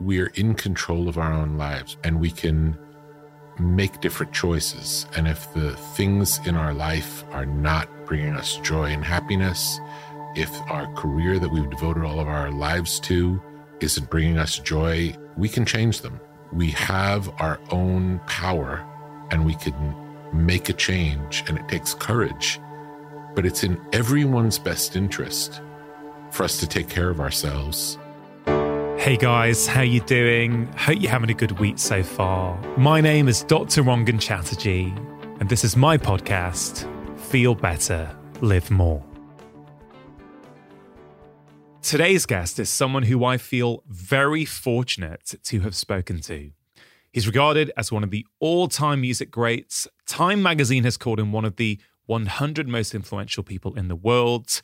we're in control of our own lives and we can make different choices. And if the things in our life are not bringing us joy and happiness, if our career that we've devoted all of our lives to isn't bringing us joy, we can change them. We have our own power and we can make a change, and it takes courage. But it's in everyone's best interest for us to take care of ourselves Hey guys, how you doing? Hope you're having a good week so far. My name is Dr. Rangan Chatterjee, and this is my podcast, Feel Better, Live More. Today's guest is someone who I feel very fortunate to have spoken to. He's regarded as one of the all time music greats. Time magazine has called him one of the 100 most influential people in the world.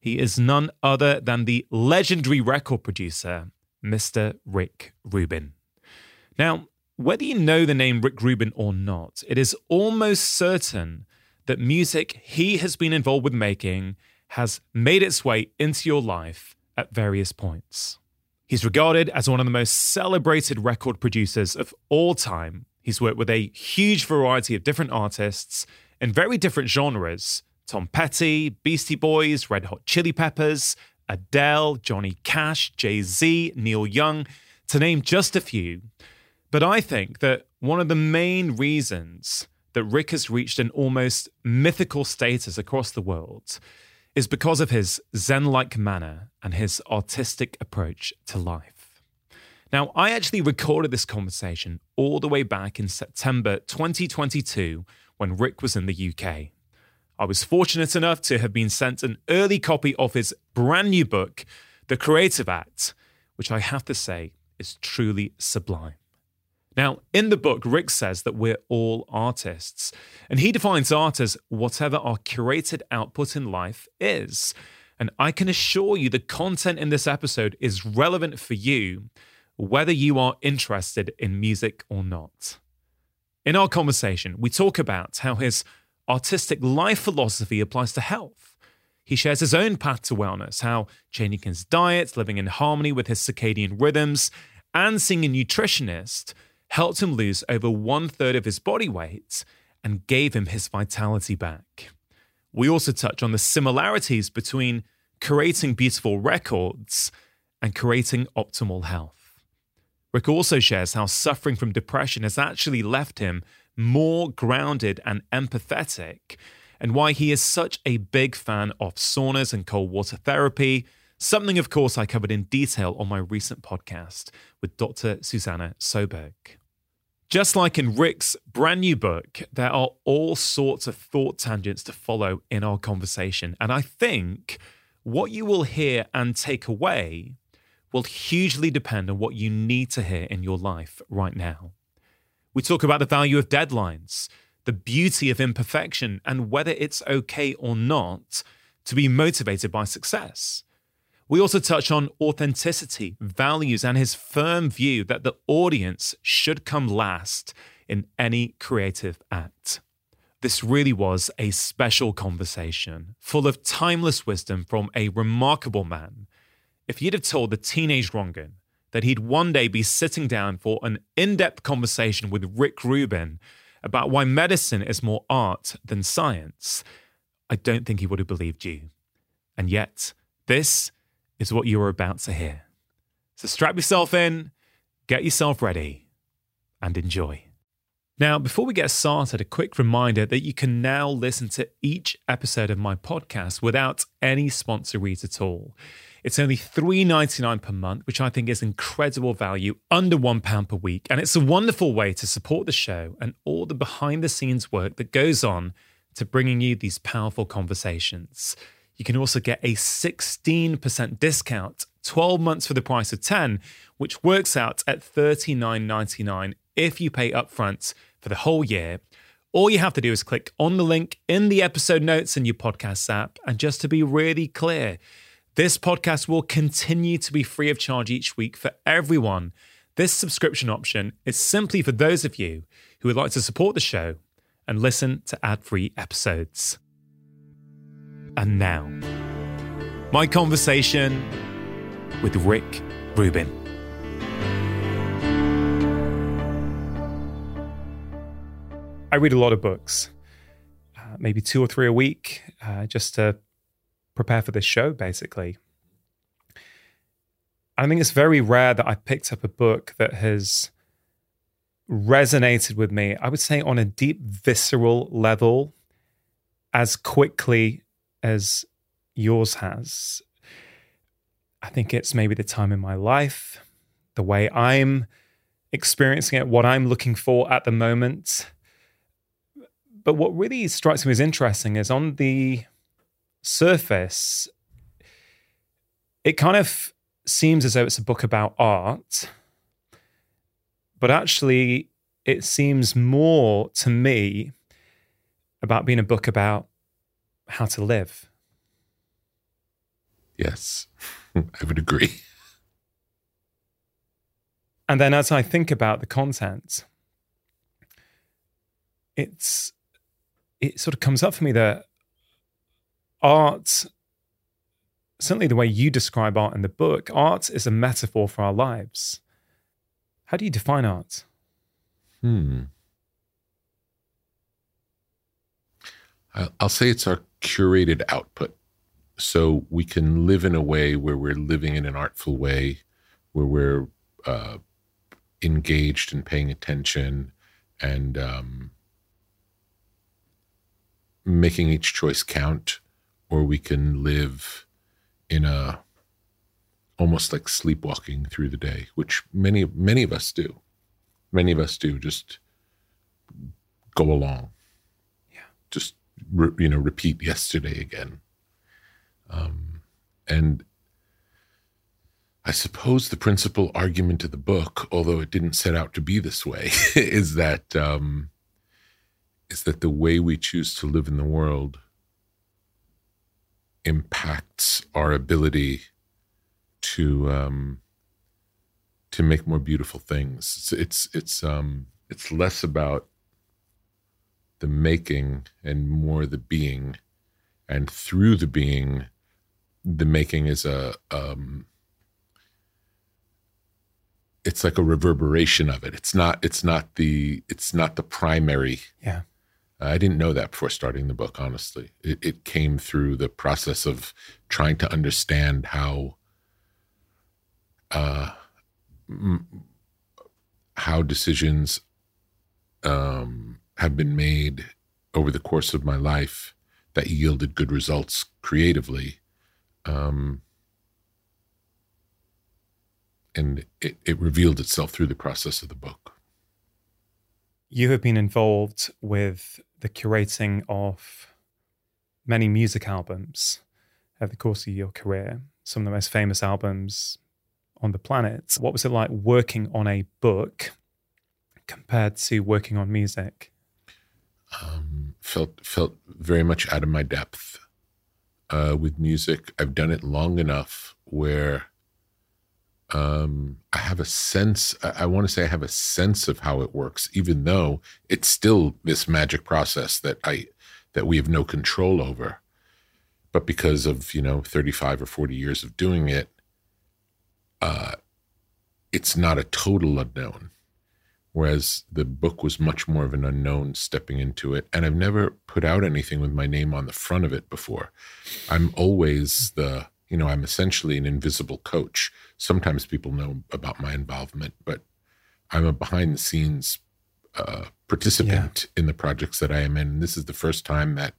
He is none other than the legendary record producer Mr. Rick Rubin. Now, whether you know the name Rick Rubin or not, it is almost certain that music he has been involved with making has made its way into your life at various points. He's regarded as one of the most celebrated record producers of all time. He's worked with a huge variety of different artists in very different genres Tom Petty, Beastie Boys, Red Hot Chili Peppers, Adele, Johnny Cash, Jay Z, Neil Young, to name just a few. But I think that one of the main reasons that Rick has reached an almost mythical status across the world is because of his Zen like manner and his artistic approach to life. Now, I actually recorded this conversation all the way back in September 2022 when Rick was in the UK. I was fortunate enough to have been sent an early copy of his brand new book, The Creative Act, which I have to say is truly sublime. Now, in the book, Rick says that we're all artists, and he defines art as whatever our curated output in life is. And I can assure you the content in this episode is relevant for you, whether you are interested in music or not. In our conversation, we talk about how his artistic life philosophy applies to health. He shares his own path to wellness, how changing his diet, living in harmony with his circadian rhythms, and seeing a nutritionist helped him lose over one third of his body weight and gave him his vitality back. We also touch on the similarities between creating beautiful records and creating optimal health. Rick also shares how suffering from depression has actually left him more grounded and empathetic, and why he is such a big fan of saunas and cold water therapy. Something, of course, I covered in detail on my recent podcast with Dr. Susanna Soberg. Just like in Rick's brand new book, there are all sorts of thought tangents to follow in our conversation. And I think what you will hear and take away will hugely depend on what you need to hear in your life right now. We talk about the value of deadlines, the beauty of imperfection, and whether it's okay or not to be motivated by success. We also touch on authenticity, values, and his firm view that the audience should come last in any creative act. This really was a special conversation, full of timeless wisdom from a remarkable man. If you'd have told the teenage Rangan that he'd one day be sitting down for an in depth conversation with Rick Rubin about why medicine is more art than science, I don't think he would have believed you. And yet, this is what you are about to hear. So strap yourself in, get yourself ready, and enjoy. Now, before we get started, a quick reminder that you can now listen to each episode of my podcast without any sponsor reads at all. It's only $3.99 per month, which I think is incredible value, under £1 per week. And it's a wonderful way to support the show and all the behind the scenes work that goes on to bringing you these powerful conversations. You can also get a 16% discount, 12 months for the price of 10, which works out at $39.99 if you pay upfront for the whole year. All you have to do is click on the link in the episode notes in your podcast app. And just to be really clear, this podcast will continue to be free of charge each week for everyone. This subscription option is simply for those of you who would like to support the show and listen to ad free episodes. And now, my conversation with Rick Rubin. I read a lot of books, uh, maybe two or three a week, uh, just to prepare for this show, basically. I think it's very rare that I picked up a book that has resonated with me, I would say on a deep visceral level, as quickly as yours has. I think it's maybe the time in my life, the way I'm experiencing it, what I'm looking for at the moment. But what really strikes me as interesting is on the surface, it kind of seems as though it's a book about art, but actually, it seems more to me about being a book about how to live. Yes, I would agree. And then as I think about the content, it's it sort of comes up for me that art certainly the way you describe art in the book, art is a metaphor for our lives. How do you define art? Hmm. I'll say it's our curated output. So we can live in a way where we're living in an artful way, where we're uh, engaged and paying attention and um, making each choice count, or we can live in a almost like sleepwalking through the day, which many many of us do. Many of us do just go along. Yeah. Just re, you know repeat yesterday again. Um, and I suppose the principal argument of the book, although it didn't set out to be this way, is that um, is that the way we choose to live in the world impacts our ability to um, to make more beautiful things. It's it's it's um it's less about the making and more the being, and through the being, the making is a um. It's like a reverberation of it. It's not. It's not the. It's not the primary. Yeah I didn't know that before starting the book, honestly. It, it came through the process of trying to understand how uh, m- how decisions um, have been made over the course of my life that yielded good results creatively. Um, and it, it revealed itself through the process of the book. You have been involved with the curating of many music albums over the course of your career, some of the most famous albums on the planet. What was it like working on a book compared to working on music? Um, felt felt very much out of my depth uh, with music. I've done it long enough where um, I have a sense, I, I want to say I have a sense of how it works, even though it's still this magic process that I, that we have no control over. But because of, you know, 35 or 40 years of doing it, uh, it's not a total unknown. Whereas the book was much more of an unknown stepping into it. And I've never put out anything with my name on the front of it before. I'm always the, you know, I'm essentially an invisible coach. Sometimes people know about my involvement, but I'm a behind the scenes uh, participant yeah. in the projects that I am in. And this is the first time that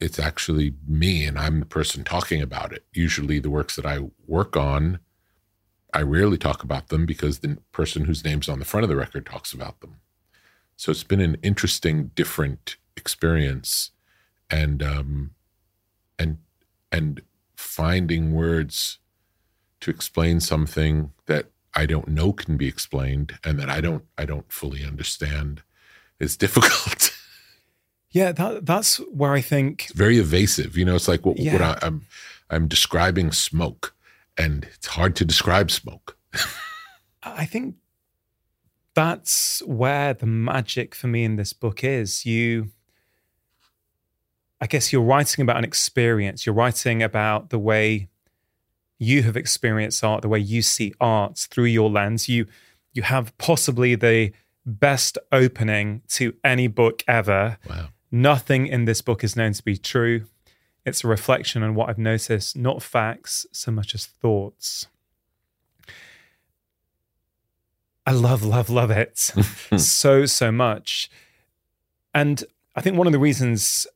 it's actually me and I'm the person talking about it. Usually, the works that I work on, I rarely talk about them because the person whose name's on the front of the record talks about them. So it's been an interesting, different experience, and um, and and finding words to explain something that I don't know can be explained and that I don't I don't fully understand is difficult. Yeah, that that's where I think it's very evasive. You know, it's like what, yeah. what I, I'm I'm describing smoke, and it's hard to describe smoke. I think that's where the magic for me in this book is. You I guess you're writing about an experience. You're writing about the way you have experienced art, the way you see art through your lens. You you have possibly the best opening to any book ever. Wow. Nothing in this book is known to be true. It's a reflection on what I've noticed, not facts so much as thoughts. I love, love, love it so, so much. And I think one of the reasons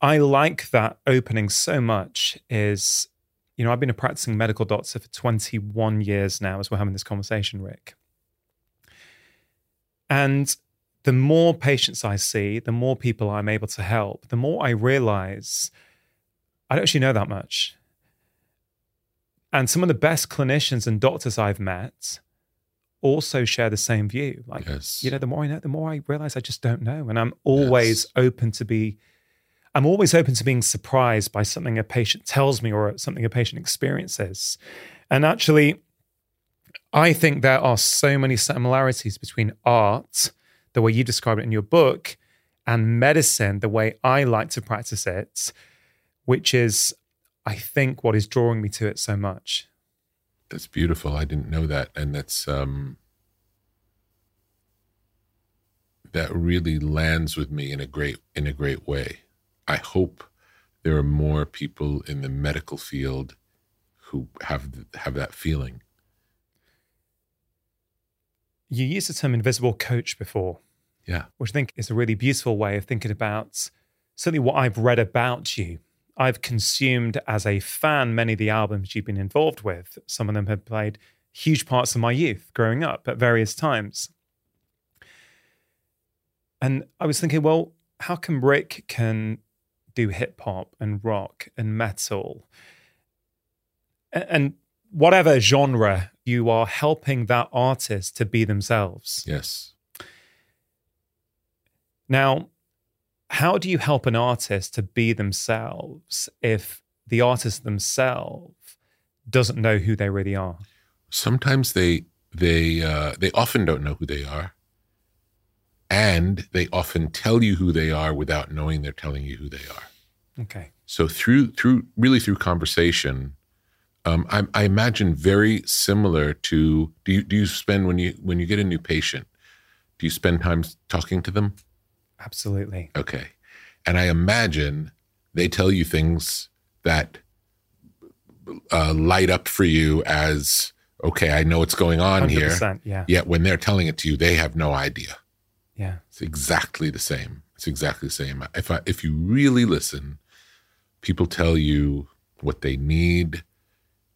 I like that opening so much is, you know, I've been a practicing medical doctor for 21 years now as we're having this conversation, Rick. And the more patients I see, the more people I'm able to help, the more I realize I don't actually know that much. And some of the best clinicians and doctors I've met also share the same view. Like, Yes. you know, the more I know, the more I realize I just don't know. And I'm always Yes. open to be, I'm always open to being surprised by something a patient tells me or something a patient experiences. And actually, I think there are so many similarities between art, the way you describe it in your book, and medicine, the way I like to practice it, which is, I think, what is drawing me to it so much. That's beautiful. I didn't know that, and that's um, that really lands with me in a great in a great way. I hope there are more people in the medical field who have have that feeling. You used the term invisible coach before, Yeah, which I think is a really beautiful way of thinking about certainly what I've read about you. I've consumed as a fan many of the albums you've been involved with. Some of them have played huge parts of my youth growing up at various times. And I was thinking, well, how come Rick can do hip hop and rock and metal and whatever genre you are helping that artist to be themselves? yes. Now, how do you help an artist to be themselves if the artist themselves doesn't know who they really are? Sometimes they they uh, they often don't know who they are, and they often tell you who they are without knowing they're telling you who they are. Okay. So through through really through conversation, um, I, I imagine very similar to do you do you spend when you when you get a new patient, do you spend time talking to them? Absolutely. Okay, and I imagine they tell you things that uh, light up for you as okay. I know what's going on here. 100%. Yeah. Yet when they're telling it to you, they have no idea. Yeah. It's exactly the same. It's exactly the same. If I, if you really listen, people tell you what they need,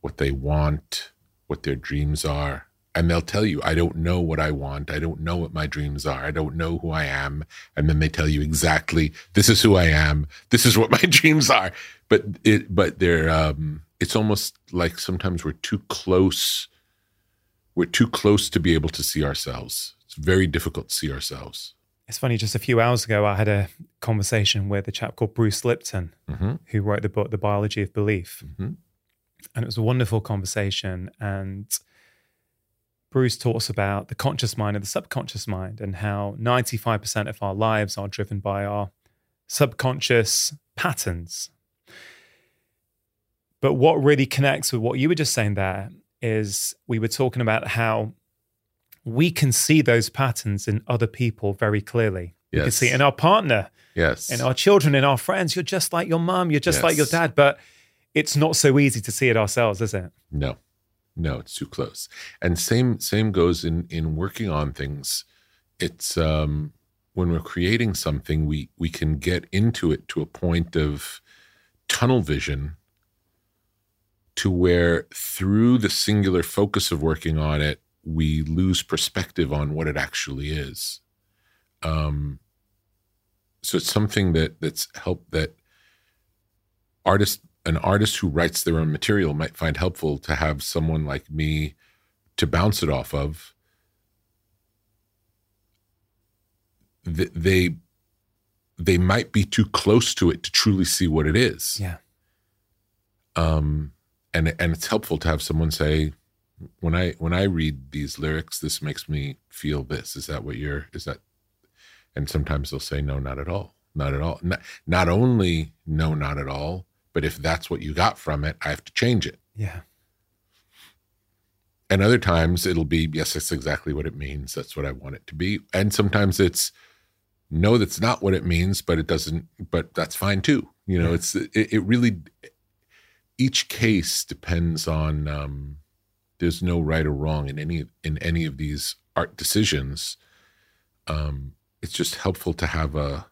what they want, what their dreams are, and they'll tell you, "I don't know what I want. I don't know what my dreams are. I don't know who I am." And then they tell you exactly, "This is who I am. This is what my dreams are." But it, but they're, um, it's almost like sometimes we're too close. We're too close to be able to see ourselves. Very difficult to see ourselves. It's funny, just a few hours ago, I had a conversation with a chap called Bruce Lipton, Mm-hmm. who wrote the book, The Biology of Belief. Mm-hmm. And it was a wonderful conversation. And Bruce talks about the conscious mind and the subconscious mind and how 95% of our lives are driven by our subconscious patterns. But what really connects with what you were just saying there is we were talking about how we can see those patterns in other people very clearly. We can see in our partner, Yes. in our children, in our friends. You're just like your mom. you're just like your dad. But it's not so easy to see it ourselves, is it? No, no, it's too close. And same same goes in in working on things. It's um, when we're creating something, we we can get into it to a point of tunnel vision, to where through the singular focus of working on it, we lose perspective on what it actually is. Um, so it's something that that's helped that artist an artist who writes their own material might find helpful to have someone like me to bounce it off of Th- they they might be too close to it to truly see what it is Yeah. um and and it's helpful to have someone say when i when i read these lyrics this makes me feel this. Is that what you're is that and sometimes they'll say no not at all not at all. Not, not only no not at all but if that's what you got from it i have to change it. Yeah. and other times it'll be yes that's exactly what it means. That's what i want it to be. And sometimes it's no that's not what it means but it doesn't but that's fine too. You know Yeah. it's it, it really each case depends on um there's no right or wrong in any in any of these art decisions um it's just helpful to have a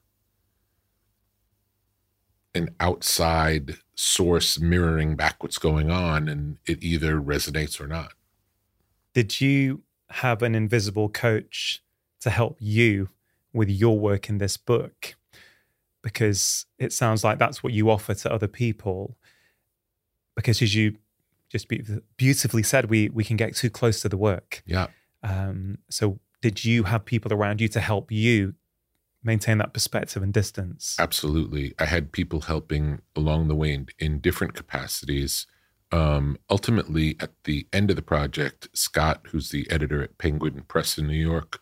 an outside source mirroring back what's going on and it either resonates or not Did you have an invisible coach to help you with your work in this book? Because it sounds like that's what you offer to other people. Because as you just be- beautifully said, we we can get too close to the work. yeah Um, so, did you have people around you to help you maintain that perspective and distance? Absolutely. I had people helping along the way in, in different capacities. Um, ultimately, at the end of the project, Scott, who's the editor at Penguin Press in New York,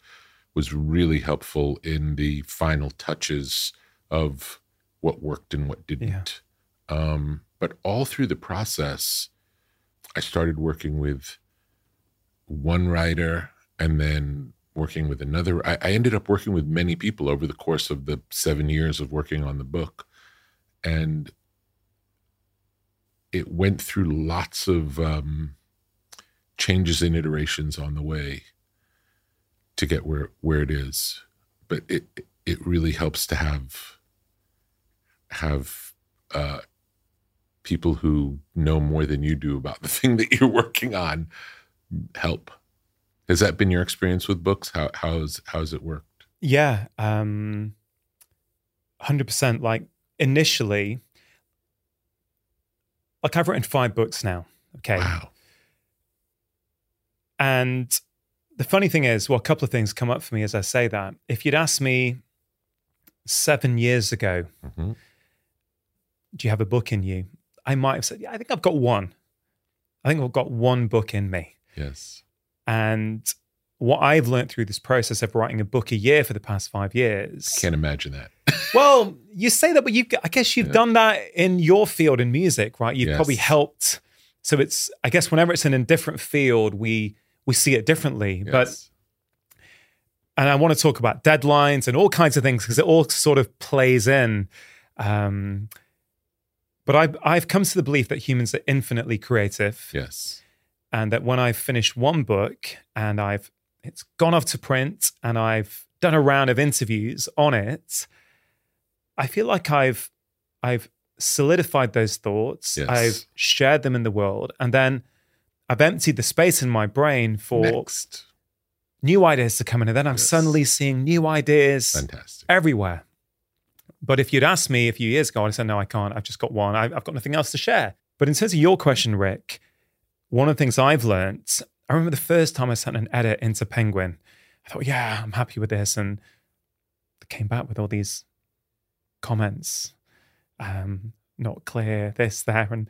was really helpful in the final touches of what worked and what didn't. Um, but all through the process, I started working with one writer and then working with another. I, I ended up working with many people over the course of the seven years of working on the book. And it went through lots of um, changes and iterations on the way to get where, where it is. But it it really helps to have have uh, people who know more than you do about the thing that you're working on help. Has that been your experience with books? How how's how's it worked? Yeah, um, hundred percent. Like initially, like I've written five books now. Okay, Wow. and the funny thing is, well, a couple of things come up for me as I say that. If you'd asked me seven years ago, hmm do you have a book in you? I might have said, yeah, I think I've got one. I think I've got one book in me. Yes. And what I've learned through this process of writing a book a year for the past five years. I Can't imagine that. Well, you say that, but you I guess you've Yeah. done that in your field in music, right? You've probably helped. So it's I guess whenever it's in a different field, we we see it differently. But Yes. and I want to talk about deadlines and all kinds of things because it all sort of plays in. Um, but I've I've come to the belief that humans are infinitely creative, yes. and that when I've finished one book and I've it's gone off to print and I've done a round of interviews on it, I feel like I've I've solidified those thoughts. Yes. I've shared them in the world, and then I've emptied the space in my brain for Next. new ideas to come in, and then I'm Yes. suddenly seeing new ideas Fantastic. everywhere. But if you'd asked me a few years ago, I'd say, no, I can't. I've just got one. I've, I've got nothing else to share. But in terms of your question, Rick, one of the things I've learned, I remember the first time I sent an edit into Penguin, I thought, yeah, I'm happy with this. And they came back with all these comments, um, not clear, this, there. And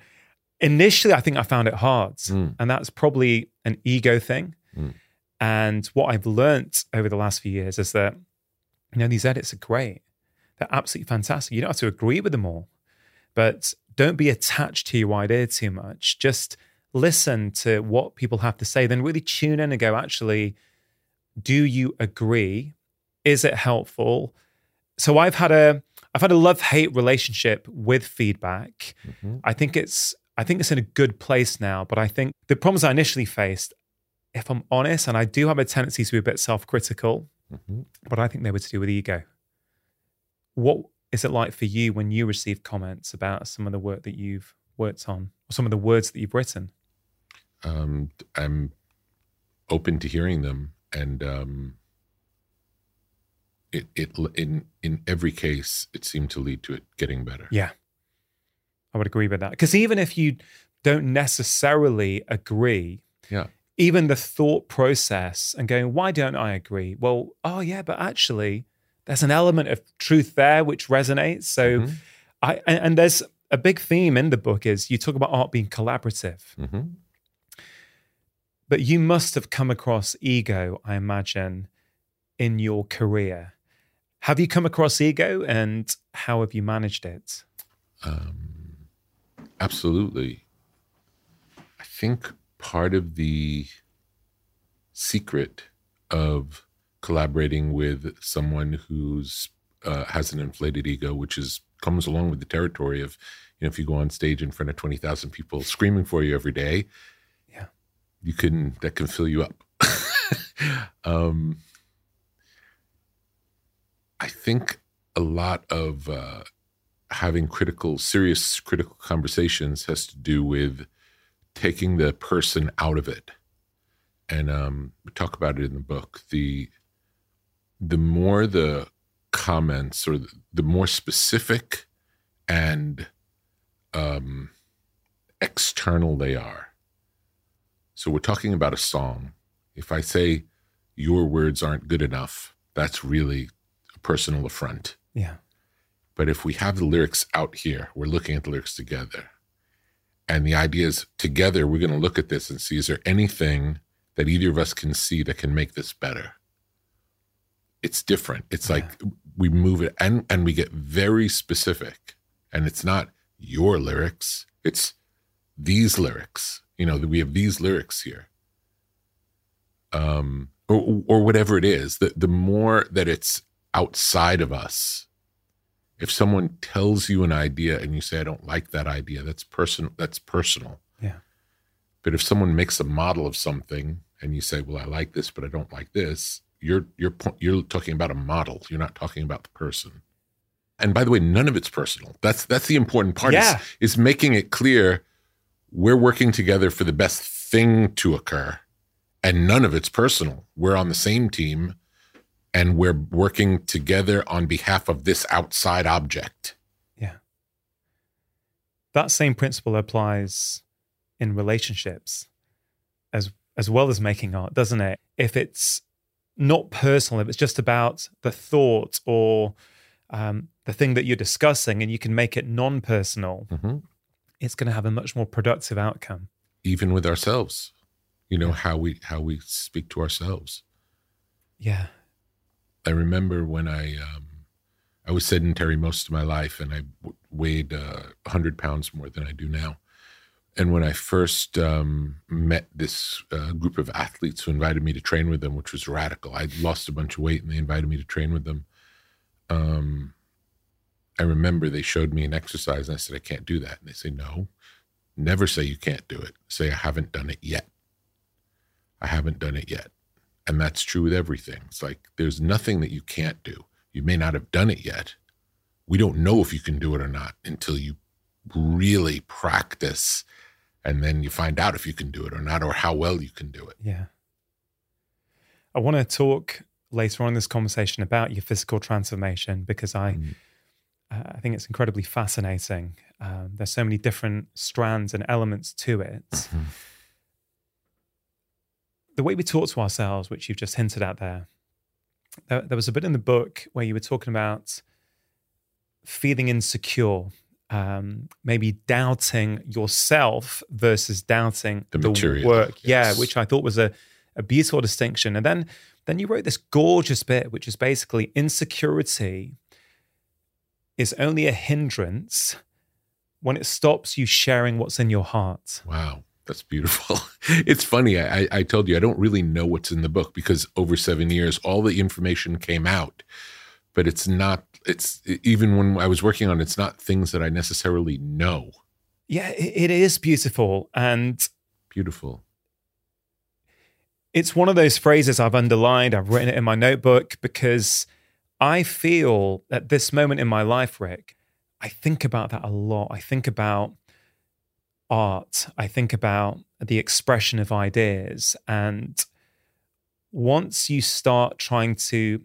initially, I think I found it hard. Mm. And that's probably an ego thing. Mm. And what I've learnt over the last few years is that, you know, these edits are great. They're absolutely fantastic. You don't have to agree with them all, but don't be attached to your idea too much. Just listen to what people have to say, then really tune in and go, actually, do you agree? Is it helpful? So I've had a I've had a love-hate relationship with feedback. Mhm. I think it's I think it's in a good place now, but I think the problems I initially faced, if I'm honest, and I do have a tendency to be a bit self-critical, Mhm. but I think they were to do with ego. What is it like for you when you receive comments about some of the work that you've worked on, or some of the words that you've written? Um, I'm open to hearing them, and um, it it in in every case it seemed to lead to it getting better. Yeah, I would agree with that. Because even if you don't necessarily agree, Yeah. even the thought process and going, why don't I agree? Well, oh yeah, but actually, there's an element of truth there which resonates. So, Mhm. I and, and there's a big theme in the book is you talk about art being collaborative, Mhm. but you must have come across ego, I imagine, in your career. Have you come across ego, and how have you managed it? Um, absolutely. I think part of the secret of collaborating with someone who's uh, has an inflated ego, which is comes along with the territory of, you know, if you go on stage in front of twenty thousand people screaming for you every day, yeah, you can that can fill you up. um, I think a lot of uh, having critical, serious critical conversations has to do with taking the person out of it. And um, we talk about it in the book. The the more the comments or the, the more specific and um, external they are. So we're talking about a song. If I say your words aren't good enough, that's really a personal affront. Yeah. But if we have the lyrics out here, we're looking at the lyrics together. And the idea is together, we're going to look at this and see is there anything that either of us can see that can make this better? It's different. It's yeah. like we move it and, and we get very specific. And it's not your lyrics, it's these lyrics. You know, we have these lyrics here. Um, or, or whatever it is, the, the more that it's outside of us, if someone tells you an idea and you say i don't like that idea that's personal that's personal yeah but if someone makes a model of something and you say well i like this but i don't like this you're you're you're talking about a model you're not talking about the person and by the way none of it's personal that's that's the important part yeah. is, is making it clear we're working together for the best thing to occur and none of it's personal we're on the same team and we're working together on behalf of this outside object. Yeah. That same principle applies in relationships as as well as making art, doesn't it? If it's not personal, if it's just about the thought or um, the thing that you're discussing, and you can make it non-personal, mm-hmm. it's going to have a much more productive outcome. Even with ourselves, you know yeah. how we how we speak to ourselves. Yeah, I remember when I um, I was sedentary most of my life, and I w- weighed uh, 100 pounds more than I do now. And when I first um, met this uh, group of athletes who invited me to train with them, which was radical, I lost a bunch of weight, and they invited me to train with them. Um, I remember they showed me an exercise, and I said, "I can't do that." And they say, "No, never say you can't do it. Say I haven't done it yet. I haven't done it yet." And that's true with everything. It's like there's nothing that you can't do. You may not have done it yet. We don't know if you can do it or not until you really practice and then you find out if you can do it or not or how well you can do it. Yeah. I want to talk later on in this conversation about your physical transformation because I mm. uh, I think it's incredibly fascinating. Um, there's so many different strands and elements to it. Mm-hmm the way we talk to ourselves, which you've just hinted at there, there, there was a bit in the book where you were talking about feeling insecure, um, maybe doubting yourself versus doubting the, the work. Yes. Yeah, which I thought was a, a beautiful distinction. And then then you wrote this gorgeous bit, which is basically insecurity is only a hindrance when it stops you sharing what's in your heart. Wow. That's beautiful. It's funny. I, I told you I don't really know what's in the book because over seven years, all the information came out, but it's not. It's even when I was working on it, it's not things that I necessarily know. Yeah, it is beautiful and beautiful. It's one of those phrases I've underlined. I've written it in my notebook because I feel at this moment in my life, Rick, I think about that a lot. I think about art, I think about the expression of ideas. And once you start trying to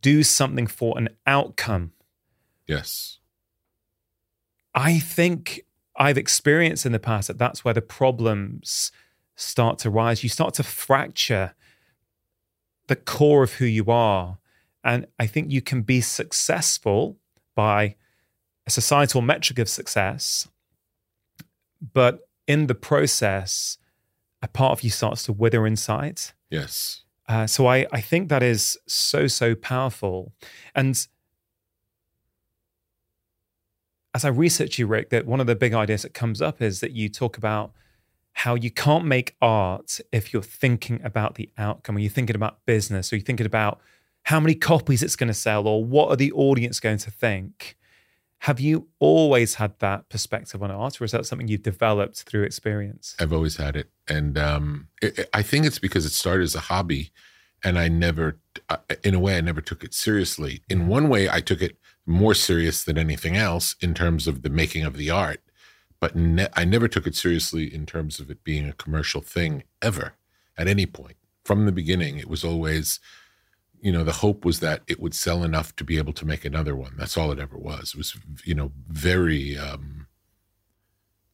do something for an outcome. Yes. I think I've experienced in the past that that's where the problems start to rise. You start to fracture the core of who you are. And I think you can be successful by a societal metric of success but in the process, a part of you starts to wither inside. Yes. Uh, so I, I think that is so, so powerful. And as I research you, Rick, that one of the big ideas that comes up is that you talk about how you can't make art if you're thinking about the outcome, or you're thinking about business, or you're thinking about how many copies it's going to sell, or what are the audience going to think. Have you always had that perspective on art, or is that something you've developed through experience? I've always had it, and um, it, I think it's because it started as a hobby, and I never, in a way, I never took it seriously. In one way, I took it more serious than anything else in terms of the making of the art, but ne- I never took it seriously in terms of it being a commercial thing ever at any point. From the beginning, it was always you know the hope was that it would sell enough to be able to make another one. That's all it ever was. It was you know very um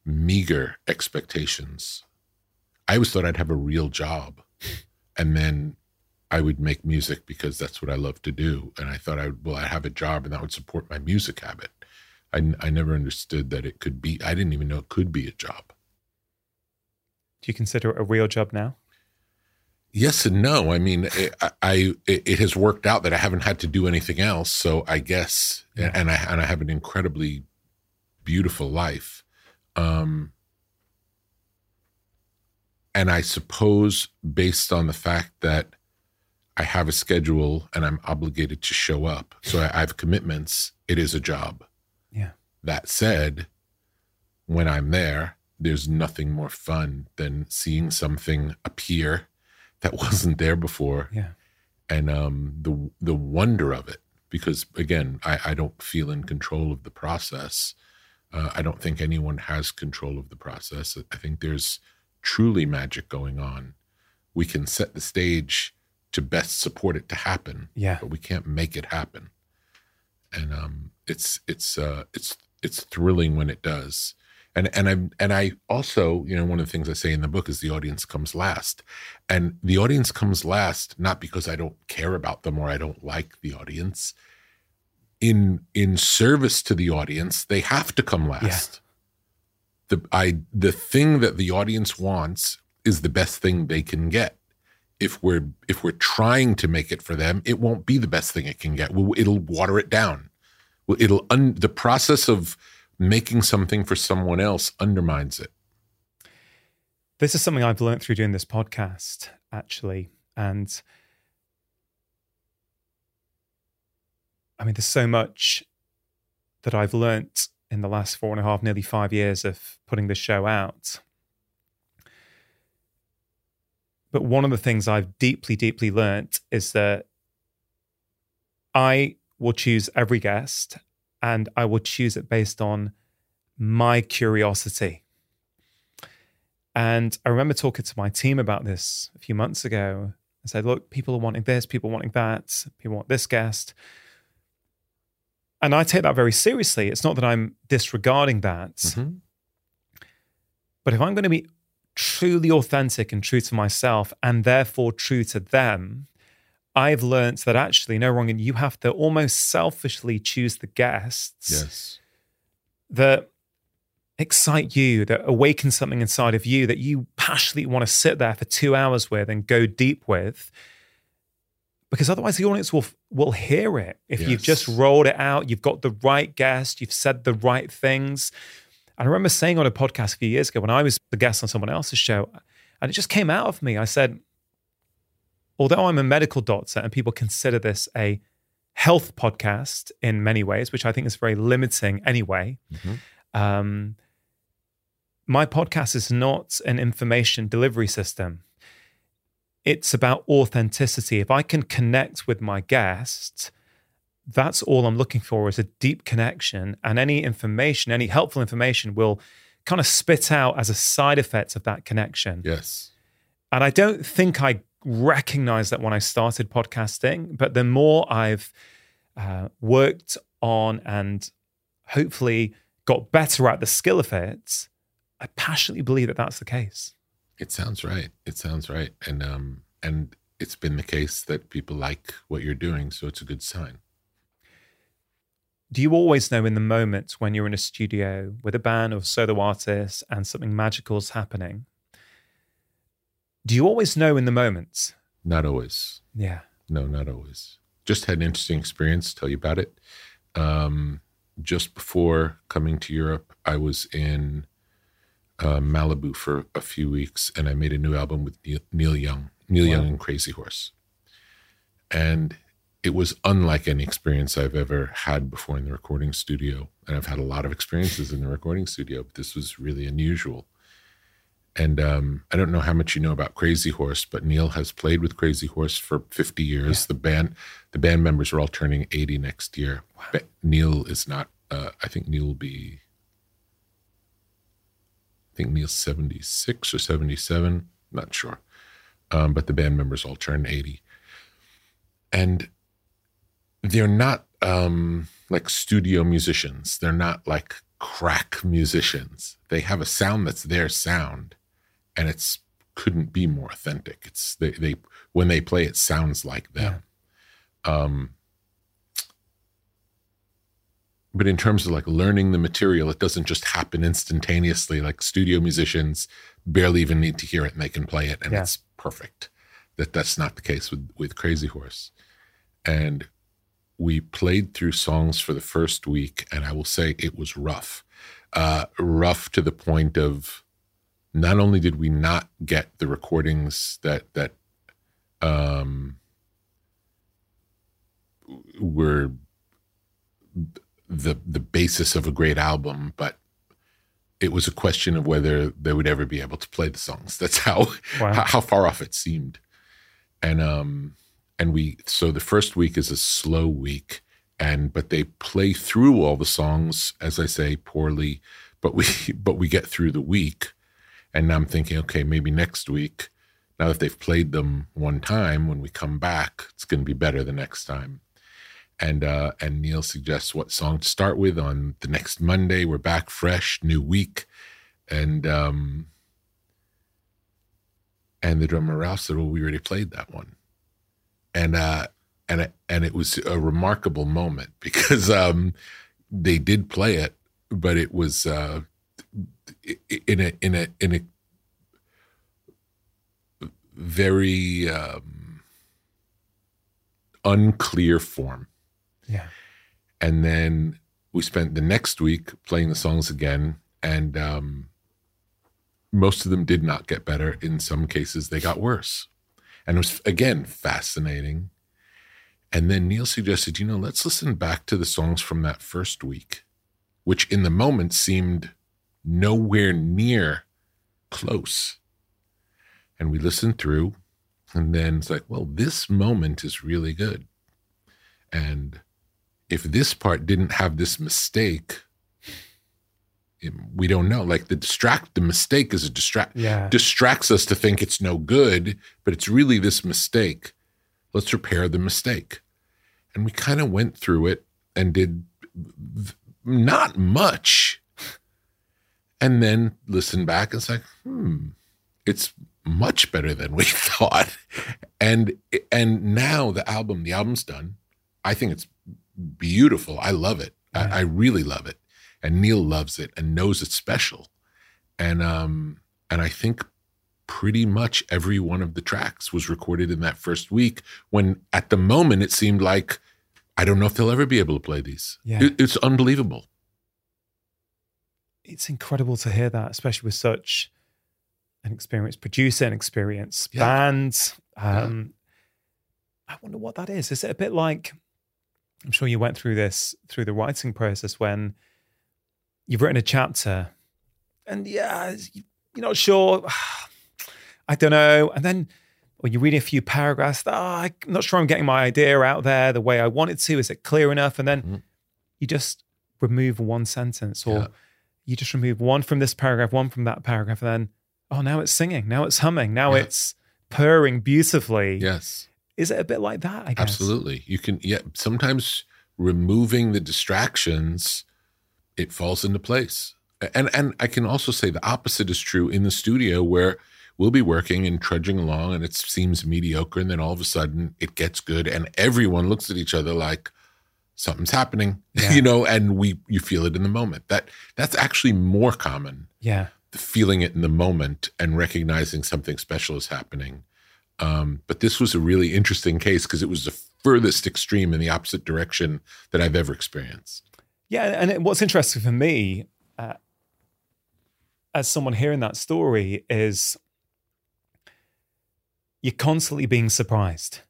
meager expectations. I always thought i'd have a real job and then i would make music because that's what i love to do. And i thought i would well i have a job and that would support my music habit. I, I never understood that it could be i didn't even know it could be a job. Do you consider it a real job now Yes and no. I mean, it, I, it has worked out that I haven't had to do anything else. So I guess, yeah. and I and I have an incredibly beautiful life. Um, and I suppose, based on the fact that I have a schedule and I'm obligated to show up, so I, I have commitments. It is a job. Yeah. That said, when I'm there, there's nothing more fun than seeing something appear that wasn't there before. Yeah. And um, the the wonder of it, because again, I, I don't feel in control of the process. Uh, I don't think anyone has control of the process. I think there's truly magic going on. We can set the stage to best support it to happen. Yeah. But we can't make it happen. And um, it's it's uh, it's it's thrilling when it does and and I and I also you know one of the things I say in the book is the audience comes last, and the audience comes last not because I don't care about them or I don't like the audience. In in service to the audience, they have to come last. Yeah. The I the thing that the audience wants is the best thing they can get. If we're if we're trying to make it for them, it won't be the best thing it can get. It'll water it down. It'll un, the process of making something for someone else undermines it. This is something I've learned through doing this podcast, actually. And I mean, there's so much that I've learnt in the last four and a half, nearly five years of putting this show out. But one of the things I've deeply, deeply learnt is that I will choose every guest and I will choose it based on my curiosity. And I remember talking to my team about this a few months ago. I said, look, people are wanting this, people are wanting that, people want this guest. And I take that very seriously. It's not that I'm disregarding that. Mm-hmm. But if I'm going to be truly authentic and true to myself and therefore true to them, I've learned that actually, no, wrong, and you have to almost selfishly choose the guests yes. that excite you, that awaken something inside of you that you passionately want to sit there for two hours with and go deep with. Because otherwise, the audience will will hear it. If yes. you've just rolled it out, you've got the right guest, you've said the right things. And I remember saying on a podcast a few years ago when I was the guest on someone else's show, and it just came out of me. I said, although I'm a medical doctor and people consider this a health podcast in many ways, which I think is very limiting anyway, mm-hmm. um, my podcast is not an information delivery system. It's about authenticity. If I can connect with my guest, that's all I'm looking for is a deep connection. And any information, any helpful information will kind of spit out as a side effect of that connection. Yes. And I don't think I recognized that when I started podcasting, but the more I've uh, worked on and hopefully got better at the skill of it, I passionately believe that that's the case. It sounds right. It sounds right, and um, and it's been the case that people like what you're doing, so it's a good sign. Do you always know in the moment when you're in a studio with a band of solo artists and something magical is happening do you always know in the moments? Not always. Yeah. No, not always. Just had an interesting experience. Tell you about it. Um, just before coming to Europe, I was in uh, Malibu for a few weeks, and I made a new album with Neil, Neil Young, Neil wow. Young and Crazy Horse, and it was unlike any experience I've ever had before in the recording studio. And I've had a lot of experiences in the recording studio, but this was really unusual. And um, I don't know how much you know about Crazy Horse, but Neil has played with Crazy Horse for 50 years. Yeah. The band, the band members are all turning 80 next year. Wow. Neil is not. Uh, I think Neil will be. I think Neil's 76 or 77. Not sure, um, but the band members all turn 80. And they're not um, like studio musicians. They're not like crack musicians. They have a sound that's their sound, and it's couldn't be more authentic. It's they, they when they play, it sounds like them. Yeah. Um, but in terms of like learning the material, it doesn't just happen instantaneously. Like studio musicians barely even need to hear it and they can play it and yeah. it's perfect. That that's not the case with with Crazy Horse. And we played through songs for the first week, and I will say it was rough. Uh, rough to the point of not only did we not get the recordings that that um, were the the basis of a great album, but it was a question of whether they would ever be able to play the songs. That's how wow. how, how far off it seemed, and um, and we so the first week is a slow week and but they play through all the songs as i say poorly but we but we get through the week and now i'm thinking okay maybe next week now that they've played them one time when we come back it's going to be better the next time. And uh and neil suggests what song to start with on the next monday. We're back fresh new week. And um and the drummer ralph said well we already played that one. And uh, and and it was a remarkable moment because um, they did play it, but it was uh, in a in a in a very um, unclear form. Yeah, and then we spent the next week playing the songs again, and um, most of them did not get better. In some cases, they got worse. And it was, again, fascinating. And then Neil suggested, you know, let's listen back to the songs from that first week, which in the moment seemed nowhere near close. And we listened through, and then it's like, well, this moment is really good. And if this part didn't have this mistake, we don't know like the distract the mistake is a distract yeah. distracts us to think it's no good but it's really this mistake let's repair the mistake and we kind of went through it and did not much and then listen back and it's like hmm it's much better than we thought and and now the album the album's done i think it's beautiful i love it yeah. I, I really love it and Neil loves it and knows it's special. And um and I think pretty much every one of the tracks was recorded in that first week when at the moment it seemed like I don't know if they'll ever be able to play these. Yeah. It, it's unbelievable. It's incredible to hear that, especially with such an experienced producer and experienced yeah. band. Um, yeah. I wonder what that is. Is it a bit like I'm sure you went through this through the writing process when you've written a chapter and yeah, you're not sure. I don't know. And then when you're reading a few paragraphs, oh, I'm not sure I'm getting my idea out there the way I want it to. Is it clear enough? And then mm-hmm. you just remove one sentence or yeah. You just remove one from this paragraph, one from that paragraph, and then, oh, now it's singing. Now it's humming. Now yeah. it's purring beautifully. Yes. Is it a bit like that? I guess. Absolutely. You can, yeah, sometimes removing the distractions it falls into place. And and I can also say the opposite is true in the studio where we'll be working and trudging along and it seems mediocre and then all of a sudden it gets good and everyone looks at each other like something's happening yeah. you know and we you feel it in the moment. That that's actually more common. Yeah. Feeling it in the moment and recognizing something special is happening. Um, but this was a really interesting case because it was the furthest extreme in the opposite direction that i've ever experienced. Yeah, and it, what's interesting for me, uh, as someone hearing that story is you're constantly being surprised.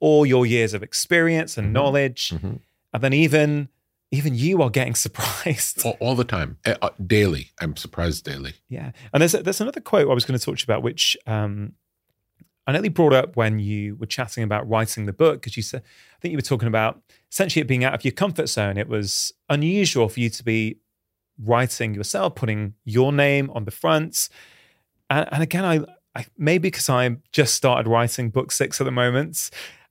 All your years of experience and Mhm. knowledge, Mhm. and then even even you are getting surprised. all, all the time, Eh, uh, daily. I'm surprised daily. Yeah, and there's there's another quote I was going to talk to you about, which um, I nearly brought up when you were chatting about writing the book because you said I think you were talking about essentially it being out of your comfort zone. It was unusual for you to be writing yourself, putting your name on the front, and, and again, I, I maybe because I just started writing book six at the moment,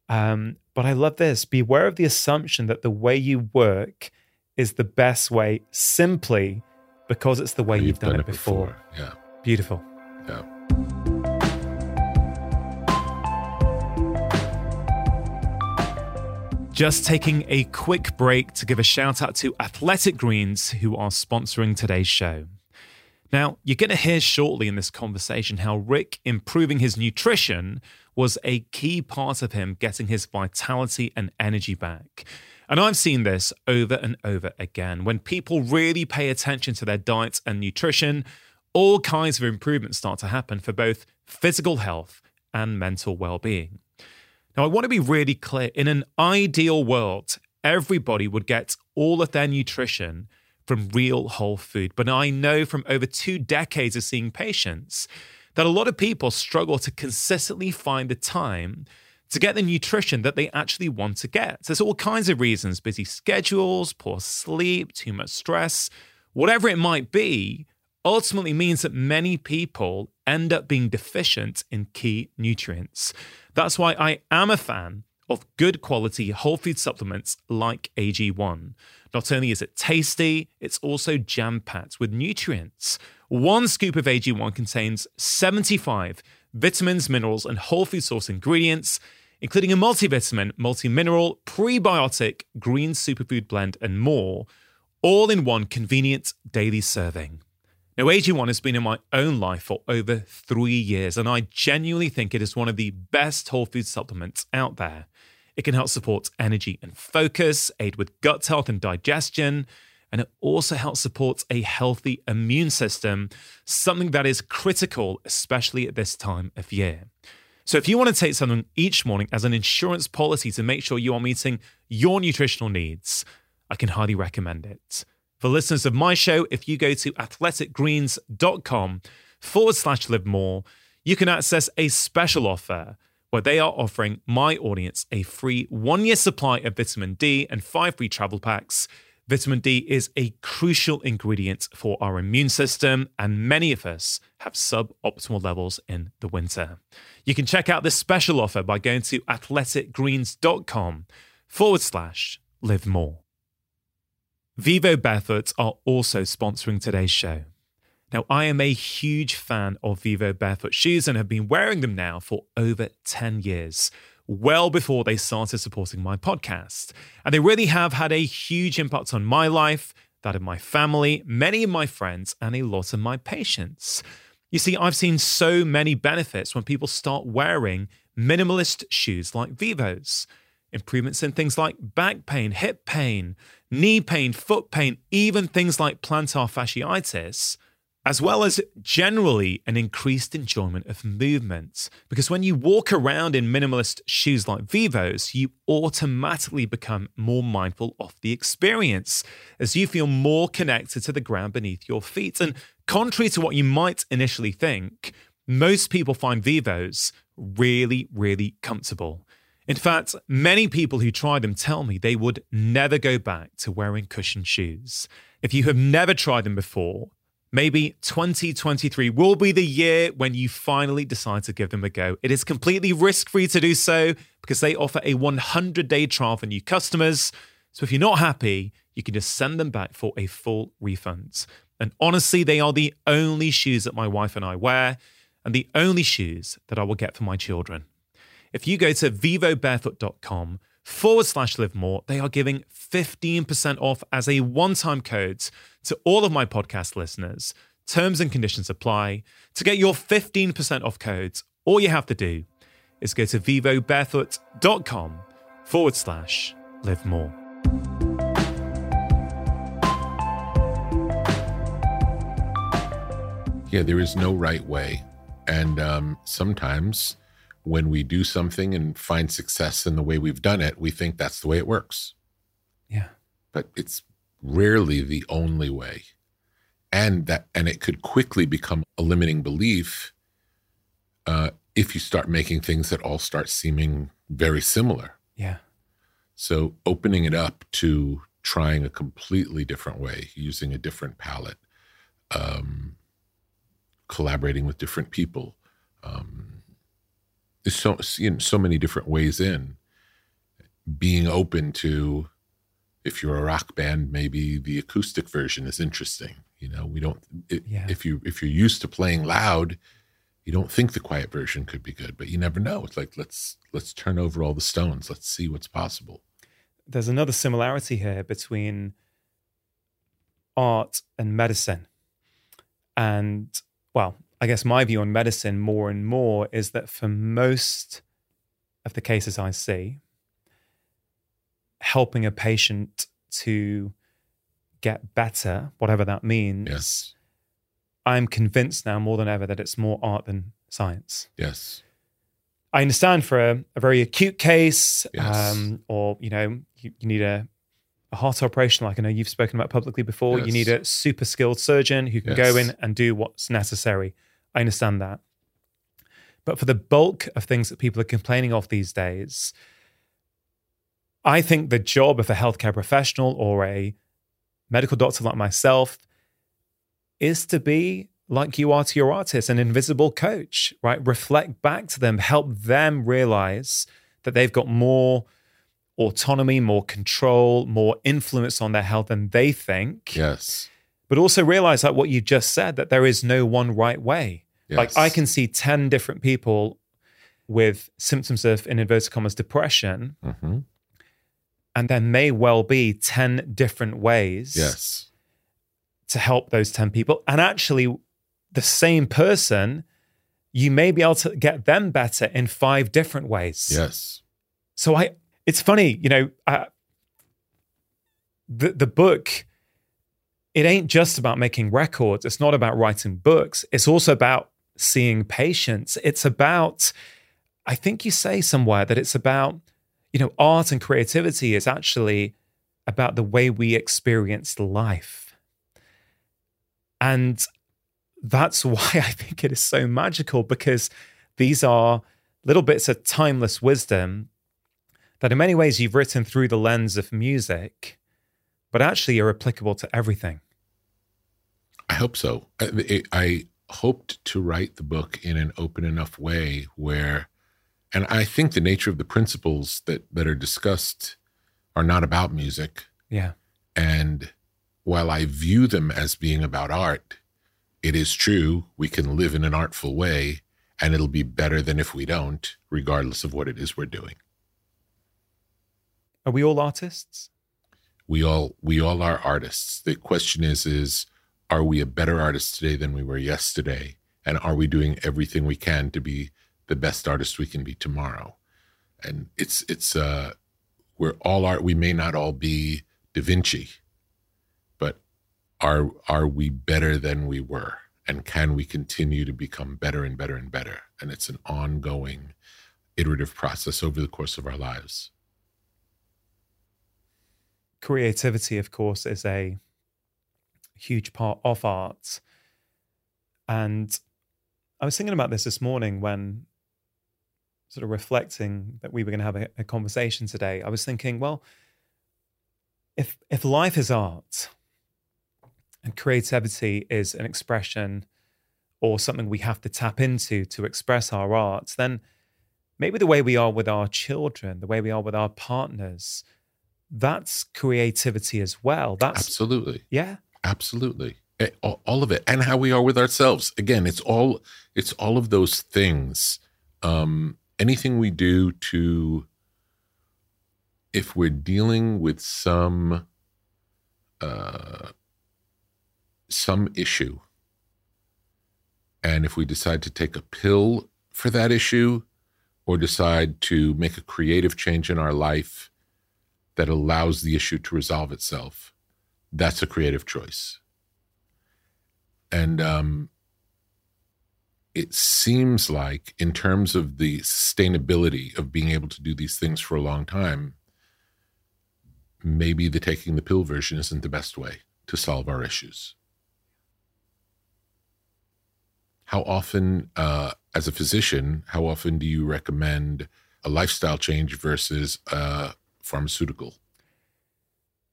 um, but I love this. Beware of the assumption that the way you work is the best way, simply because it's the way you've, done, it before. Yeah. Beautiful. Yeah. Just taking a quick break to give a shout out to Athletic Greens, who are sponsoring today's show. Now, you're going to hear shortly in this conversation how Rick improving his nutrition was a key part of him getting his vitality and energy back. And I've seen this over and over again. When people really pay attention to their diet and nutrition, all kinds of improvements start to happen for both physical health and mental well being. Now, I want to be really clear in an ideal world, everybody would get all of their nutrition from real whole food. But I know from over two decades of seeing patients that a lot of people struggle to consistently find the time to get the nutrition that they actually want to get. There's all kinds of reasons busy schedules, poor sleep, too much stress, whatever it might be, ultimately means that many people end up being deficient in key nutrients. That's why I am a fan of good quality whole food supplements like AG1. Not only is it tasty, it's also jam packed with nutrients. One scoop of AG1 contains 75 vitamins, minerals, and whole food source ingredients, including a multivitamin, multi-mineral, prebiotic, green superfood blend, and more, all in one convenient daily serving. Now, AG1 has been in my own life for over three years, and I genuinely think it is one of the best whole food supplements out there. It can help support energy and focus, aid with gut health and digestion, and it also helps support a healthy immune system, something that is critical, especially at this time of year. So, if you want to take something each morning as an insurance policy to make sure you are meeting your nutritional needs, I can highly recommend it. For listeners of my show, if you go to athleticgreens.com forward slash live more, you can access a special offer where they are offering my audience a free one year supply of vitamin D and five free travel packs. Vitamin D is a crucial ingredient for our immune system, and many of us have suboptimal levels in the winter. You can check out this special offer by going to athleticgreens.com forward slash live more. Vivo Barefoot are also sponsoring today's show. Now, I am a huge fan of Vivo Barefoot shoes and have been wearing them now for over 10 years, well before they started supporting my podcast. And they really have had a huge impact on my life, that of my family, many of my friends, and a lot of my patients. You see, I've seen so many benefits when people start wearing minimalist shoes like Vivos. Improvements in things like back pain, hip pain, knee pain, foot pain, even things like plantar fasciitis, as well as generally an increased enjoyment of movements. Because when you walk around in minimalist shoes like Vivos, you automatically become more mindful of the experience as you feel more connected to the ground beneath your feet. And contrary to what you might initially think, most people find Vivos really, really comfortable. In fact, many people who try them tell me they would never go back to wearing cushioned shoes. If you have never tried them before, maybe 2023 will be the year when you finally decide to give them a go. It is completely risk free to do so because they offer a 100 day trial for new customers. So if you're not happy, you can just send them back for a full refund. And honestly, they are the only shoes that my wife and I wear, and the only shoes that I will get for my children. If you go to vivobarefoot.com forward slash live more, they are giving 15% off as a one time code to all of my podcast listeners. Terms and conditions apply. To get your 15% off codes, all you have to do is go to vivobarefoot.com forward slash live more. Yeah, there is no right way. And um, sometimes when we do something and find success in the way we've done it, we think that's the way it works. Yeah. But it's rarely the only way. And that and it could quickly become a limiting belief uh, if you start making things that all start seeming very similar. Yeah. So opening it up to trying a completely different way, using a different palette, um, collaborating with different people. Um, there's so you know, so many different ways in. Being open to, if you're a rock band, maybe the acoustic version is interesting. You know, we don't. It, Yeah. If you if you're used to playing loud, you don't think the quiet version could be good, but you never know. It's like let's let's turn over all the stones. Let's see what's possible. There's another similarity here between art and medicine. And, well, I guess my view on medicine more and more is that for most of the cases I see, helping a patient to get better, whatever that means, Yes. I'm convinced now more than ever that it's more art than science. Yes. I understand for a, a very acute case, Yes. um, or you know, you, you need a, a heart operation, like I know you've spoken about publicly before. You need a super skilled surgeon who can Yes. go in and do what's necessary. I understand that. But for the bulk of things that people are complaining of these days, I think the job of a healthcare professional or a medical doctor like myself is to be like you are to your artist, an invisible coach, right? Reflect back to them, help them realize that they've got more autonomy, more control, more influence on their health than they think. Yes. But also realize, like what you just said, that there is no one right way. Like I can see 10 different people with symptoms of, in inverted commas, depression, hmm and there may well be 10 different ways Yes. to help those 10 people. And actually, the same person, you may be able to get them better in five different ways. Yes. So I, it's funny, you know, uh, the the book, it ain't just about making records. It's not about writing books. It's also about seeing patients. It's about, I think you say somewhere that it's about, you know, art and creativity is actually about the way we experience life. And that's why I think it is so magical because these are little bits of timeless wisdom that in many ways you've written through the lens of music, but actually are applicable to everything. I hope so. I, I hoped to write the book in an open enough way where, and I think the nature of the principles that that are discussed are not about music. Yeah. And while I view them as being about art, it is true we can live in an artful way and it'll be better than if we don't, regardless of what it is we're doing. Are we all artists? We all we all are artists. The question is is are we a better artist today than we were yesterday? And are we doing everything we can to be the best artist we can be tomorrow? And it's it's uh we're all art we may not all be Da Vinci, but are are we better than we were? And can we continue to become better and better and better? And it's an ongoing iterative process over the course of our lives. Creativity, of course, is a huge part of art. And I was thinking about this this morning when sort of reflecting that we were going to have a, a conversation today. I was thinking, well, if if life is art and creativity is an expression or something we have to tap into to express our art, then maybe the way we are with our children, the way we are with our partners, that's creativity as well. That's Absolutely. yeah, Absolutely. All of it. And how we are with ourselves. Again, it's all it's all of those things. Um anything we do to if we're dealing with some uh some issue and if we decide to take a pill for that issue or decide to make a creative change in our life that allows the issue to resolve itself that's a creative choice and um it seems like, in terms of the sustainability of being able to do these things for a long time, maybe the taking the pill version isn't the best way to solve our issues. How often, uh, as a physician, how often do you recommend a lifestyle change versus a pharmaceutical?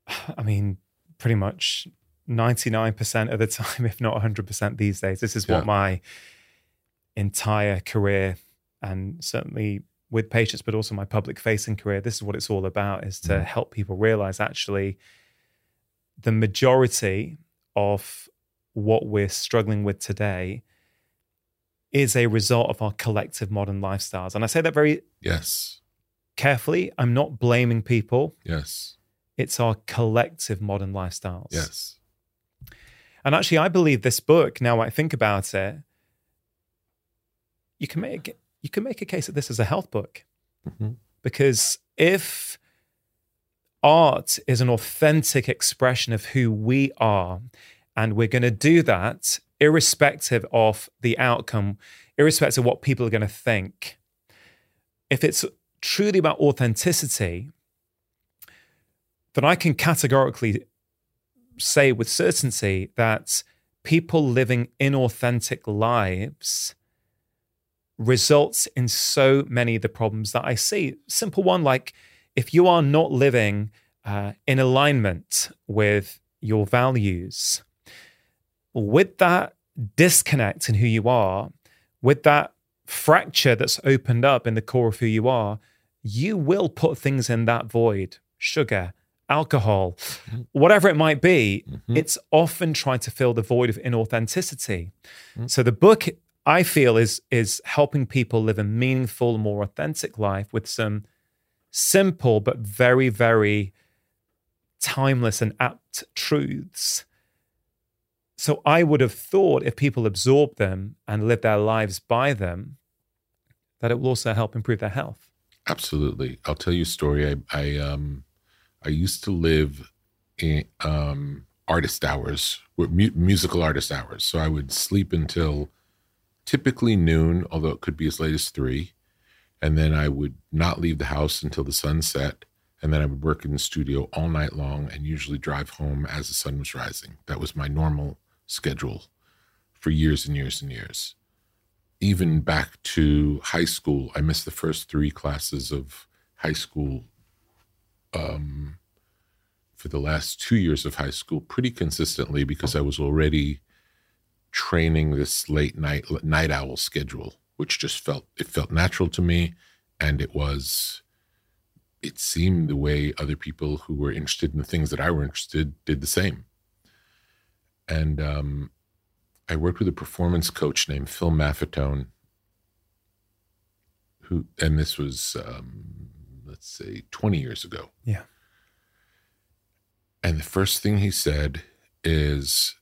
I mean, pretty much 99% of the time, if not 100% these days. This is what my entire career and certainly with patients, but also my public facing career, this is what it's all about is to mm. help people realize actually the majority of what we're struggling with today is a result of our collective modern lifestyles. And I say that very yes carefully. I'm not blaming people. Yes. It's our collective modern lifestyles. Yes. And actually, I believe this book, now I think about it, you can make you can make a case that this is a health book. Mm-hmm. Because if art is an authentic expression of who we are, and we're going to do that irrespective of the outcome, irrespective of what people are going to think. If it's truly about authenticity, then I can categorically say with certainty that people living inauthentic lives results in so many of the problems that I see. Simple one like if you are not living uh, in alignment with your values, with that disconnect in who you are, with that fracture that's opened up in the core of who you are, you will put things in that void sugar, alcohol, mm-hmm. whatever it might be. Mm-hmm. It's often trying to fill the void of inauthenticity. Mm-hmm. So the book, I feel, is, is helping people live a meaningful, more authentic life with some simple but very, very timeless and apt truths so I would have thought if people absorb them and live their lives by them, that it will also help improve their health. Absolutely. I'll tell you a story. I I um I used to live in um artist hours, mu- musical artist hours. So I would sleep until typically noon, although it could be as late as three. And then I would not leave the house until the sun set. And then I would work in the studio all night long and usually drive home as the sun was rising. That was my normal schedule for years and years and years. Even back to high school, I missed the first three classes of high school um, for the last two years of high school pretty consistently because I was already training this late night night owl schedule, which just felt it felt natural to me, and it was it seemed the way other people who were interested in the things that I were interested did the same. And um, I worked with a performance coach named Phil Maffetone, who, and this was, um, let's say, 20 years ago. Yeah. And the first thing he said is,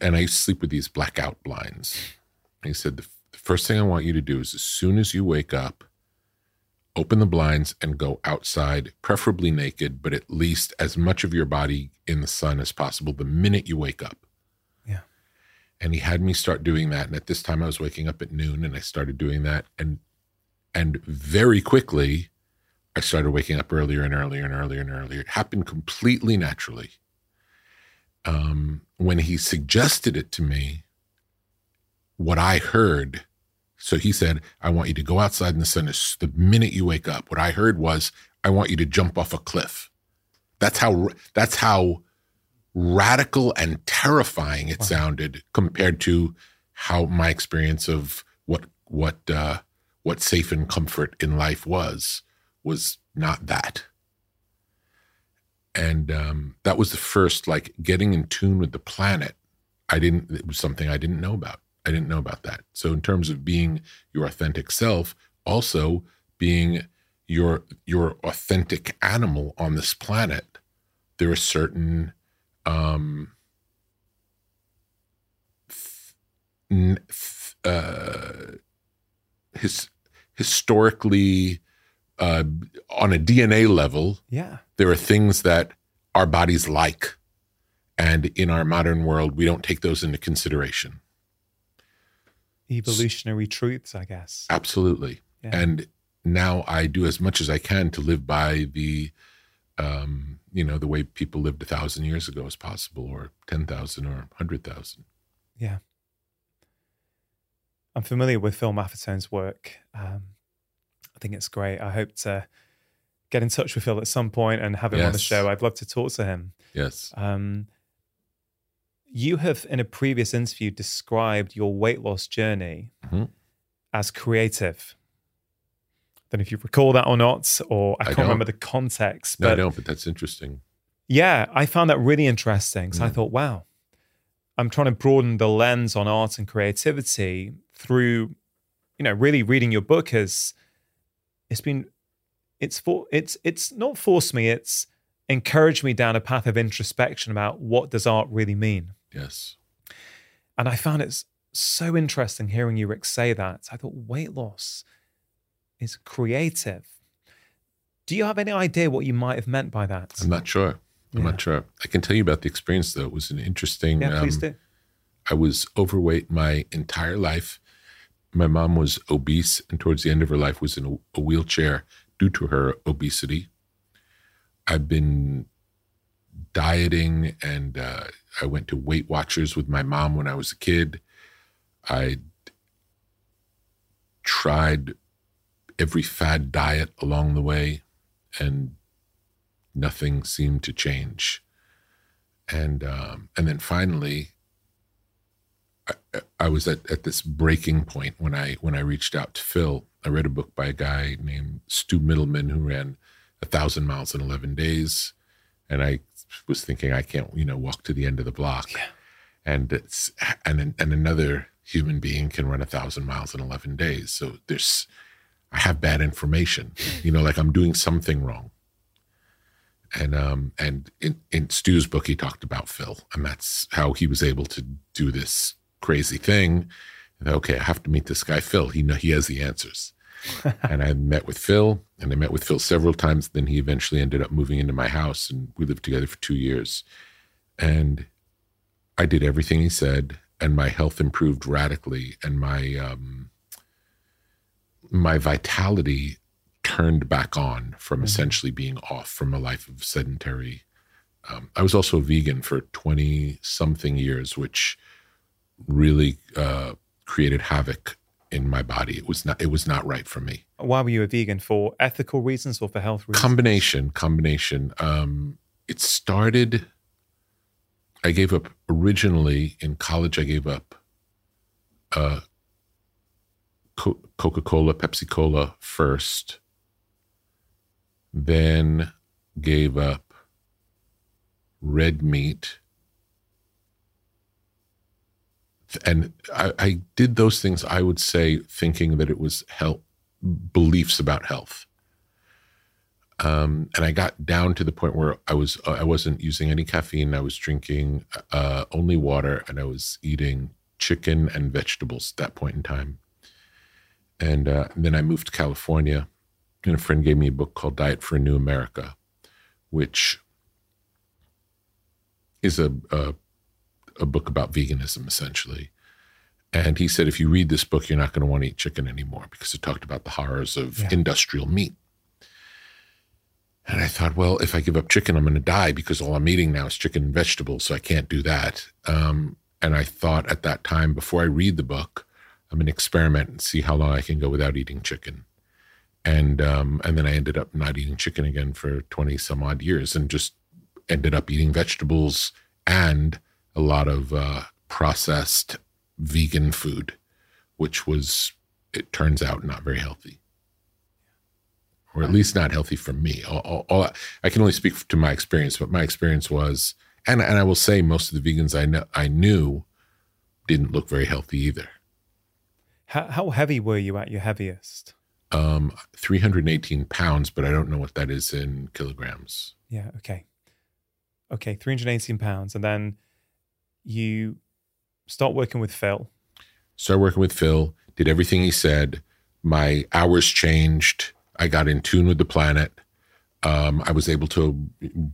and I sleep with these blackout blinds. He said, the, the first thing I want you to do is as soon as you wake up, open the blinds and go outside, preferably naked, but at least as much of your body in the sun as possible the minute you wake up. Yeah. And he had me start doing that. And at this time I was waking up at noon and I started doing that. And and very quickly I started waking up earlier and earlier and earlier and earlier. It happened completely naturally. Um, when he suggested it to me, what I heard so he said, I want you to go outside in the sun the minute you wake up. What I heard was, I want you to jump off a cliff. That's how that's how radical and terrifying it wow. sounded compared to how my experience of what what uh, what safe and comfort in life was was not that. And um, that was the first like getting in tune with the planet. I didn't. It was something I didn't know about. I didn't know about that. So in terms of being your authentic self, also being your your authentic animal on this planet, there are certain um, uh, his, historically uh, on a DNA level, yeah, there are things that our bodies like, and in our modern world, we don't take those into consideration. evolutionary truths, I guess. Absolutely. Yeah. And now I do as much as I can to live by the, um, you know, the way people lived a thousand years ago as possible, or ten thousand, or hundred thousand. Yeah. I'm familiar with Phil Maffetone's work. Um, think it's great. I hope to get in touch with Phil at some point and have him on the show. I'd love to talk to him. Yes. Um, you have, in a previous interview, described your weight loss journey Mhm. as creative. don't know if you recall that or not, or I I can't don't. remember the context. No, I don't, but that's interesting. yeah, I found that really interesting. So I Mm. thought, wow, I'm trying to broaden the lens on art and creativity through, you know, really reading your book has it's been it's for it's it's not forced me, it's encouraged me down a path of introspection about what does art really mean. Yes. And I found it's so interesting hearing you, Rick, say that. I thought weight loss is creative. Do you have any idea what you might have meant by that? I'm not sure. I'm Yeah. not sure. I can tell you about the experience, though. It was an interesting. Yeah, please um, do. I was overweight my entire life. My mom was obese, and towards the end of her life, was in a, wheelchair due to her obesity. I've been dieting, and uh, I went to Weight Watchers with my mom when I was a kid. I tried every fad diet along the way, and nothing seemed to change. And um, and then finally, I, was at, at this breaking point when I when I reached out to Phil. I read a book by a guy named Stu Mittleman who ran a thousand miles in eleven days, and I was thinking I can't you know walk to the end of the block, Yeah. and it's and and another human being can run a thousand miles in eleven days. So there's I have bad information, you know, like I'm doing something wrong. And um and in, in Stu's book he talked about Phil, and that's how he was able to do this crazy thing. And okay, I have to meet this guy Phil. He know he has the answers. and I met with Phil, and I met with Phil several times. Then he eventually ended up moving into my house, and we lived together for two years. And I did everything he said, and my health improved radically, and my um, my vitality turned back on from Mhm. essentially being off from a life of sedentary. Um, I was also a vegan for twenty something years, which really uh, created havoc in my body. It was not it was not right for me. Why were you a vegan? For ethical reasons or for health reasons? Combination, combination. Um, it started. I gave up originally in college. I gave up uh, Co- Coca Cola, Pepsi Cola first, then gave up red meat. And I, I did those things, I would say, thinking that it was health, beliefs about health. Um, and I got down to the point where I was I wasn't using any caffeine. I was drinking uh, only water, and I was eating chicken and vegetables at that point in time. And, uh, then I moved to California, and a friend gave me a book called Diet for a New America, which is a a, a book about veganism essentially. And he said, if you read this book, you're not going to want to eat chicken anymore because it talked about the horrors of Yeah. industrial meat. And I thought, well, if I give up chicken, I'm going to die because all I'm eating now is chicken and vegetables, so I can't do that. Um, and I thought at that time, before I read the book, I'm going to experiment and see how long I can go without eating chicken. And um, and then I ended up not eating chicken again for 20 some odd years, and just ended up eating vegetables and a lot of uh, processed vegan food, which was, it turns out, not very healthy or at least not healthy for me. All, all, all, I can only speak to my experience, but my experience was, and and I will say, most of the vegans I know I knew didn't look very healthy either. How, how heavy were you at your heaviest? Um, 318 pounds, but I don't know what that is in kilograms. Yeah. Okay. Okay. 318 pounds. And then you start working with Phil. Start working with Phil, did everything he said. My hours changed. I got in tune with the planet. Um, I was able to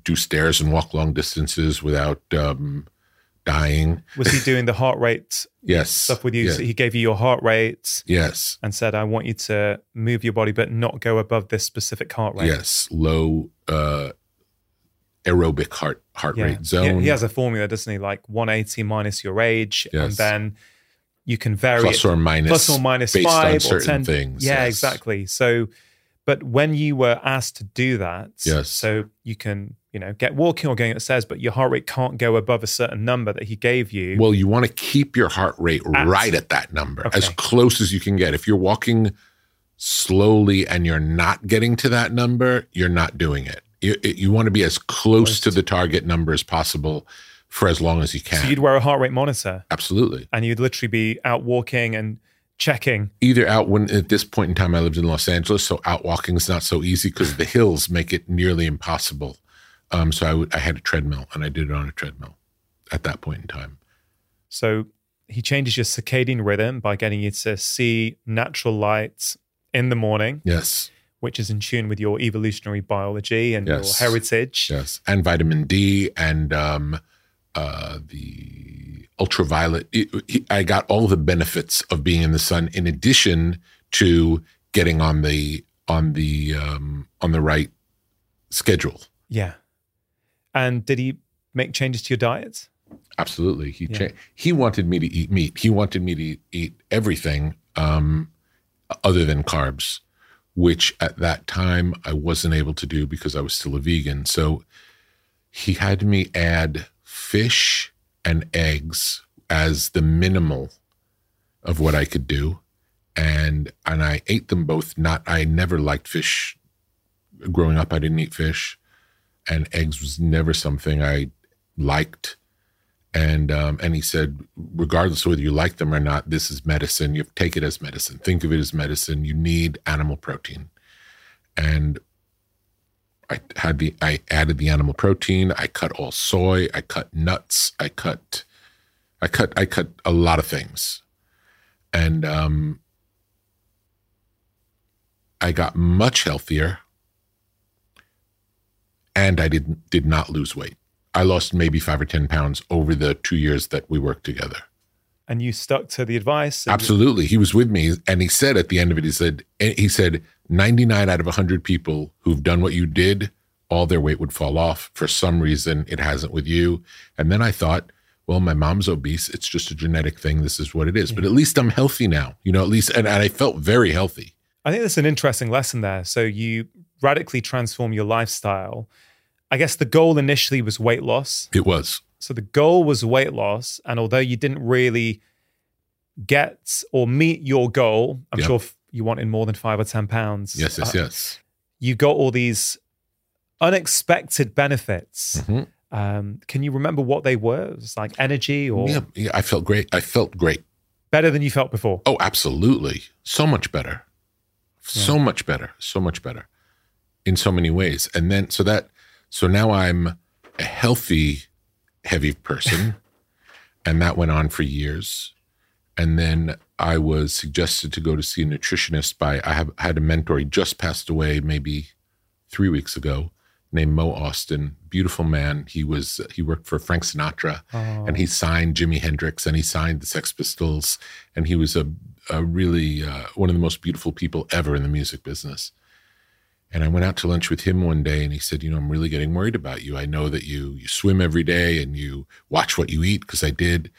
do stairs and walk long distances without um, dying. Was he doing the heart rate Yes. stuff with you? Yeah. So he gave you your heart rate yes. and said, I want you to move your body, but not go above this specific heart rate. Yes. Low uh, aerobic heart heart Yeah. rate zone. He, has a formula, doesn't he? Like 180 minus your age. And then you can vary plus it or minus plus or minus five or certain 10 things. Yeah, yes. exactly. So, but when you were asked to do that, Yes. so you can, you know, get walking or going upstairs, but your heart rate can't go above a certain number that he gave you. Well, you want to keep your heart rate At- right at that number, Okay. as close as you can get. If you're walking slowly and you're not getting to that number, you're not doing it. You, you want to be as close to the target number as possible for as long as you can. so you'd wear a heart rate monitor Absolutely. and you'd literally be out walking and checking. Either out when at this point in time I lived in Los Angeles, so out walking is not so easy because the hills make it nearly impossible. Um, so I had a treadmill and I did it on a treadmill at that point in time. So he changes your circadian rhythm by getting you to see natural light in the morning, Yes, which is in tune with your evolutionary biology and Yes. your heritage. yes, and vitamin D and um, uh, the ultraviolet. it- it- I got all the benefits of being in the sun, in addition to getting on the on the um, on the right schedule. Yeah. And did he make changes to your diet? Absolutely. He Yeah. cha- he wanted me to eat meat. He wanted me to eat everything um, other than carbs, which at that time I wasn't able to do because I was still a vegan. So he had me add fish and eggs as the minimal of what I could do. And and I ate them both. Not I never liked fish. Growing up, I didn't eat fish, and eggs was never something I liked and um, and he said, regardless of whether you like them or not, this is medicine. You take it as medicine. Think of it as medicine. You need animal protein, and I had the I added the animal protein. I cut all soy. I cut nuts. I cut, I cut I cut a lot of things, and um, I got much healthier, and I didn't did not lose weight. I lost maybe five or 10 pounds over the two years that we worked together. And you stuck to the advice. Absolutely. He was with me. And he said at the end of it, he said, eh, he said, 99 out of 100 people who've done what you did, all their weight would fall off. For some reason, it hasn't with you. And then I thought, well, my mom's obese. It's just a genetic thing. This is what it is. But at mm-hmm. least I'm healthy now, you know, at least, and, and I felt very healthy. I think that's an interesting lesson there. So you radically transform your lifestyle. I guess the goal initially was weight loss. It was. So the goal was weight loss. And although you didn't really get or meet your goal, I'm Yeah. sure you wanted more than five or 10 pounds. Yes, yes, uh, yes. You got all these unexpected benefits. Mhm. Um, can you remember what they were? It was like energy or Yeah, yeah, I felt great. I felt great. better than you felt before. Oh, absolutely. So much better. So much better. So much better in so many ways. And then, so that, so now I'm a healthy, heavy person. and that went on for years. And then I was suggested to go to see a nutritionist by, I have had a mentor. He just passed away maybe three weeks ago named Mo Ostin. Beautiful man. He was, he worked for Frank Sinatra and he signed Jimi Hendrix and he signed the Sex Pistols, and he was a, a really uh, one of the most beautiful people ever in the music business. And I went out to lunch with him one day, and he said, "You know, I'm really getting worried about you. I know that you you swim every day and you watch what you eat because I did,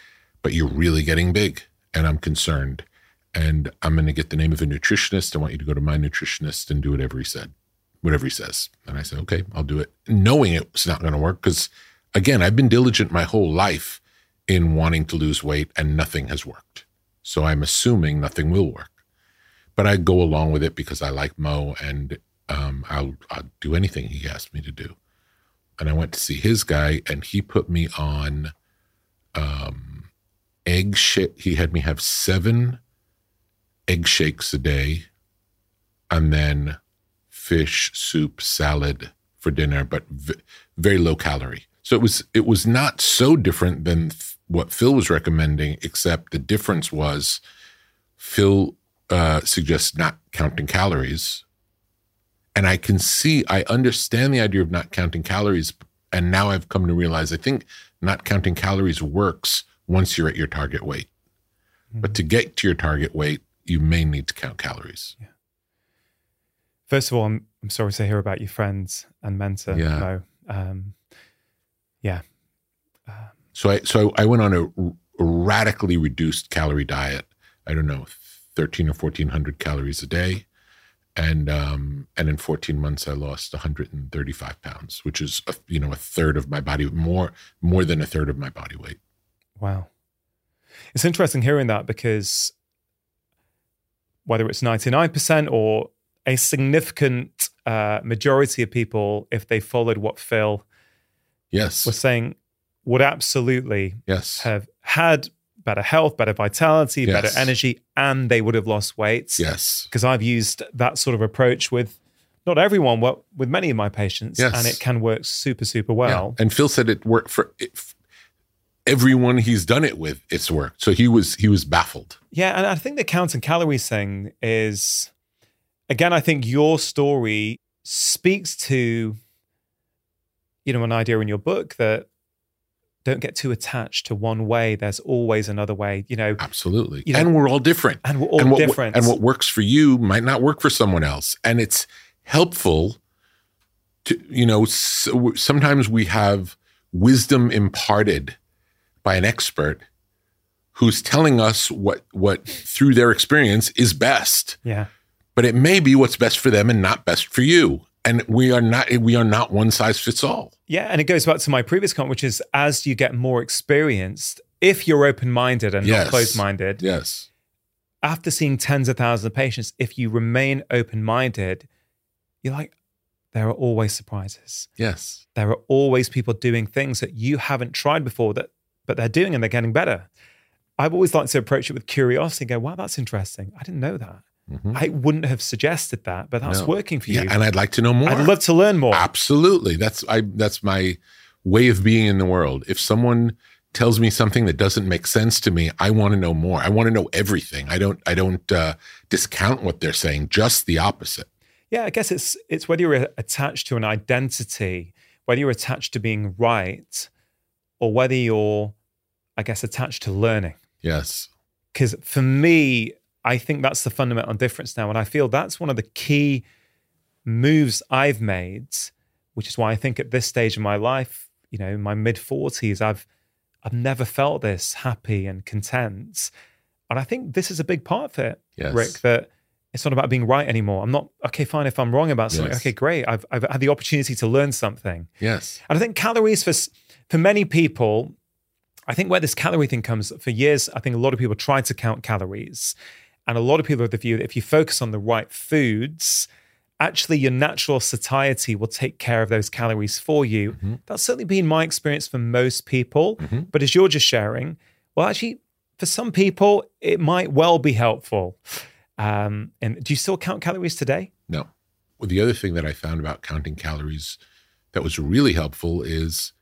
but you're really getting big, and I'm concerned. And I'm going to get the name of a nutritionist. I want you to go to my nutritionist and do whatever he said, whatever he says." And I said, "Okay, I'll do it," knowing it's not going to work because, again, I've been diligent my whole life in wanting to lose weight and nothing has worked. So I'm assuming nothing will work. But I go along with it because I like Mo and um, I'll, I'll do anything he asked me to do. And I went to see his guy and he put me on um, egg shake. He had me have seven egg shakes a day and then fish, soup, salad for dinner, but v- very low calorie. So it was it was not so different than th- what Phil was recommending, except the difference was Phil uh, suggests not counting calories, and I can see I understand the idea of not counting calories, And now I've come to realize I think not counting calories works once you're at your target weight. Mm-hmm. But to get to your target weight, you may need to count calories. Yeah. First of all, I'm, I'm sorry to hear about your friends and mentor. Yeah. Mo. Um, yeah. so I so I went on a, a radically reduced calorie diet. I don't know, thirteen or fourteen hundred calories a day, and um, and in fourteen months I lost one hundred and thirty five pounds, which is a, you know a third of my body more more than a third of my body weight. Wow, it's interesting hearing that because whether it's ninety nine percent or a significant uh, majority of people, if they followed what Phil yes. was saying, would absolutely yes. have had better health, better vitality, Yes. better energy, and they would have lost weight. yes Because I've used that sort of approach with not everyone, but with many of my patients, Yes. and it can work super, super well. Yeah. And Phil said it worked for it, everyone he's done it with. It's worked. So he was he was baffled. Yeah, and I think the counting calories thing is, again, I think your story speaks to, you know, an idea in your book that don't get too attached to one way. There's always another way, you know, Absolutely. You know- and we're all different. and we're all and what, different. And what works for you might not work for someone else. And it's helpful to, you know, so sometimes we have wisdom imparted by an expert who's telling us what what through their experience is best. yeah, But it may be what's best for them and not best for you. And we are not we are not one size fits all. yeah, and it goes back to my previous comment, which is as you get more experienced, if you're open minded and Yes. not closed minded, Yes. after seeing tens of thousands of patients, if you remain open minded, you're like, there are always surprises. Yes. There are always people doing things that you haven't tried before that, but they're doing and they're getting better. I've always liked to approach it with curiosity and go, wow, that's interesting. I didn't know that. Mhm. I wouldn't have suggested that, but that's No. working for you. Yeah, and I'd like to know more. I'd love to learn more. Absolutely. That's I that's my way of being in the world. If someone tells me something that doesn't make sense to me, I want to know more. I want to know everything. I don't I don't uh, discount what they're saying, just the opposite. Yeah, I guess it's it's whether you're attached to an identity, whether you're attached to being right, or whether you're, I guess, attached to learning. Yes. Because for me, I think that's the fundamental difference now, and I feel that's one of the key moves I've made, which is why I think at this stage of my life, you know, in my mid forties, I've I've never felt this happy and content, and I think this is a big part of it, Yes. Rick. That it's not about being right anymore. I'm not okay. Fine, if I'm wrong about something, Yes. okay, great. I've I've had the opportunity to learn something. Yes. And I think calories for for many people, I think where this calorie thing comes for years, I think a lot of people tried to count calories, and a lot of people have the view that if you focus on the right foods, actually your natural satiety will take care of those calories for you. Mhm. That's certainly been my experience for most people. Mhm. But as you're just sharing, well, actually, for some people, it might well be helpful. Um, and do you still count calories today? No. Well, the other thing that I found about counting calories that was really helpful is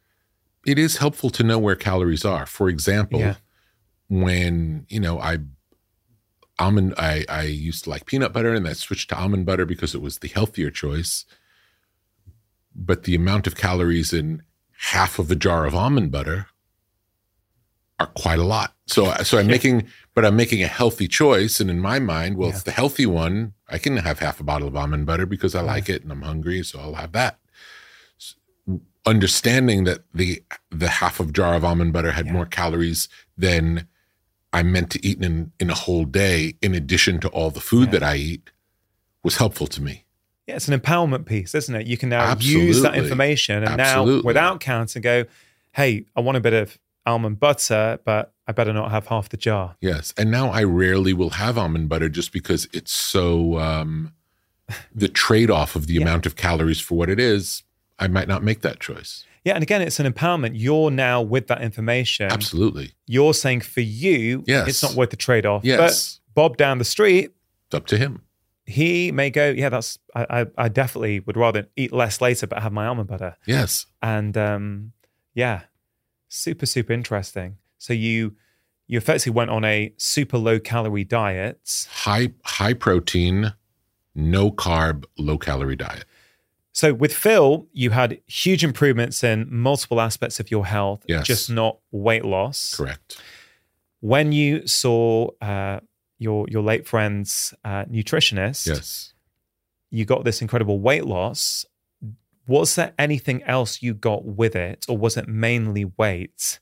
it is helpful to know where calories are. For example, Yeah. when, you know, I almond I, I used to like peanut butter and I switched to almond butter because it was the healthier choice. But the amount of calories in half of a jar of almond butter are quite a lot. So so I'm making but I'm making a healthy choice. And in my mind, well, Yeah. it's the healthy one. I can have half a bottle of almond butter because I oh, like it and I'm hungry, so I'll have that. S- Understanding that the the half of jar of almond butter had more calories than I'm meant to eat in in a whole day, in addition to all the food Yeah. that I eat, was helpful to me. Yeah, it's an empowerment piece, isn't it? You can now use that information and Absolutely. now, without counting, go, hey, I want a bit of almond butter, but I better not have half the jar. Yes, and now I rarely will have almond butter just because it's so um, the trade off of the Yeah. amount of calories for what it is. I might not make that choice. Yeah, and again, it's an empowerment. You're now with that information. Absolutely, You're saying for you, Yes. it's not worth the trade off. yes, But Bob down the street, it's up to him. he may go, yeah, that's I, I, I definitely would rather eat less later, but have my almond butter. Yes, and um, yeah, super super interesting. So you you effectively went on a super low calorie diet. high high protein, no carb, low calorie diet. So with Phil, you had huge improvements in multiple aspects of your health, Yes. just not weight loss. Correct. When you saw uh, your your late friend's uh, nutritionist, Yes. you got this incredible weight loss. Was there anything else you got with it, or was it mainly weight?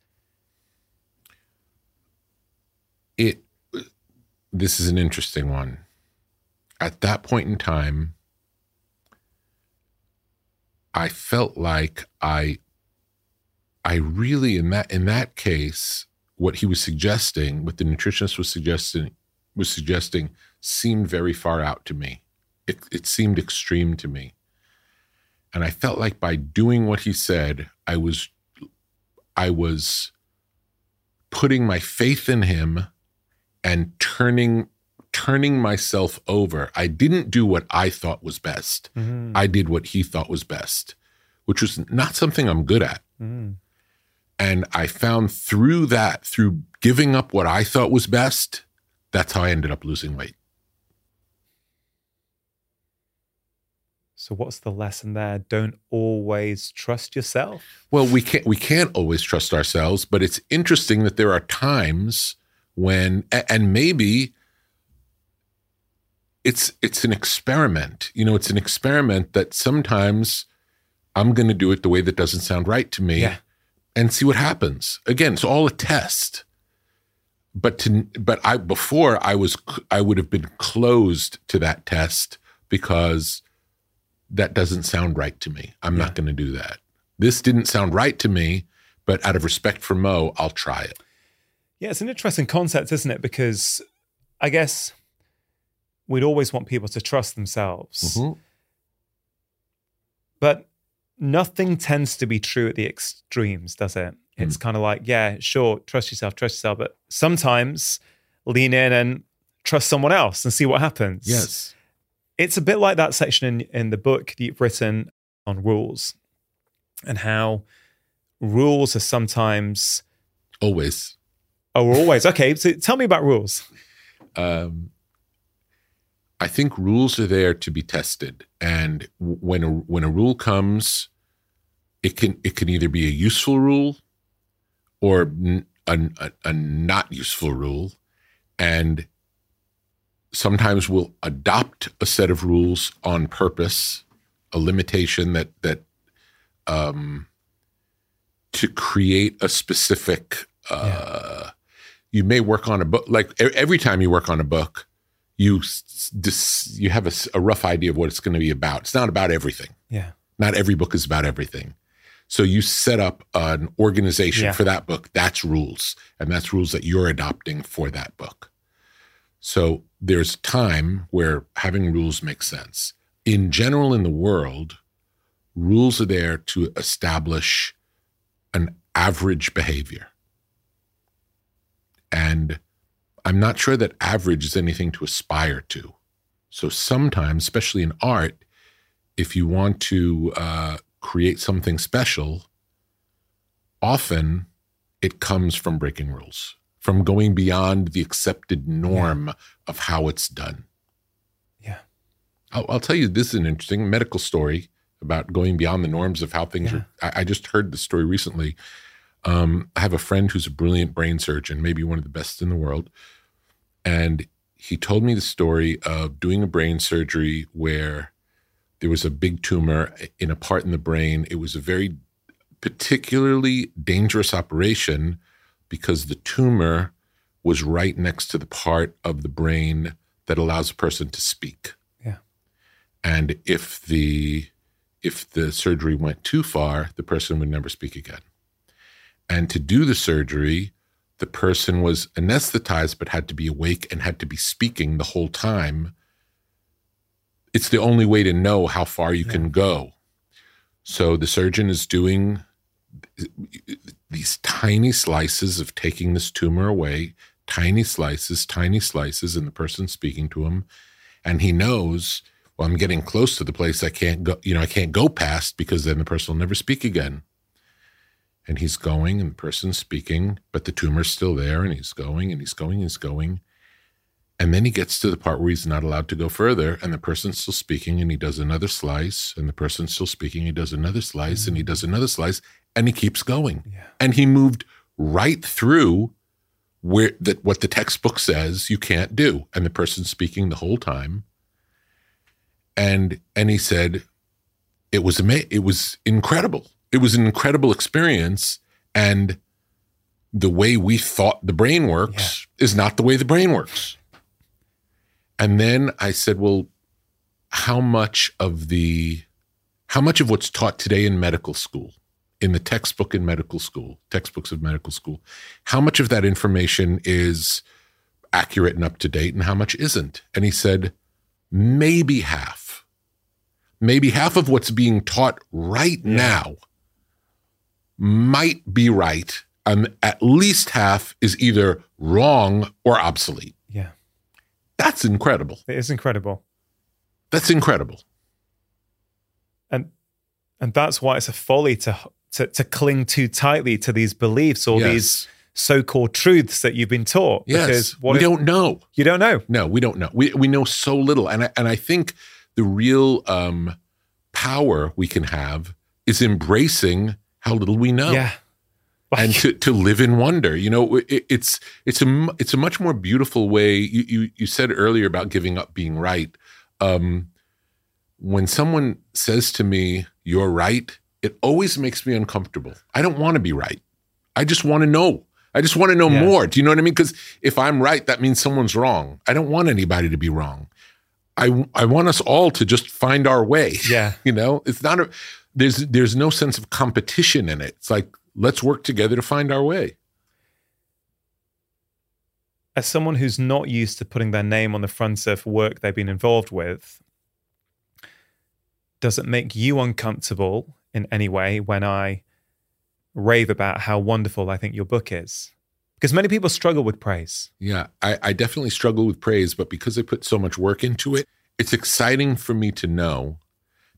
It. This is an interesting one. At that point in time, I felt like I. I really in that in that case, what he was suggesting, what the nutritionist was suggesting, was suggesting, seemed very far out to me. It, it seemed extreme to me. And I felt like by doing what he said, I was I was putting my faith in him and turning turning myself over. I didn't do what I thought was best. I did what he thought was best, which was not something I'm good at. Mm. And I found through that, through giving up what I thought was best, that's how I ended up losing weight. So what's the lesson there? Don't always trust yourself. Well, we can't we can't always trust ourselves, but it's interesting that there are times when and maybe it's it's an experiment. You know, it's an experiment that sometimes I'm going to do it the way that doesn't sound right to me Yeah. and see what happens. Again, it's all a test. But to but I before I was I would have been closed to that test because that doesn't sound right to me. I'm not going to do that. This didn't sound right to me, but out of respect for Mo, I'll try it. Yeah, it's an interesting concept, isn't it? Because I guess we'd always want people to trust themselves. But nothing tends to be true at the extremes, does it? It's kind of like, yeah, sure, trust yourself, trust yourself, but sometimes lean in and trust someone else and see what happens. Yes. It's a bit like that section in, in the book that you've written on rules and how rules are sometimes, Always. oh, always. Okay, so tell me about rules. Um, I think rules are there to be tested, and when a when a rule comes, it can it can either be a useful rule or a not useful rule, and sometimes we'll adopt a set of rules on purpose, a limitation that that um, to create a specific. Uh, You may work on a book like every time you work on a book, you dis, you have a rough idea of what it's going to be about. It's not about everything. Yeah. Not every book is about everything. So you set up an organization Yeah. for that book. That's rules, and that's rules that you're adopting for that book. So there's time where having rules makes sense. In general, in the world, rules are there to establish an average behavior. And I'm not sure that average is anything to aspire to. So sometimes, especially in art, if you want to uh, create something special, often it comes from breaking rules, from going beyond the accepted norm of how it's done. Yeah. I'll, I'll tell you this is an interesting medical story about going beyond the norms of how things Yeah. are. I, I just heard the story recently. Um, I have a friend who's a brilliant brain surgeon, maybe one of the best in the world. And he told me the story of doing a brain surgery where there was a big tumor in a part in the brain. It was a very particularly dangerous operation because the tumor was right next to the part of the brain that allows a person to speak. Yeah. And if the if the surgery went too far, the person would never speak again. And to do the surgery, the person was anesthetized but had to be awake and had to be speaking the whole time. It's the only way to know how far you can go. So the surgeon is doing these tiny slices of taking this tumor away, tiny slices, tiny slices, and the person speaking to him. And he knows, well, I'm getting close to the place I can't go, you know, I can't go past because then the person will never speak again. And he's going and the person's speaking, but the tumor's still there, and he's going and he's going and he's going. And then he gets to the part where he's not allowed to go further, and the person's still speaking, and he does another slice, and the person's still speaking, he does another slice, mm-hmm. and he does another slice, and he keeps going. Yeah. And he moved right through where that what the textbook says you can't do, and the person's speaking the whole time. And and he said, it was ama- it was incredible. It was an incredible experience, and the way we thought the brain works yeah. is not the way the brain works. And then I said, well, how much of the how much of what's taught today in medical school, in the textbook in medical school, textbooks of medical school, how much of that information is accurate and up to date and how much isn't? And he said, maybe half. Maybe half of what's being taught right yeah. now might be right. And at least half is either wrong or obsolete. Yeah. That's incredible. It is incredible. That's incredible. And and that's why it's a folly to to, to cling too tightly to these beliefs or yes. these so-called truths that you've been taught. Yes. Because we if, don't know. You don't know. No, we don't know. We we know so little, and I, and I think the real um, power we can have is embracing how little we know. Yeah and to, to live in wonder. You know, it, it's it's a it's a much more beautiful way. You you, you said earlier about giving up being right. Um, when someone says to me, "You're right," it always makes me uncomfortable. I don't want to be right. I just want to know. I just want to know yeah. more. Do you know what I mean? Because if I'm right, that means someone's wrong. I don't want anybody to be wrong. I I want us all to just find our way. Yeah. You know, it's not a there's there's no sense of competition in it. It's like let's work together to find our way. As someone who's not used to putting their name on the front of work they've been involved with, does it make you uncomfortable in any way when I rave about how wonderful I think your book is? Because many people struggle with praise. Yeah, I, I definitely struggle with praise, but because I put so much work into it, it's exciting for me to know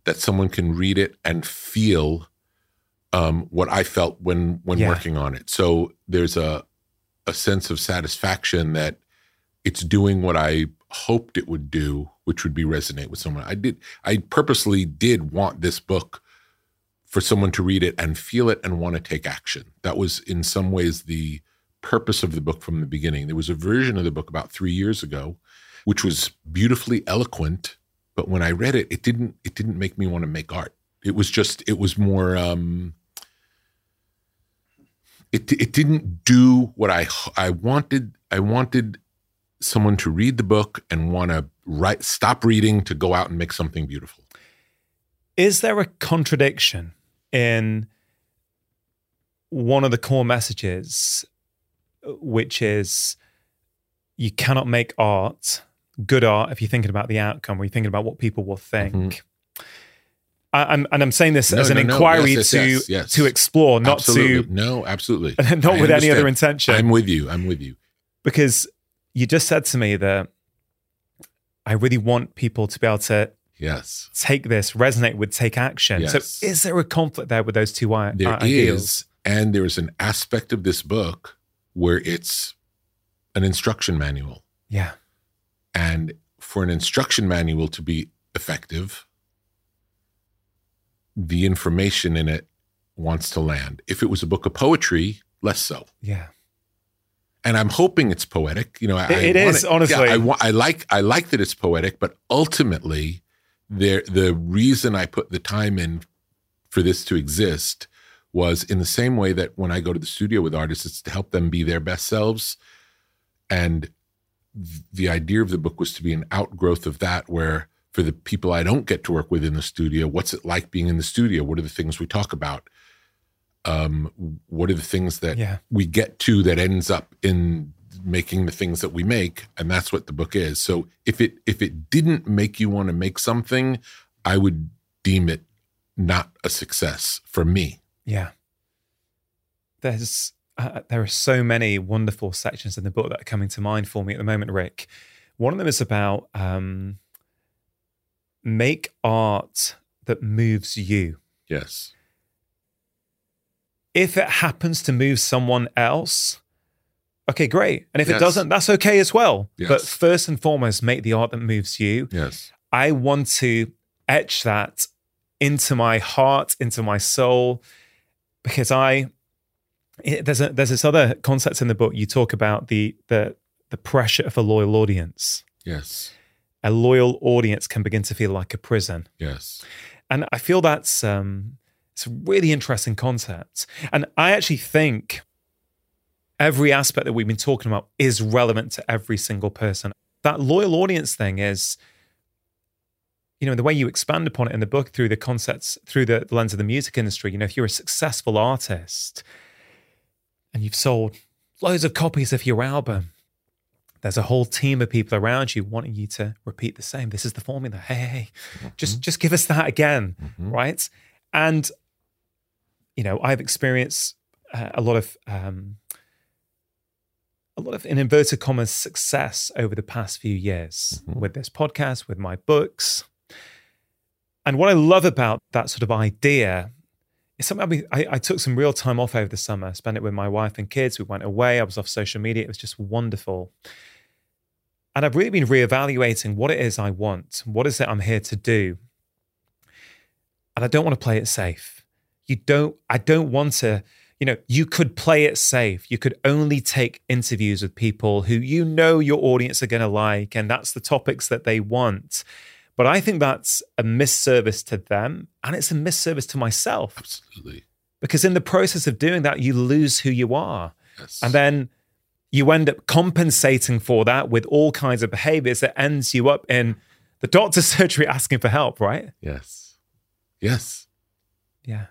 that someone can read it and feel um, what I felt when when yeah. working on it. So there's a a sense of satisfaction that it's doing what I hoped it would do, which would be resonate with someone. I did I purposely did want this book for someone to read it and feel it and want to take action. That was in some ways the purpose of the book from the beginning. There was a version of the book about 3 years ago which was beautifully eloquent, but when I read it it didn't it didn't make me want to make art. It was just it was more um it it didn't do what I I wanted. I wanted someone to read the book and want to write stop reading to go out and make something beautiful. Is there a contradiction in one of the core messages, which is you cannot make art, good art, if you're thinking about the outcome or you're thinking about what people will think. Mm-hmm. I'm, and I'm saying this no, as an no, inquiry no. Yes, to yes, yes. to explore, not absolutely. to no, absolutely, not I with any other intention. I'm with you. I'm with you because you just said to me that I really want people to be able to yes take this, resonate with, take action. So, is there a conflict there with those two there ideals? Is, and there is an aspect of this book where it's an instruction manual. Yeah, and for an instruction manual to be effective the information in it wants to land. If it was a book of poetry, less so. Yeah. And I'm hoping it's poetic. You know, it, I it is it, honestly. Yeah, I, want, I like I like that it's poetic, but ultimately, there the reason I put the time in for this to exist was in the same way that when I go to the studio with artists, it's to help them be their best selves. And the idea of the book was to be an outgrowth of that, where for the people I don't get to work with in the studio, what's it like being in the studio? What are the things we talk about? Um, what are the things that yeah. we get to that ends up in making the things that we make? And that's what the book is. So if it if it didn't make you want to make something, I would deem it not a success for me. Yeah. There's uh, there are so many wonderful sections in the book that are coming to mind for me at the moment, Rick. One of them is about um, make art that moves you. Yes. If it happens to move someone else, okay, great. And if Yes. it doesn't, that's okay as well. Yes. But first and foremost, make the art that moves you. Yes. I want to etch that into my heart, into my soul, because I it, there's a there's this other concept in the book. You talk about the the the pressure of a loyal audience. Yes. A loyal audience can begin to feel like a prison, Yes. and I feel that's um, it's a really interesting concept. And I actually think every aspect that we've been talking about is relevant to every single person. That loyal audience thing is, you know, the way you expand upon it in the book through the concepts, through the, the lens of the music industry. You know, if you're a successful artist and you've sold loads of copies of your album, there's a whole team of people around you wanting you to repeat the same. This is the formula. Hey, hey, hey, just just give us that again, Mhm. right? And you know, I've experienced uh, a lot of um, a lot of in inverted commas success over the past few years Mhm. with this podcast, with my books. And what I love about that sort of idea is something I, mean, I, I took some real time off over the summer, spent it with my wife and kids. We went away. I was off social media. It was just wonderful. And I've really been reevaluating what it is I want. What is it I'm here to do? And I don't want to play it safe. You don't, I don't want to, you know, you could play it safe. You could only take interviews with people who you know your audience are going to like, and that's the topics that they want. But I think that's a misservice to them and it's a misservice to myself Absolutely. because in the process of doing that, you lose who you are. Yes. And then you end up compensating for that with all kinds of behaviors that ends you up in the doctor's surgery asking for help, right? yes. Yes. Yeah.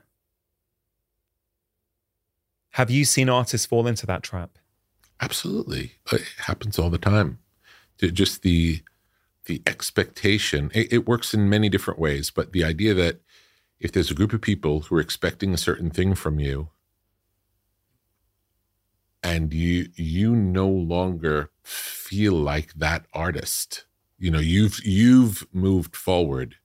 Have you seen artists fall into that trap? Absolutely. It happens all the time. Just the the expectation. It, it works in many different ways, but the idea that if there's a group of people who are expecting a certain thing from you and you you no longer feel like that artist, you know, you've you've moved forward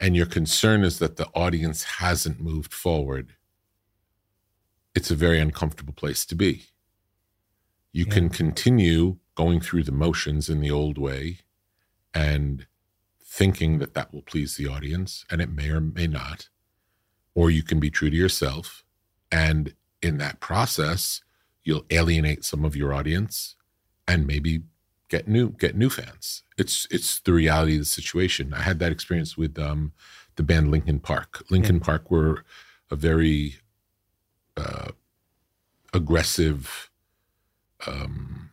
and your concern is that the audience hasn't moved forward. It's a very uncomfortable place to be. You Yeah. can continue going through the motions in the old way and thinking that that will please the audience, and it may or may not. Or you can be true to yourself. And in that process, you'll alienate some of your audience and maybe get new get new fans. It's it's the reality of the situation. I had that experience with um, the band Linkin Park. Linkin Park were a very uh, aggressive um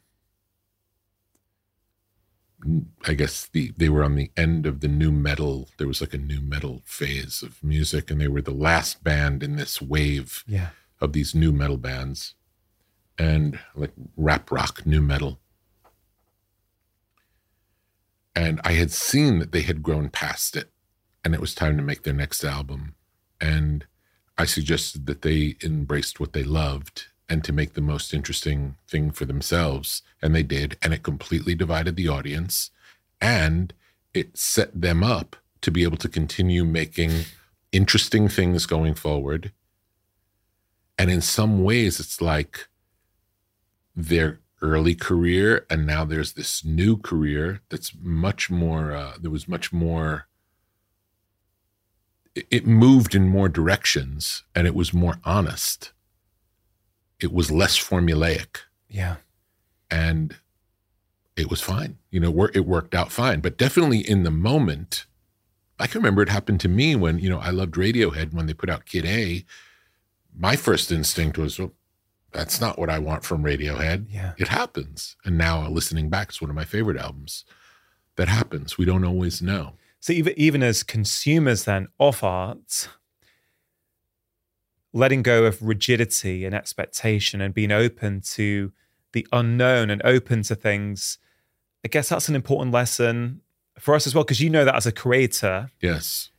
I guess the they were on the end of the new metal. There was like a new metal phase of music, and they were the last band in this wave Yeah. of these new metal bands, and like rap rock, new metal. And I had seen that they had grown past it, and it was time to make their next album. And I suggested that they embraced what they loved and to make the most interesting thing for themselves. And they did. And it completely divided the audience and it set them up to be able to continue making interesting things going forward. And in some ways, it's like their early career, and now there's this new career that's much more, uh, there was much more it- it moved in more directions and it was more honest. It was less formulaic Yeah. and it was fine. You know, it worked out fine. But definitely in the moment, I can remember it happened to me when, you know, I loved Radiohead when they put out Kid A. My first instinct was, well, that's not what I want from Radiohead. Yeah. It happens. And now uh, listening back, it's one of my favorite albums. That happens. We don't always know. So even even as consumers then of art, letting go of rigidity and expectation and being open to the unknown and open to things, I guess that's an important lesson for us as well, because you know that as a creator, Yes.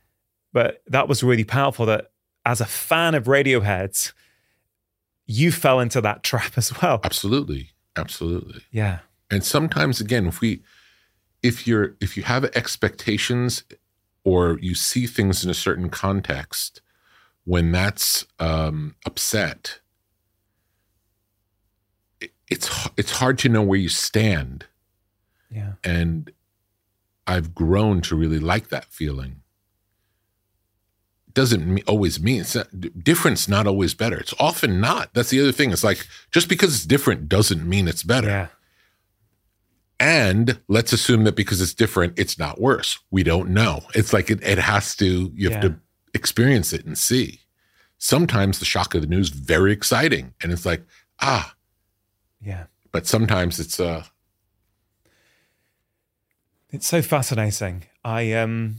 but that was really powerful that as a fan of Radiohead, you fell into that trap as well. Absolutely. Absolutely. Yeah. and sometimes again if we if you're if you have expectations or you see things in a certain context when that's um upset it's it's hard to know where you stand Yeah. and I've grown to really like that feeling. Doesn't always mean it's not, different's not always better. It's often not. That's the other thing. It's like just because it's different doesn't mean it's better. Yeah. And let's assume that because it's different, it's not worse. We don't know. It's like it, it has to. You have Yeah. to experience it and see. Sometimes the shock of the news very exciting, and it's like ah. Yeah. But sometimes it's uh It's so fascinating. I um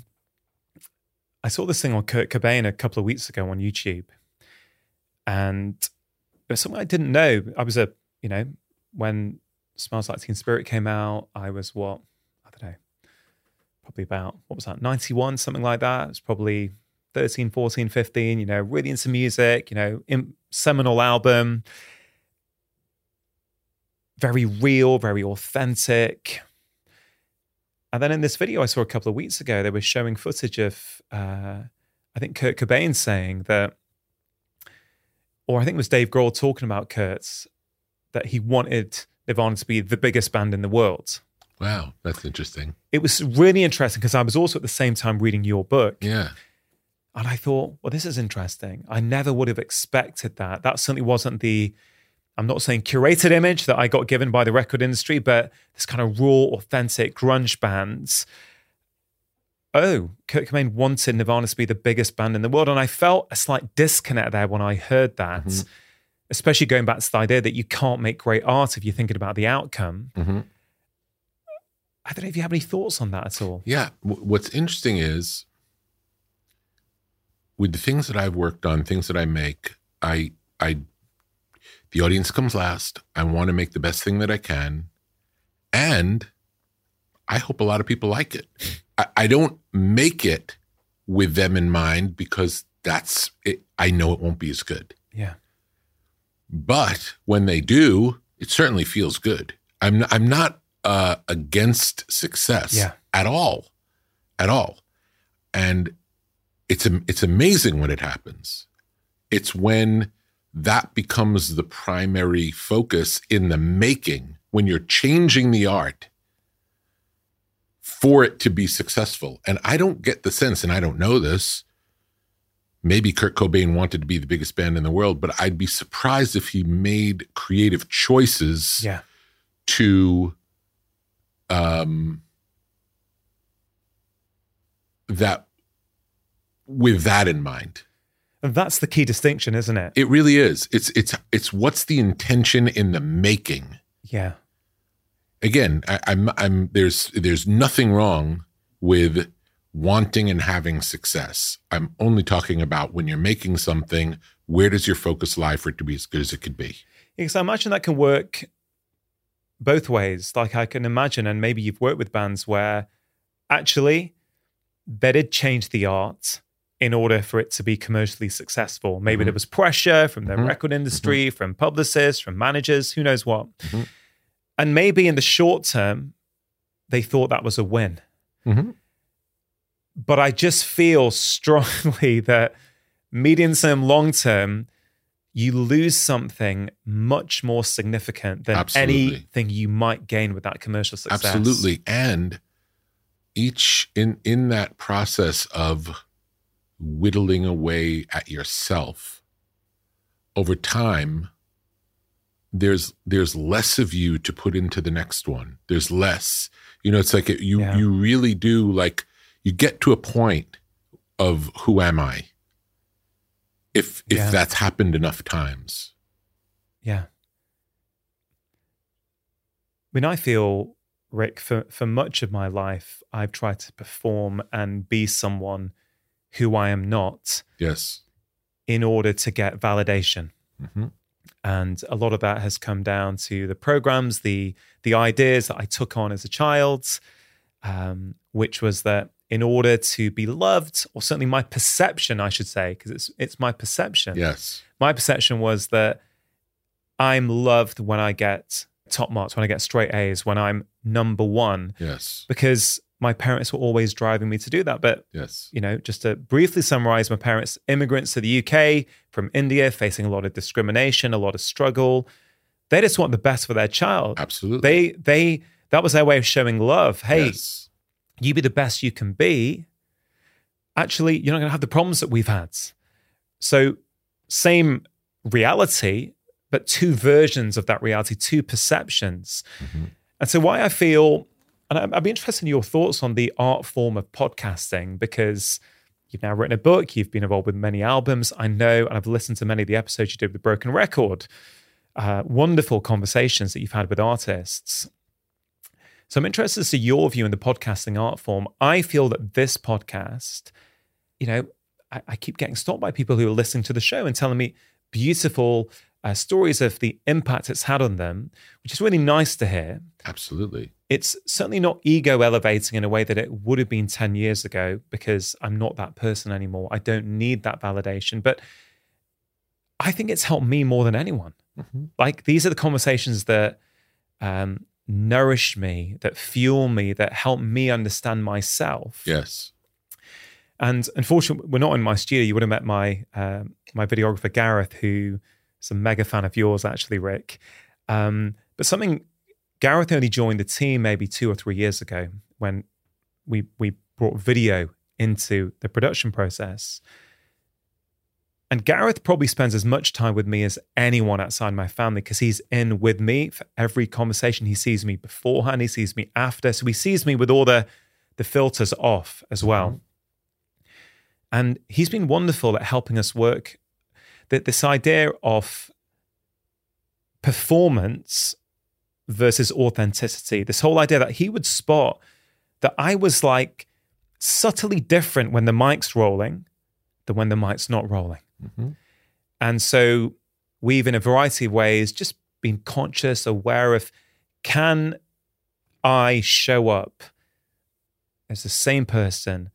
I saw this thing on Kurt Cobain a couple of weeks ago on YouTube. And it was something I didn't know. I was a, you know, when Smells Like Teen Spirit came out, I was what? I don't know. Probably about what was that? 91, something like that. It was probably 13, 14, 15, you know, really into music, you know, in, seminal album. Very real, very authentic. And then in this video I saw a couple of weeks ago, they were showing footage of, uh, I think Kurt Cobain saying that, or I think it was Dave Grohl talking about Kurt's, that he wanted Nirvana to be the biggest band in the world. wow, that's interesting. It was really interesting because I was also at the same time reading your book. Yeah. And I thought, well, this is interesting. I never would have expected that. That certainly wasn't the, I'm not saying curated image that I got given by the record industry, but this kind of raw, authentic grunge bands. Oh, Kurt Cobain wanted Nirvana to be the biggest band in the world. And I felt a slight disconnect there when I heard that, Mhm. especially going back to the idea that you can't make great art if you're thinking about the outcome. hmm I don't know if you have any thoughts on that at all. Yeah. What's interesting is with the things that I've worked on, things that I make, I, I, the audience comes last. I want to make the best thing that I can. And I hope a lot of people like it. I, I don't make it with them in mind because that's, it, I know it won't be as good. Yeah. But when they do, it certainly feels good. I'm, I'm not uh, against success Yeah. at all, at all. And it's it's amazing when it happens. It's when that becomes the primary focus in the making, when you're changing the art for it to be successful. And I don't get the sense, and I don't know this. Maybe Kurt Cobain wanted to be the biggest band in the world, but I'd be surprised if he made creative choices Yeah. to um that with that in mind And that's the key distinction, isn't it? it really is it's it's it's what's the intention in the making Yeah. again I, i'm i'm there's there's nothing wrong with wanting and having success i'm only talking about when you're making something where does your focus lie for it to be as good as it could be Because I imagine that can work both ways. Like I can imagine, and maybe you've worked with bands where actually they did change the art in order for it to be commercially successful. Maybe Mhm. there was pressure from the Mhm. record industry, from publicists, from managers, who knows what. Mhm. And maybe in the short term, they thought that was a win. Mhm. But I just feel strongly that medium term, long term, you lose something much more significant than Absolutely. anything you might gain with that commercial success. Absolutely. And each in in that process of whittling away at yourself over time there's there's less of you to put into the next one. There's less. You know, it's like you Yeah. you really do like you get to a point of who am I? If if Yeah. that's happened enough times. Yeah. I mean, I feel, Rick, for, for much of my life, I've tried to perform and be someone who I am not Yes. in order to get validation. hmm and a lot of that has come down to the programs the the ideas that i took on as a child um, which was that in order to be loved or certainly my perception i should say because it's it's my perception Yes. my perception was that i'm loved when i get top marks when i get straight a's when i'm number one Yes. because my parents were always driving me to do that but Yes. you know, just to briefly summarize, my parents, immigrants to the UK from India, facing a lot of discrimination, a lot of struggle. They just want the best for their child. Absolutely. They they that was their way of showing love. Hey, Yes. you be the best you can be. Actually, you're not going to have the problems that we've had. So, same reality, but two versions of that reality, two perceptions. Mhm. And so, why I feel, and I'd be interested in your thoughts on the art form of podcasting because you've now written a book, you've been involved with many albums. I know, and I've listened to many of the episodes you did with Broken Record. Uh, wonderful conversations that you've had with artists. So I'm interested to see your view in the podcasting art form. I feel that this podcast, you know, I, I keep getting stopped by people who are listening to the show and telling me beautiful uh, stories of the impact it's had on them, which is really nice to hear. Absolutely. It's certainly not ego elevating in a way that it would have been 10 years ago because I'm not that person anymore. I don't need that validation. But I think it's helped me more than anyone. Mhm. Like these are the conversations that um, nourish me, that fuel me, that help me understand myself. Yes. And unfortunately, we're not in my studio. You would have met my um, my videographer Gareth, who a mega fan of yours, actually, Rick. Um, but something Gareth only joined the team maybe two or three years ago when we we brought video into the production process. And Gareth probably spends as much time with me as anyone outside my family because he's in with me for every conversation. He sees me beforehand, he sees me after. So he sees me with all the the filters off as well. And he's been wonderful at helping us work that this idea of performance versus authenticity. This whole idea that he would spot that I was like subtly different when the mic's rolling than when the mic's not rolling. Mhm. And so we've, in a variety of ways, just been conscious, aware of can I show up as the same person,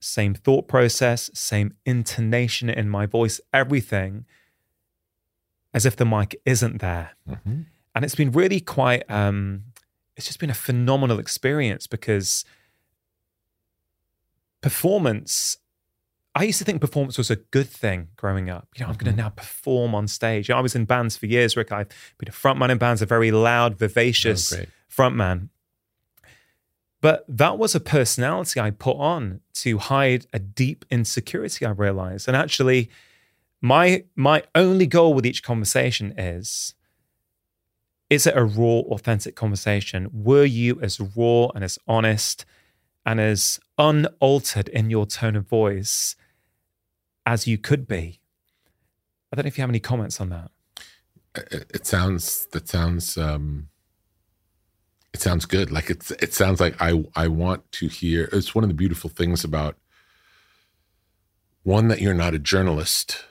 same thought process, same intonation in my voice, everything, as if the mic isn't there. Mhm. And it's been really quite, um, it's just been a phenomenal experience because performance, I used to think performance was a good thing growing up. You know, I'm going to now perform on stage. You know, I was in bands for years, Rick. I've been a frontman in bands, a very loud, vivacious Oh, frontman. But that was a personality I put on to hide a deep insecurity, I realized. And actually, my my only goal with each conversation is is it a raw, authentic conversation? Were you as raw and as honest and as unaltered in your tone of voice as you could be? I don't know if you have any comments on that. It, sounds that sounds um it sounds good. Like it's it sounds like I I want to hear it's one of the beautiful things about one that you're not a journalist.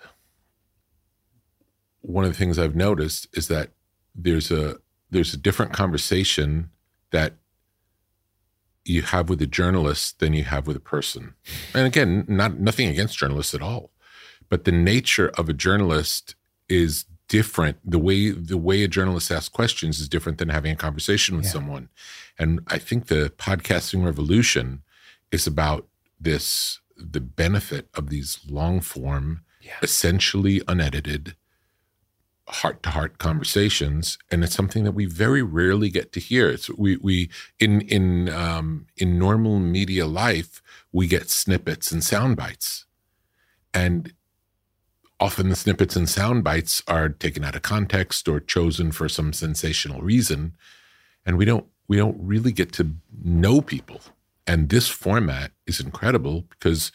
One of the things I've noticed is that there's a there's a different conversation that you have with a journalist than you have with a person. And again, not nothing against journalists at all. But the nature of a journalist is different. The way the way a journalist asks questions is different than having a conversation with Yeah. someone. And I think the podcasting revolution is about this the benefit of these long form, Yeah. essentially unedited, heart to heart conversations, and it's something that we very rarely get to hear. It's we we in in um, in normal media life we get snippets and sound bites, and often the snippets and sound bites are taken out of context or chosen for some sensational reason, and we don't we don't really get to know people. And this format is incredible because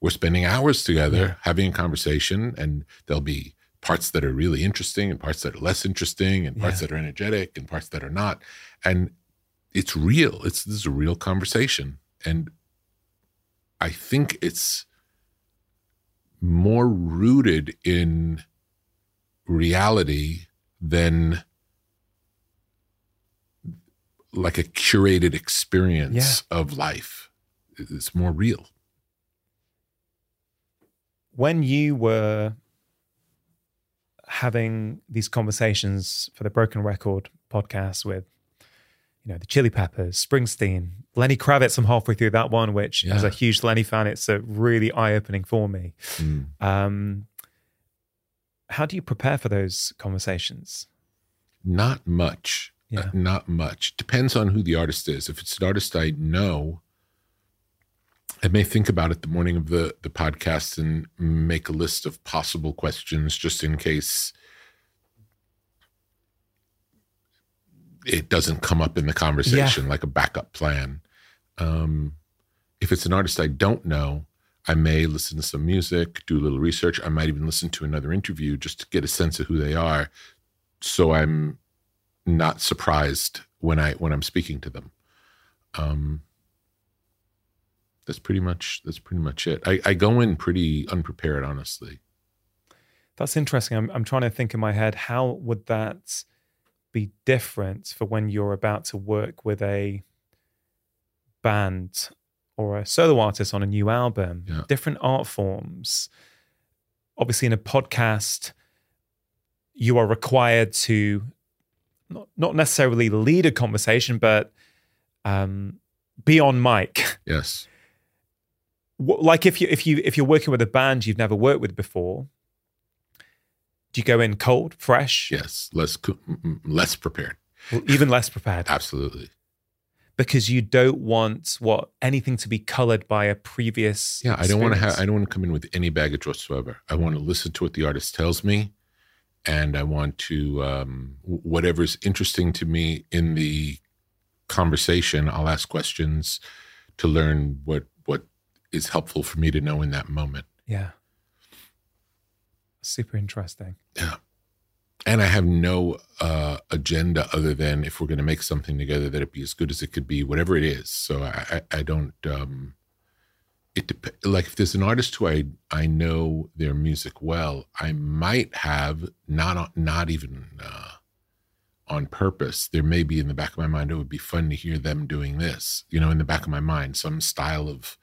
we're spending hours together Yeah. having a conversation, and there'll be parts that are really interesting and parts that are less interesting and parts Yeah. that are energetic and parts that are not. And it's real. It's this is a real conversation. And I think it's more rooted in reality than like a curated experience of life. It's more real. when you were having these conversations for the Broken Record podcast with, you know, the Chili Peppers, Springsteen, Lenny Kravitz, I'm halfway through that one, which as a huge Lenny fan, it's a really eye opening for me. Mm. Um, how do you prepare for those conversations? Not much. Yeah. Uh, not much. Depends on who the artist is. If it's an artist I know, I may think about it the morning of the the podcast and make a list of possible questions just in case it doesn't come up in the conversation like a backup plan. Um, if it's an artist I don't know, I may listen to some music, do a little research. I might even listen to another interview just to get a sense of who they are, so I'm not surprised when I when I'm speaking to them. Um, that's pretty much that's pretty much it. I, I go in pretty unprepared, honestly. That's interesting. I'm, I'm trying to think in my head how would that be different for when you're about to work with a band or a solo artist on a new album? Yeah. Different art forms. Obviously, in a podcast, you are required to not, not necessarily lead a conversation, but um, be on mic. Yes. Like if you if you if you're working with a band you've never worked with before do you go in cold fresh Yes. Less co- less prepared. or even less prepared Absolutely. because you don't want what anything to be colored by a previous Yeah. I don't want to have. I don't want to come in with any baggage whatsoever. I want to listen to what the artist tells me, and I want to um, whatever's interesting to me in the conversation. I'll ask questions to learn what what is helpful for me to know in that moment. yeah super interesting Yeah. And I have no uh, agenda other than if we're going to make something together, that it be as good as it could be, whatever it is. So I, I, I don't. Um, it dep- like if there's an artist who I I know their music well, I might have not on- not even uh, on purpose. There may be in the back of my mind. It would be fun to hear them doing this. You know, in the back of my mind, some style of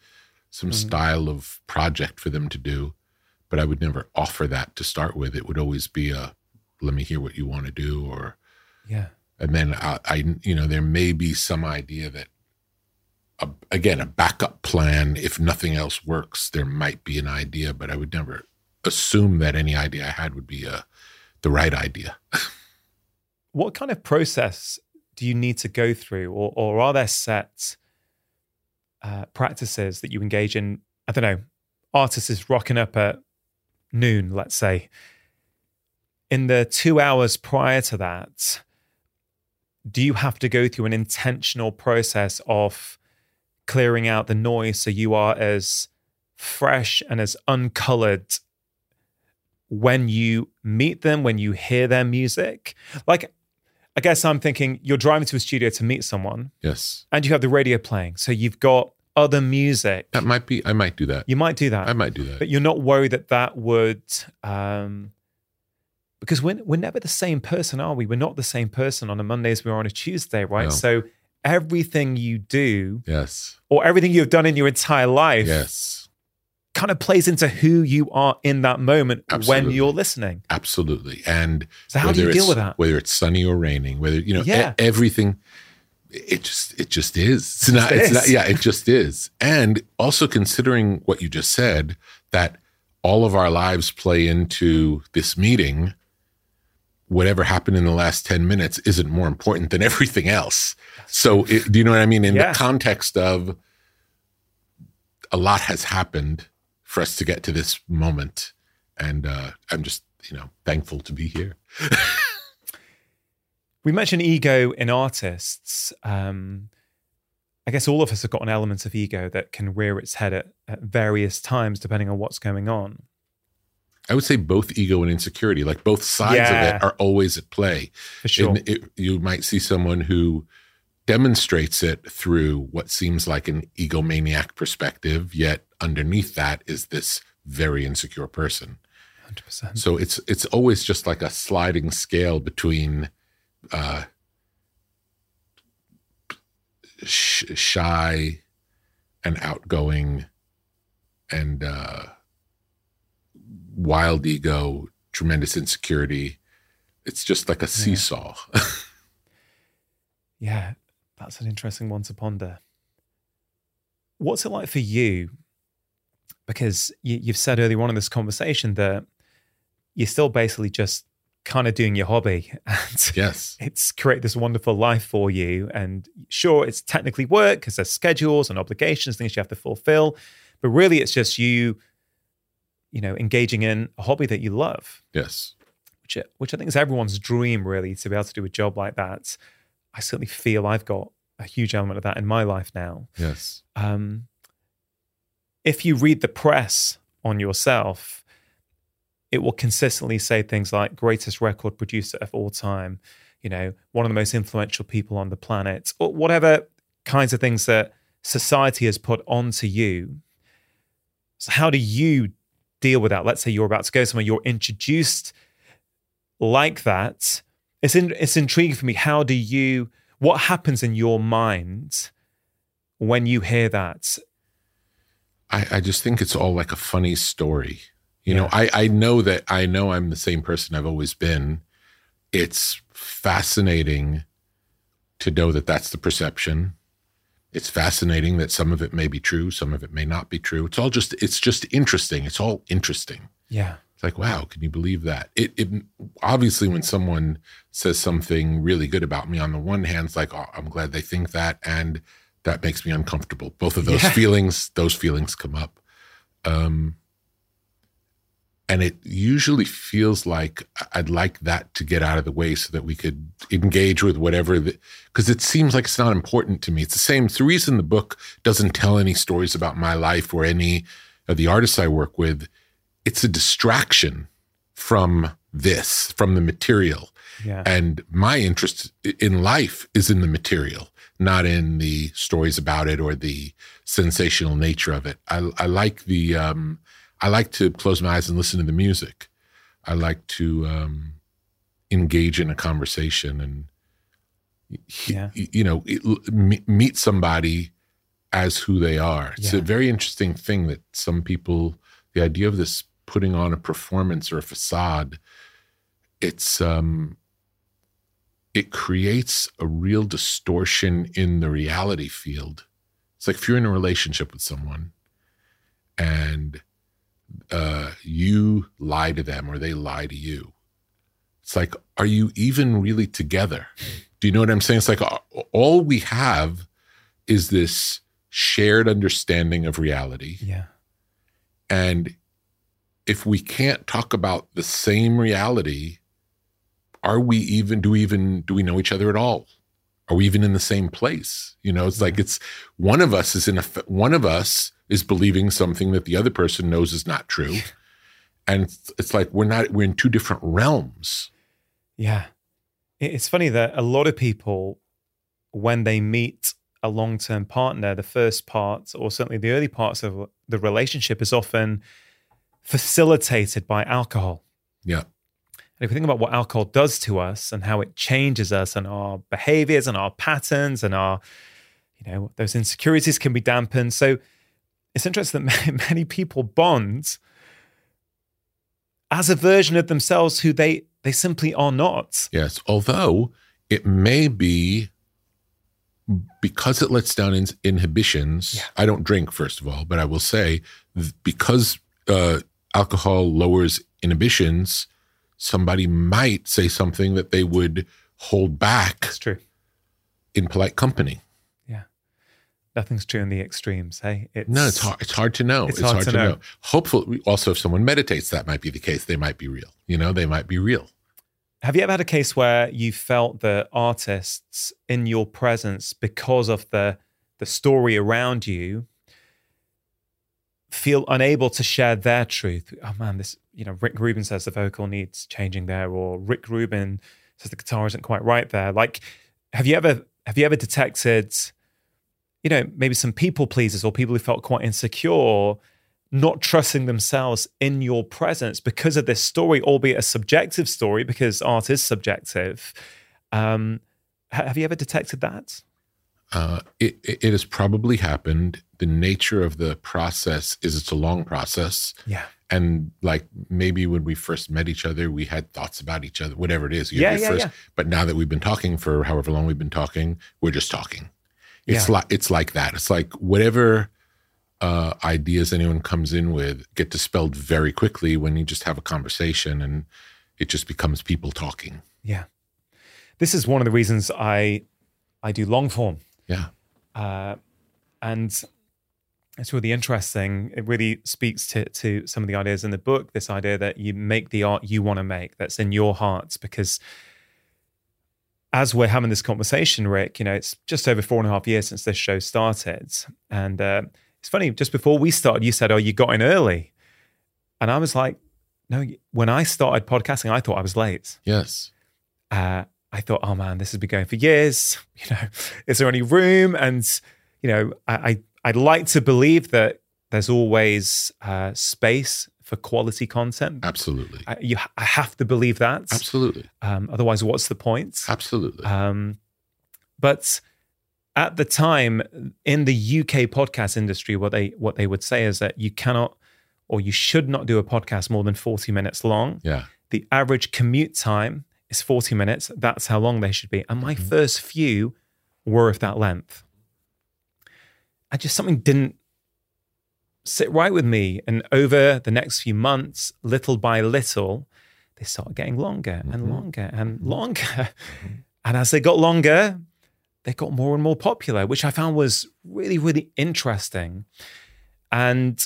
some Mhm. style of project for them to do but I would never offer that to start with. It would always be a, let me hear what you want to do, or, yeah and then I, I you know, there may be some idea that, a, again, a backup plan. If nothing else works, there might be an idea, but I would never assume that any idea I had would be uh the right idea. what kind of process do you need to go through or, or are there set uh, practices that you engage in i don't know Artists is rocking up at noon let's say. In the two hours prior to that do you have to go through an intentional process of clearing out the noise so you are as fresh and as uncolored when you meet them when you hear their music? Like I guess I'm thinking you're driving to a studio to meet someone. Yes, and you have the radio playing. So you've got other music. that might be. I might do that. You might do that. I might do that. but you're not worried that that would, um, because we're, we're never the same person, are we? We're not the same person on a Monday as we are on a Tuesday, right? No. So everything you do yes, or everything you've done in your entire life yes, kind of plays into who you are in that moment when you're listening. absolutely. And So how do you deal with that? Whether it's sunny or raining, whether you know e- Yeah. everything, it just it just is. It's not. It's not. Yeah, it just is. And also considering what you just said, that all of our lives play into this meeting. Whatever happened in the last ten minutes isn't more important than everything else. So, it, do you know what I mean? In Yeah. the context of a lot has happened for us to get to this moment, and uh, I'm just you know thankful to be here. We mentioned ego in artists. Um, I guess all of us have got an element of ego that can rear its head at, at various times, depending on what's going on. I would say both ego and insecurity, like both sides Yeah. of it, are always at play. For sure. It, you might see someone who demonstrates it through what seems like an egomaniac perspective, yet underneath that is this very insecure person. 100%. So it's it's always just like a sliding scale between uh, sh- shy and outgoing and uh, wild ego, tremendous insecurity. It's just like a seesaw. Yeah, that's an interesting one to ponder. What's it like for you? Because you, you've said earlier on in this conversation that you're still basically just kind of doing your hobby and Yes. it's create this wonderful life for you. And sure, it's technically work because there's schedules and obligations, things you have to fulfill. But really, it's just you, you know, engaging in a hobby that you love, Yes. which which I think is everyone's dream, really, to be able to do a job like that. I certainly feel I've got a huge element of that in my life now. Yes. Um, if you read the press on yourself, it will consistently say things like greatest record producer of all time, you know, one of the most influential people on the planet, or whatever kinds of things that society has put onto you. So, how do you deal with that? Let's say you're about to go somewhere, you're introduced like that. It's in, it's intriguing for me. How do you? What happens in your mind when you hear that? I, I just think it's all like a funny story. You know, I, I know that I know I'm the same person I've always been. It's fascinating to know that that's the perception. It's fascinating that some of it may be true, some of it may not be true. It's all just it's just interesting. It's all interesting. Yeah. It's like, wow, can you believe that? It, it obviously when someone says something really good about me, on the one hand, it's like, oh, I'm glad they think that, and that makes me uncomfortable. Both of those Yeah. feelings, those feelings come up. Um, and it usually feels like I'd like that to get out of the way so that we could engage with whatever because it seems like it's not important to me. It's the same. It's the reason the book doesn't tell any stories about my life or any of the artists I work with. It's a distraction from this, from the material. Yeah. And my interest in life is in the material, not in the stories about it or the sensational nature of it. I, I like the, um, I like to close my eyes and listen to the music. I like to um, engage in a conversation and, he- Yeah. you know, it- meet somebody as who they are. It's Yeah. a very interesting thing that some people, the idea of this putting on a performance or a facade, it's um, it creates a real distortion in the reality field. It's like if you're in a relationship with someone and uh, you lie to them or they lie to you. It's like, are you even really together? Do you know what I'm saying? It's like all we have is this shared understanding of reality. Yeah. And if we can't talk about the same reality, are we even, do we even, do we know each other at all? Are we even in the same place? You know, it's like it's one of us is in a, one of us is believing something that the other person knows is not true. And it's, it's like we're not, we're in two different realms. Yeah. It's funny that a lot of people, when they meet a long term partner, the first part, or certainly the early parts of the relationship, is often facilitated by alcohol. Yeah. And if we think about what alcohol does to us and how it changes us and our behaviors and our patterns and our, you know, those insecurities can be dampened. So it's interesting that many, people bond as a version of themselves who they they simply are not. Yes. Although it may be because it lets down in, inhibitions. Yeah. I don't drink, first of all, but I will say because uh, alcohol lowers inhibitions, somebody might say something that they would hold back It's true. in polite company. Nothing's true in the extremes. Hey, it's No, it's hard. It's hard to know. It's hard to know. Hopefully, also, if someone meditates, that might be the case. They might be real. You know, they might be real. Have you ever had a case where you felt that artists in your presence, because of the the story around you, feel unable to share their truth? Oh man, this you know, Rick Rubin says the vocal needs changing there, or Rick Rubin says the guitar isn't quite right there. Like, have you ever have you ever detected, you know, maybe some people pleasers or people who felt quite insecure? Not trusting themselves in your presence because of this story, albeit a subjective story, because art is subjective. Um, have you ever detected that? Uh, it, it has probably happened. The nature of the process is it's a long process. Yeah. and like maybe when we first met each other we had thoughts about each other whatever it is you Yeah, yeah, first, yeah. but now that we've been talking for however long we've been talking we're just talking it's Yeah. like it's like that it's like whatever uh, ideas anyone comes in with get dispelled very quickly when you just have a conversation and It just becomes people talking. Yeah. This is one of the reasons I I do long form. Yeah. Uh, and it's really interesting. It really speaks to, to some of the ideas in the book. This idea that you make the art you want to make, that's in your heart. Because as we're having this conversation, Rick, you know, it's just over four and a half years since this show started. And uh, it's funny, just before we started, you said, Oh, you got in early. And I was like, No, when I started podcasting, I thought I was late. Yes. Uh, I thought, oh man, this has been going for years. You know, is there any room? And you know, I, I I'd like to believe that there's always uh, space for quality content. Absolutely. I, you, I have to believe that. Absolutely. Um, otherwise, what's the point? Absolutely. Um, but at the time in the UK podcast industry, what they what they would say is that you cannot or you should not do a podcast more than 40 minutes long. yeah. The average commute time is 40 minutes. That's how long they should be. And my Mhm. first few were of that length. I just something didn't sit right with me. And over the next few months, little by little, they started getting longer and Mhm. longer and Mhm. longer. Mhm. And as they got longer, they got more and more popular, which I found was really, really interesting. And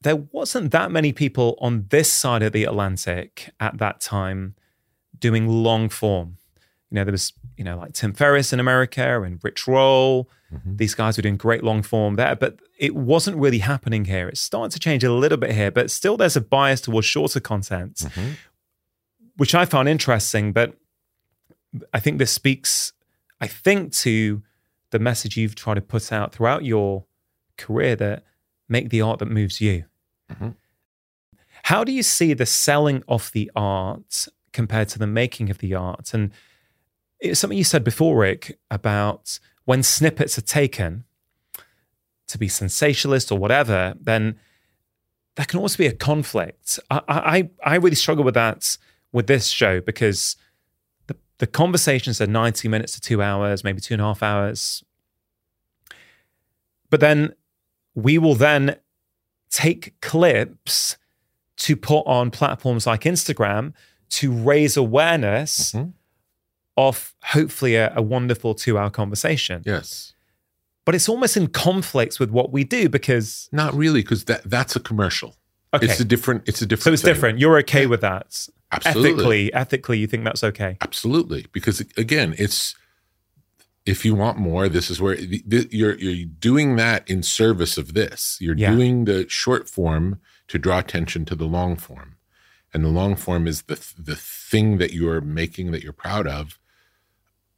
there wasn't that many people on this side of the Atlantic at that time doing long form. You know, there was, you know, like Tim Ferriss in America and Rich Roll. Mhm. These guys were doing great long form there, but it wasn't really happening here. It's starting to change a little bit here, but still there's a bias towards shorter content Mhm. which I found interesting. But I think this speaks, I think, to the message you've tried to put out throughout your career that make the art that moves you. Mhm. How do you see the selling of the art compared to the making of the art? And it's something you said before, Rick, about when snippets are taken to be sensationalist or whatever, then there can also be a conflict. I, I, I really struggle with that with this show because the, the conversations are 90 minutes to two hours, maybe two and a half hours. But then we will then take clips to put on platforms like Instagram to raise awareness Mhm. Of hopefully a, a wonderful two hour conversation. Yes. But it's almost in conflicts with what we do because, Not really, because that that's a commercial. okay, It's a different. It's a different. so it's thing. different. You're okay with that. Absolutely. Ethically, ethically, you think that's okay. Absolutely, because again, it's if you want more, this is where the- the- you're you're doing that in service of this. You're Yeah. doing the short form to draw attention to the long form, and the long form is the the thing that you're making that you're proud of.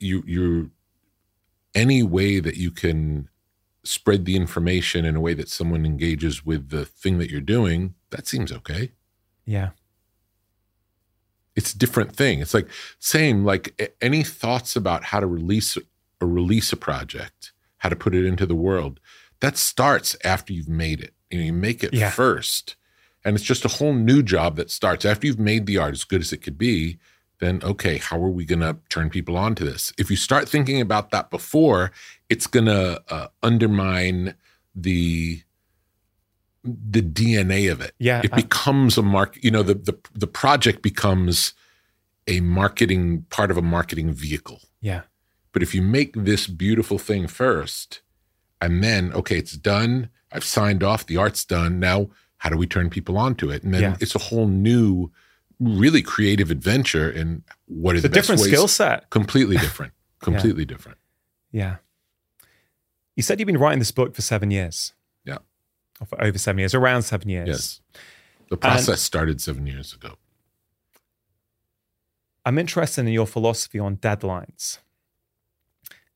You you any way that you can spread the information in a way that someone engages with the thing that you're doing, that seems okay Yeah. it's a different thing. It's like same like any thoughts about how to release or release a project, how to put it into the world. That starts after you've made it. You know, you make it Yeah. first. And it's just a whole new job that starts after you've made the art as good as it could be. Then, okay, how are we going to turn people on to this? If you start thinking about that before, it's going to uh, undermine the the DNA of it Yeah. it I- becomes a mark you know the, the the project becomes a marketing part of a marketing vehicle yeah. but if you make this beautiful thing first and then okay it's done i've signed off the art's done now how do we turn people onto it and then Yeah. it's a whole new really creative adventure and what is the a different ways- skill set. completely different completely different Yeah. You said you've been writing this book for seven years. Yeah. Or for over seven years, around seven years. yes the process started seven years ago I'm interested in your philosophy on deadlines.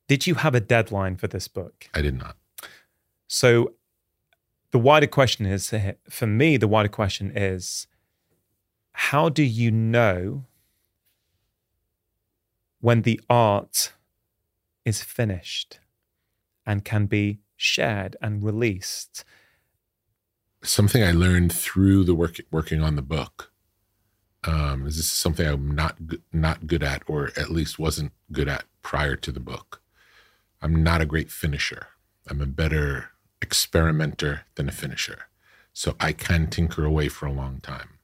Did you have a deadline for this book? i did not So the wider question is for me, the wider question is how do you know when the art is finished and can be shared and released? something I learned through the work working on the book. Um, is this is something I'm not not good at, or at least wasn't good at prior to the book. I'm not a great finisher. I'm a better experimenter than a finisher. So I can tinker away for a long time.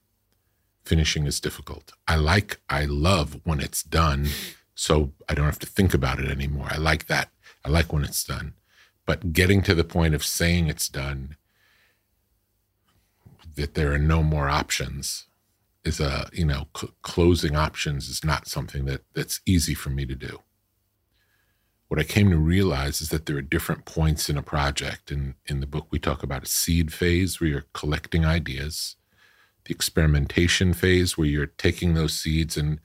Finishing is difficult. I like, I love when it's done, so I don't have to think about it anymore. I like that. I like when it's done. But getting to the point of saying it's done, that there are no more options, is a you know cl- closing options is not something that that's easy for me to do. What I came to realize is that there are different points in a project. And in the book, we talk about a seed phase where you're collecting ideas experimentation phase where you're taking those seeds and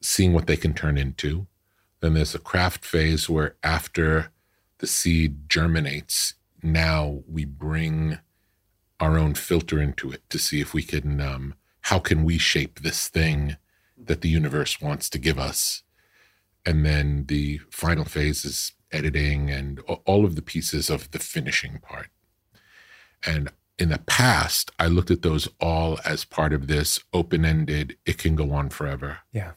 seeing what they can turn into. Then there's a craft phase where after the seed germinates, now we bring our own filter into it to see if we can, um, how can we shape this thing that the universe wants to give us? And then the final phase is editing and all of the pieces of the finishing part. And in the past, I looked at those all as part of this open ended, it can go on forever. Yeah.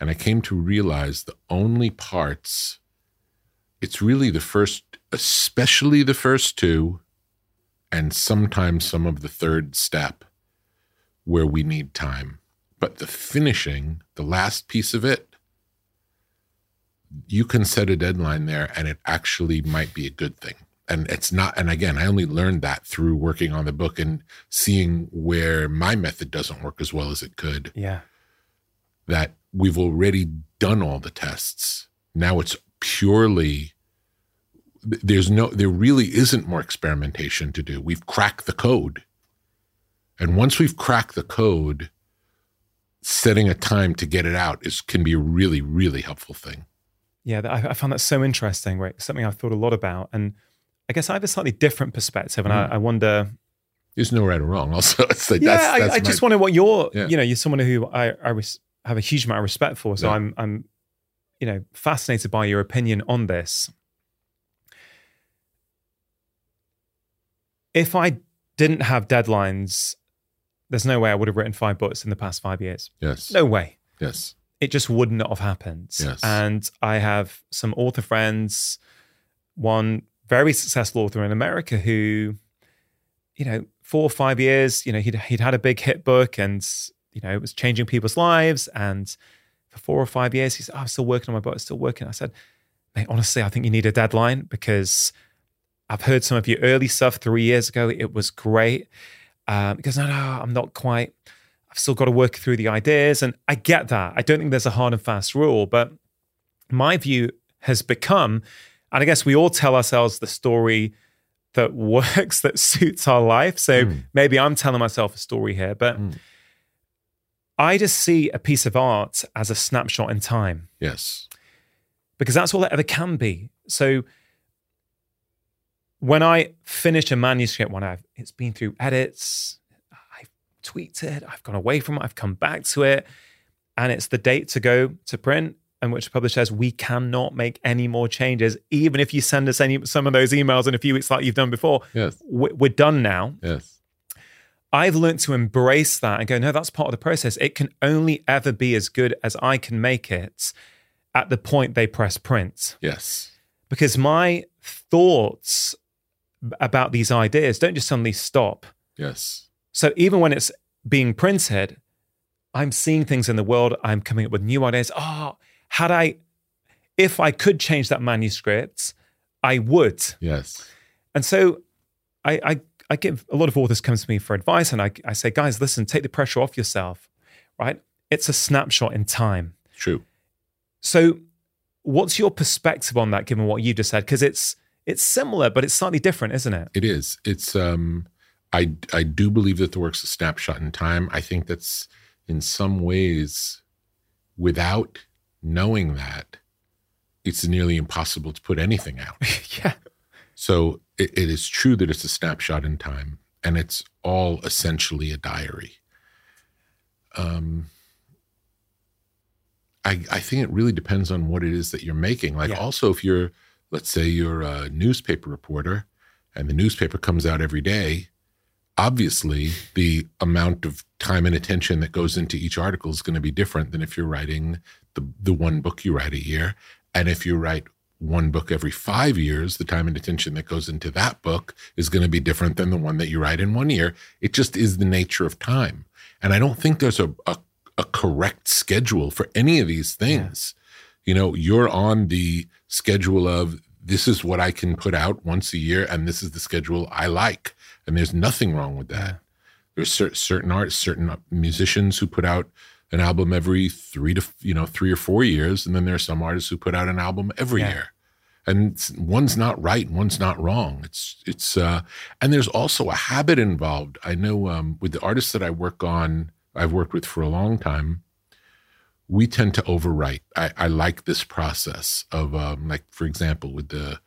And I came to realize the only parts, it's really the first, especially the first two, and sometimes some of the third step where we need time. But the finishing, the last piece of it, you can set a deadline there and it actually might be a good thing and it's not and again i only learned that through working on the book and seeing where my method doesn't work as well as it could. Yeah. That we've already done all the tests. Now it's purely there's no there really isn't more experimentation to do. We've cracked the code. And once we've cracked the code setting a time to get it out is can be a really really helpful thing. Yeah I, I found that so interesting right? Something i've thought a lot about and I guess I have a slightly different perspective, and mm. I, I, wonder. There's no right or wrong. Also, it's like yeah, that's, that's I, I my, just wonder what you're. Yeah. You know, you're someone who I, I res- have a huge amount of respect for. So yeah. I'm, I'm, you know, fascinated by your opinion on this. If I didn't have deadlines, there's no way I would have written five books in the past five years. Yes. No way. Yes. It just would not have happened. Yes. And I have some author friends, one very successful author in America who, you know, four or five years, you know, he'd, he'd had a big hit book and, you know, it was changing people's lives. And for four or five years, he said, oh, I'm still working on my book, I'm still working. I said, mate, honestly, I think you need a deadline because I've heard some of your early stuff three years ago. It was great. Um, because no, no, I'm not quite, I've still got to work through the ideas. And I get that. I don't think there's a hard and fast rule, but my view has become and I guess we all tell ourselves the story that works, that suits our life. So mm. maybe I'm telling myself a story here, but mm. I just see a piece of art as a snapshot in time. Yes. Because that's all it ever can be. So when I finish a manuscript, when I've it's been through edits, I've tweaked it, I've gone away from it, I've come back to it, and it's the date to go to print in which the publisher says we cannot make any more changes, even if you send us any some of those emails in a few weeks like you've done before. Yes, we're done now. Yes. I've learned to embrace that and go, no, that's part of the process. It can only ever be as good as I can make it at the point they press print. Yes. Because my thoughts about these ideas don't just suddenly stop. Yes. So even when it's being printed, I'm seeing things in the world. I'm coming up with new ideas. Oh, had I, if I could change that manuscript, I would. Yes. And so I, I, I give a lot of authors comes to me for advice, and I, I say, guys, listen, take the pressure off yourself, right? It's a snapshot in time. True. So, what's your perspective on that, given what you just said? Because it's it's similar, but it's slightly different, isn't it? It is. It's um, I I do believe that the work's a snapshot in time. I think that's in some ways, without knowing that it's nearly impossible to put anything out. yeah. So it, it is true that it's a snapshot in time and it's all essentially a diary. Um, I, I think it really depends on what it is that you're making. Like, yeah. also, if you're, let's say, you're a newspaper reporter and the newspaper comes out every day, obviously the amount of time and attention that goes into each article is going to be different than if you're writing the, the one book you write a year. And if you write one book every five years, the time and attention that goes into that book is going to be different than the one that you write in one year. It just is the nature of time. And I don't think there's a, a, a correct schedule for any of these things. Yeah. You know, you're on the schedule of this is what I can put out once a year, and this is the schedule I like. And there's nothing wrong with that. There's certain artists, certain uh, musicians who put out an album every three to you know three or four years, and then there are some artists who put out an album every yeah. year. And one's not right, and one's not wrong. It's it's uh, and there's also a habit involved. I know um, with the artists that I work on, I've worked with for a long time. We tend to overwrite. I, I like this process of um, like, for example, with the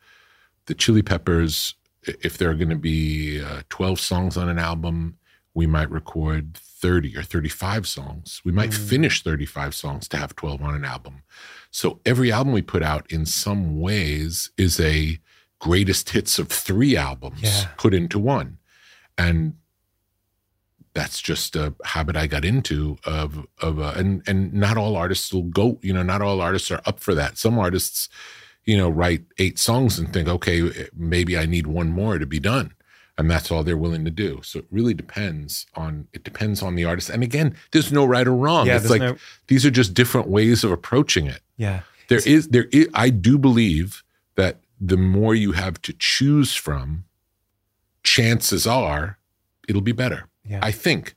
the Chili Peppers. If there are going to be uh, twelve songs on an album, we might record 30 or 35 songs. We might mm. finish 35 songs to have 12 on an album. So every album we put out in some ways is a greatest hits of three albums yeah. put into one. And that's just a habit I got into of of uh, and and not all artists will go, you know, not all artists are up for that. Some artists, you know, write eight songs and think, okay, maybe I need one more to be done and that's all they're willing to do. So it really depends on it depends on the artist. And again, there's no right or wrong. Yeah, it's like no... these are just different ways of approaching it. Yeah. There is there is I do believe that the more you have to choose from, chances are it'll be better. Yeah. I think.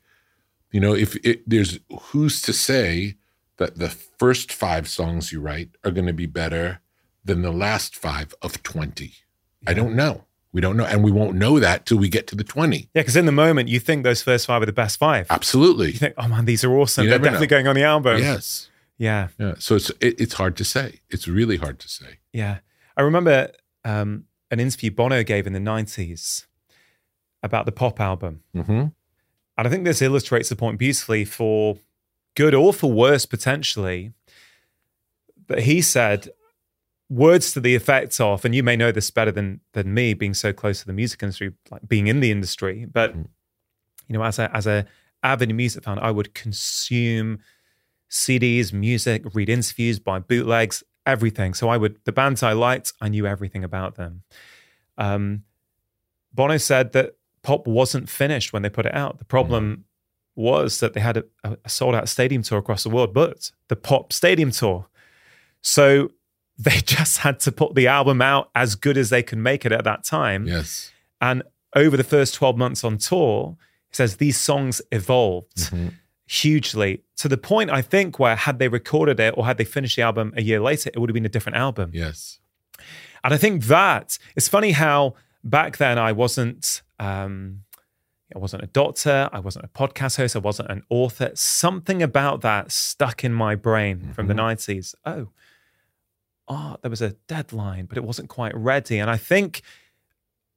You know, if it, there's who's to say that the first five songs you write are going to be better than the last five of 20. Yeah. I don't know. We don't know. And we won't know that till we get to the 20. Yeah, because in the moment, you think those first five are the best five. Absolutely. You think, oh man, these are awesome. They're definitely know. going on the album. Yes. Yeah. Yeah. So it's it, it's hard to say. It's really hard to say. Yeah. I remember um, an interview Bono gave in the 90s about the pop album. Mm-hmm. And I think this illustrates the point beautifully for good or for worse, potentially. But he said, words to the effect of, and you may know this better than than me, being so close to the music industry, like being in the industry. But mm. you know, as a as a avid music fan, I would consume CDs, music, read interviews, buy bootlegs, everything. So I would the bands I liked, I knew everything about them. Um, Bono said that pop wasn't finished when they put it out. The problem mm. was that they had a, a sold out stadium tour across the world, but the pop stadium tour. So they just had to put the album out as good as they can make it at that time. Yes. And over the first 12 months on tour, he says these songs evolved mm-hmm. hugely to the point, I think, where had they recorded it or had they finished the album a year later, it would have been a different album. Yes. And I think that it's funny how back then I wasn't. Um, I wasn't a doctor. I wasn't a podcast host. I wasn't an author. Something about that stuck in my brain mm-hmm. from the 90s. Oh, oh, there was a deadline, but it wasn't quite ready. And I think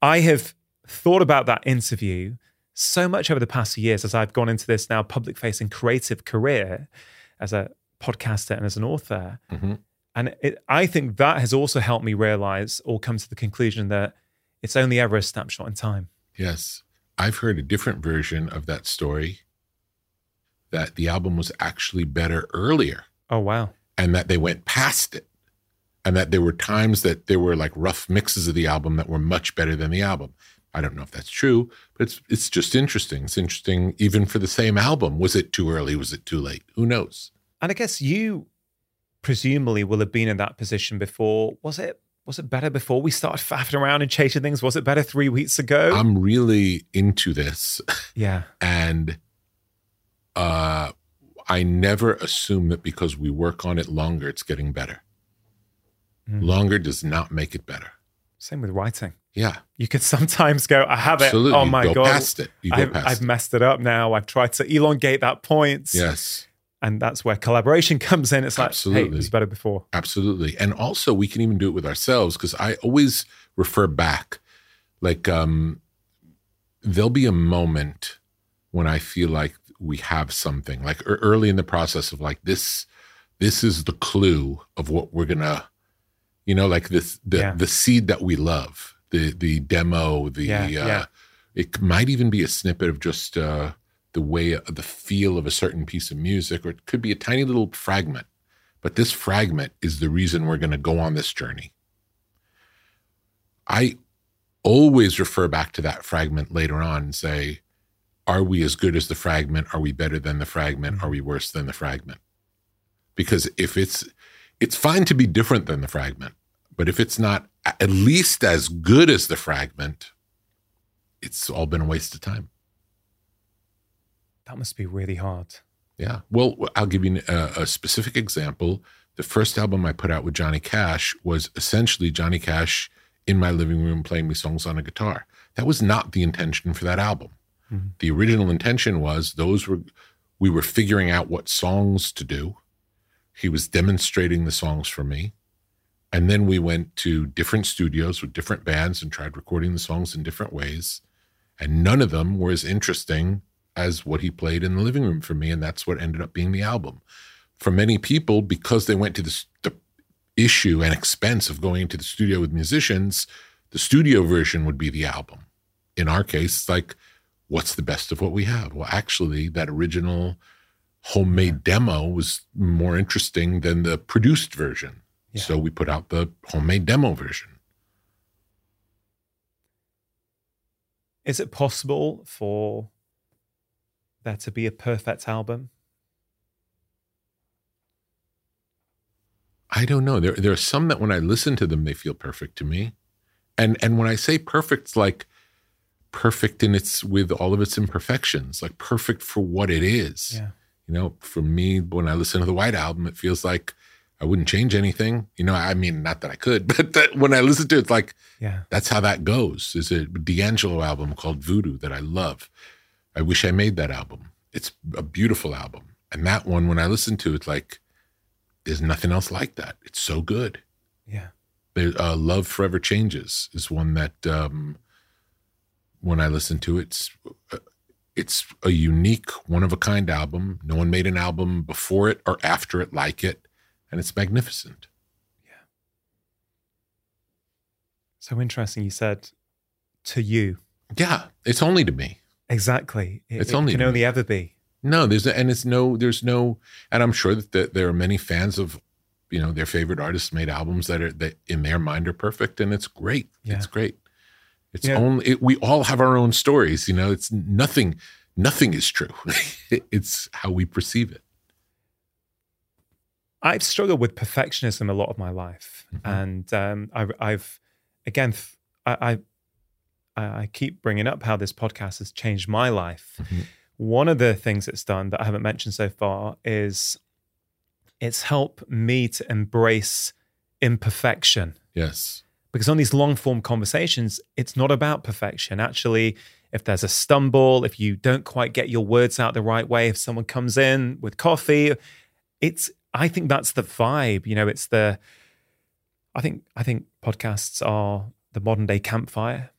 I have thought about that interview so much over the past few years as I've gone into this now public facing creative career as a podcaster and as an author. Mm-hmm. And it, I think that has also helped me realize or come to the conclusion that it's only ever a snapshot in time. Yes. I've heard a different version of that story that the album was actually better earlier. Oh, wow. And that they went past it and that there were times that there were like rough mixes of the album that were much better than the album. I don't know if that's true, but it's it's just interesting. It's interesting even for the same album. Was it too early? Was it too late? Who knows? And I guess you presumably will have been in that position before. Was it was it better before we started faffing around and chasing things? Was it better three weeks ago? I'm really into this. Yeah. and uh I never assume that because we work on it longer, it's getting better. Mm. Longer does not make it better. Same with writing. Yeah. You can sometimes go, I have Absolutely. it. Oh my go God. Past it. You go I've, past I've messed it up now. I've tried to elongate that point. Yes. And that's where collaboration comes in. It's like, hey, it was better before. Absolutely. And also we can even do it with ourselves because I always refer back. Like um there'll be a moment when I feel like we have something, like early in the process of like this, this is the clue of what we're gonna you know, like this the yeah. the seed that we love, the the demo, the yeah, uh, yeah. it might even be a snippet of just uh, the way uh, the feel of a certain piece of music, or it could be a tiny little fragment. But this fragment is the reason we're going to go on this journey. I always refer back to that fragment later on and say, are we as good as the fragment? Are we better than the fragment? Are we worse than the fragment? Because if it's it's fine to be different than the fragment, but if it's not at least as good as the fragment, it's all been a waste of time. That must be really hard. Yeah. Well, I'll give you a, a, specific example. The first album I put out with Johnny Cash was essentially Johnny Cash in my living room playing me songs on a guitar. That was not the intention for that album. Mm-hmm. The original intention was those were we were figuring out what songs to do. He was demonstrating the songs for me. And then we went to different studios with different bands and tried recording the songs in different ways. And none of them were as interesting as what he played in the living room for me. And that's what ended up being the album. For many people, because they went to the, the issue and expense of going to the studio with musicians, the studio version would be the album. In our case, it's like, what's the best of what we have? Well, actually, that original homemade demo was more interesting than the produced version. Yeah. So we put out the homemade demo version. Is it possible for there to be a perfect album? I don't know. There, there are some that when I listen to them, they feel perfect to me. And and when I say perfect, it's like perfect in its with all of its imperfections, like perfect for what it is. Yeah. You know, for me, when I listen to the White Album, it feels like I wouldn't change anything. You know, I mean, not that I could, but that when I listen to it, it's like, yeah, that's how that goes. There's a D'Angelo album called Voodoo that I love. I wish I made that album. It's a beautiful album. And that one, when I listen to it, it's like, there's nothing else like that. It's so good. Yeah. There, uh, Love Forever Changes is one that, um, when I listen to it, it's, uh, it's a unique, one of a kind album. No one made an album before it or after it like it and it's magnificent. Yeah. So interesting. You said to you. Yeah, it's only to me. Exactly. It, it's only it can only me. ever be. No, there's a, and it's no, there's no, and I'm sure that the, there are many fans of, you know, their favorite artists made albums that are that in their mind are perfect, and it's great. Yeah. It's great. It's yeah. only it, we all have our own stories. You know, it's nothing. Nothing is true. it's how we perceive it. I've struggled with perfectionism a lot of my life, mm-hmm. and um, I, I've again, I, I, I keep bringing up how this podcast has changed my life. Mm-hmm. One of the things it's done that I haven't mentioned so far is it's helped me to embrace imperfection. Yes. Because on these long form conversations, it's not about perfection. Actually, if there's a stumble, if you don't quite get your words out the right way, if someone comes in with coffee, it's I think that's the vibe. You know, it's the. I think I think podcasts are the modern day campfire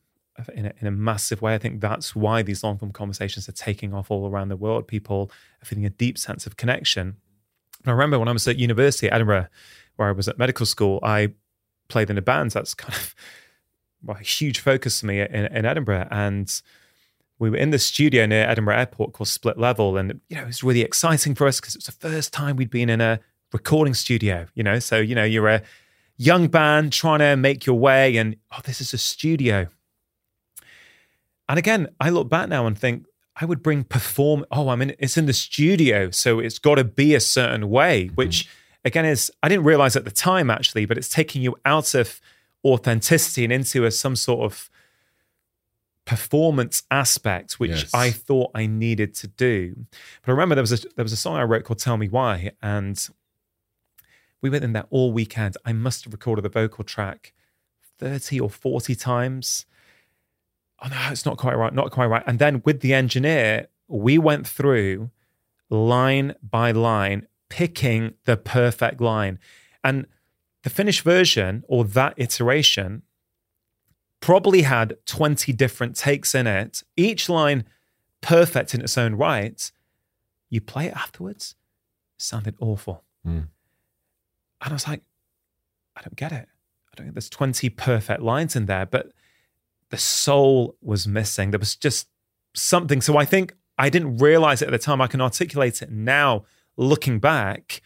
in a, in a massive way. I think that's why these long form conversations are taking off all around the world. People are feeling a deep sense of connection. And I remember when I was at university at Edinburgh, where I was at medical school, I played in a bands. That's kind of well, a huge focus for me in, in Edinburgh. And we were in the studio near Edinburgh Airport called Split Level, and you know it was really exciting for us because it was the first time we'd been in a recording studio. You know, so you know you're a young band trying to make your way, and oh, this is a studio. And again, I look back now and think I would bring perform. Oh, I mean, it's in the studio, so it's got to be a certain way. Mm-hmm. Again is I didn't realize at the time actually, but it's taking you out of authenticity and into a, some sort of performance aspect, which yes. I thought I needed to do. But I remember there was a there was a song I wrote called "Tell Me Why," and we went in there all weekend. I must have recorded the vocal track thirty or forty times. Oh no, it's not quite right, not quite right. And then with the engineer, we went through line by line, picking the perfect line, and the finished version or that iteration probably had 20 different takes in it, each line perfect in its own right. You play it afterwards, it sounded awful. Mm. And I was like, I don't get it. I don't get there's 20 perfect lines in there, but the soul was missing. There was just something. So I think I didn't realize it at the time. I can articulate it now looking back.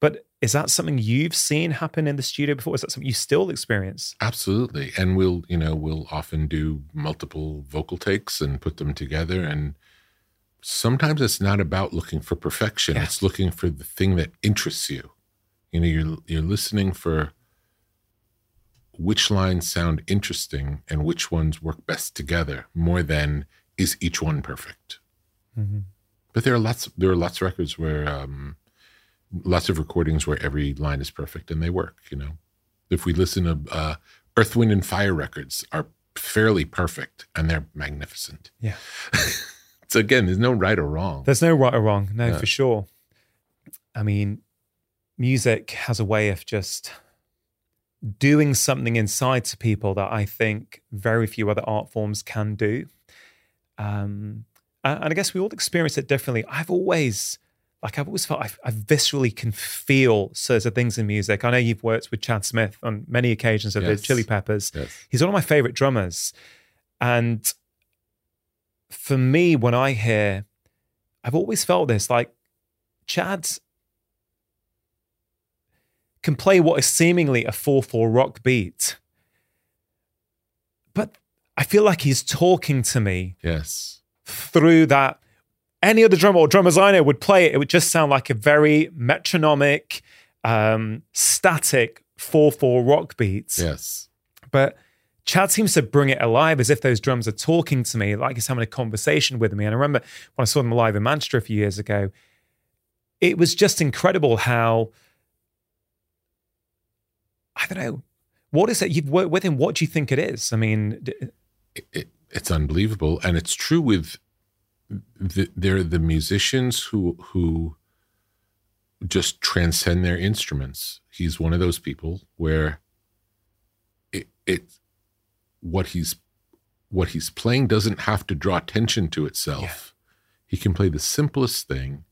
But Is that something you've seen happen in the studio before? Is that something you still experience? Absolutely. And we'll, you know, we'll often do multiple vocal takes and put them together. And sometimes it's not about looking for perfection. Yeah. It's looking for the thing that interests you. You know, you're you're listening for which lines sound interesting and which ones work best together more than is each one perfect. Mm-hmm. But there are lots there are lots of records where um lots of recordings where every line is perfect and they work, you know. If we listen to uh Earth, Wind and Fire records are fairly perfect and they're magnificent. Yeah. So again, there's no right or wrong. There's no right or wrong, no, Yeah. for sure. I mean, music has a way of just doing something inside to people that I think very few other art forms can do. Um, and and I guess we all experience it differently. I've always, like, I've always felt I, I viscerally can feel certain things in music. I know you've worked with Chad Smith on many occasions of Yes. the Chili Peppers. Yes. He's one of my favorite drummers. And for me, when I hear, I've always felt this like Chad can play what is seemingly a 4 4 rock beat. But I feel like he's talking to me Yes. Through that. Any other drummer or drummers I know would play it, it would just sound like a very metronomic, um, static 4 4 rock beats. Yes. but Chad seems to bring it alive as if those drums are talking to me, like he's having a conversation with me. And I remember when I saw them live in Manchester a few years ago, it was just incredible how I don't know. What is it you've worked with him? What do you think it is? I mean, it, it, it's unbelievable, and it's true with the, they're the musicians who who just transcend their instruments. He's one of those people where it, it what he's what he's playing doesn't have to draw attention to itself. He can play the simplest thing,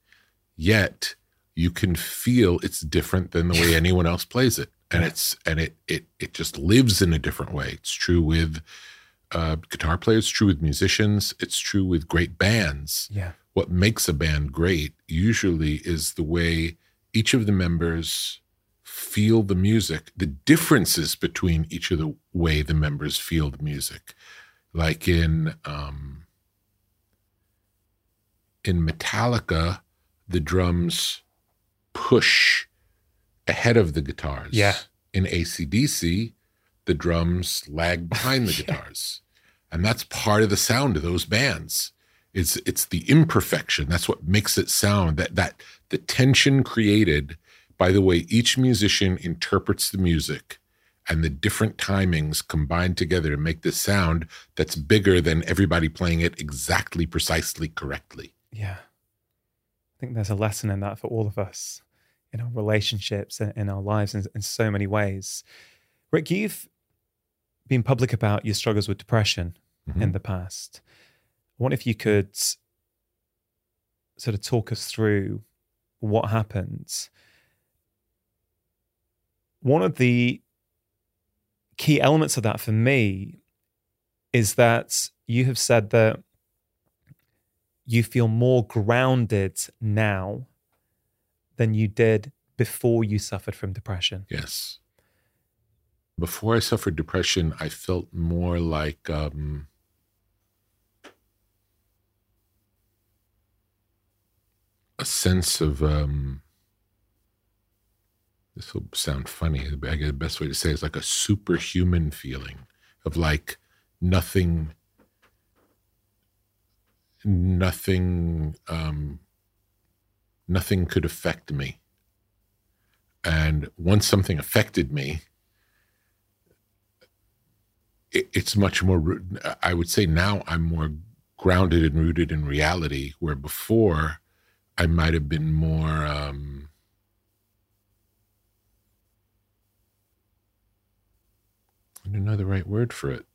yet you can feel it's different than the way anyone else plays it, and it's and it it it just lives in a different way. It's true with uh, guitar players, true with musicians, it's true with great bands. yeah, What makes a band great usually is the way each of the members feel the music, the differences between each of the way the members feel the music. Like in um, in Metallica, the drums push ahead of the guitars. Yeah. In ACDC, the drums lag behind the guitars. And that's part of the sound of those bands. It's it's the imperfection. That's what makes it sound. That that the tension created by the way each musician interprets the music and the different timings combined together to make this sound that's bigger than everybody playing it exactly precisely correctly. yeah. I think there's a lesson in that for all of us in our relationships and in our lives in, in so many ways. Rick, you've been public about your struggles with depression Mhm. in the past. I wonder if you could sort of talk us through what happened. One of the key elements of that for me is that you have said that you feel more grounded now than you did before you suffered from depression. Yes. Before I suffered depression, I felt more like um, a sense of. Um, this will sound funny. I guess the best way to say it is like a superhuman feeling of like nothing, nothing, um, nothing could affect me. And once something affected me, it, it's much more, I would say now I'm more grounded and rooted in reality, where before I might have been more, um, I don't know the right word for it.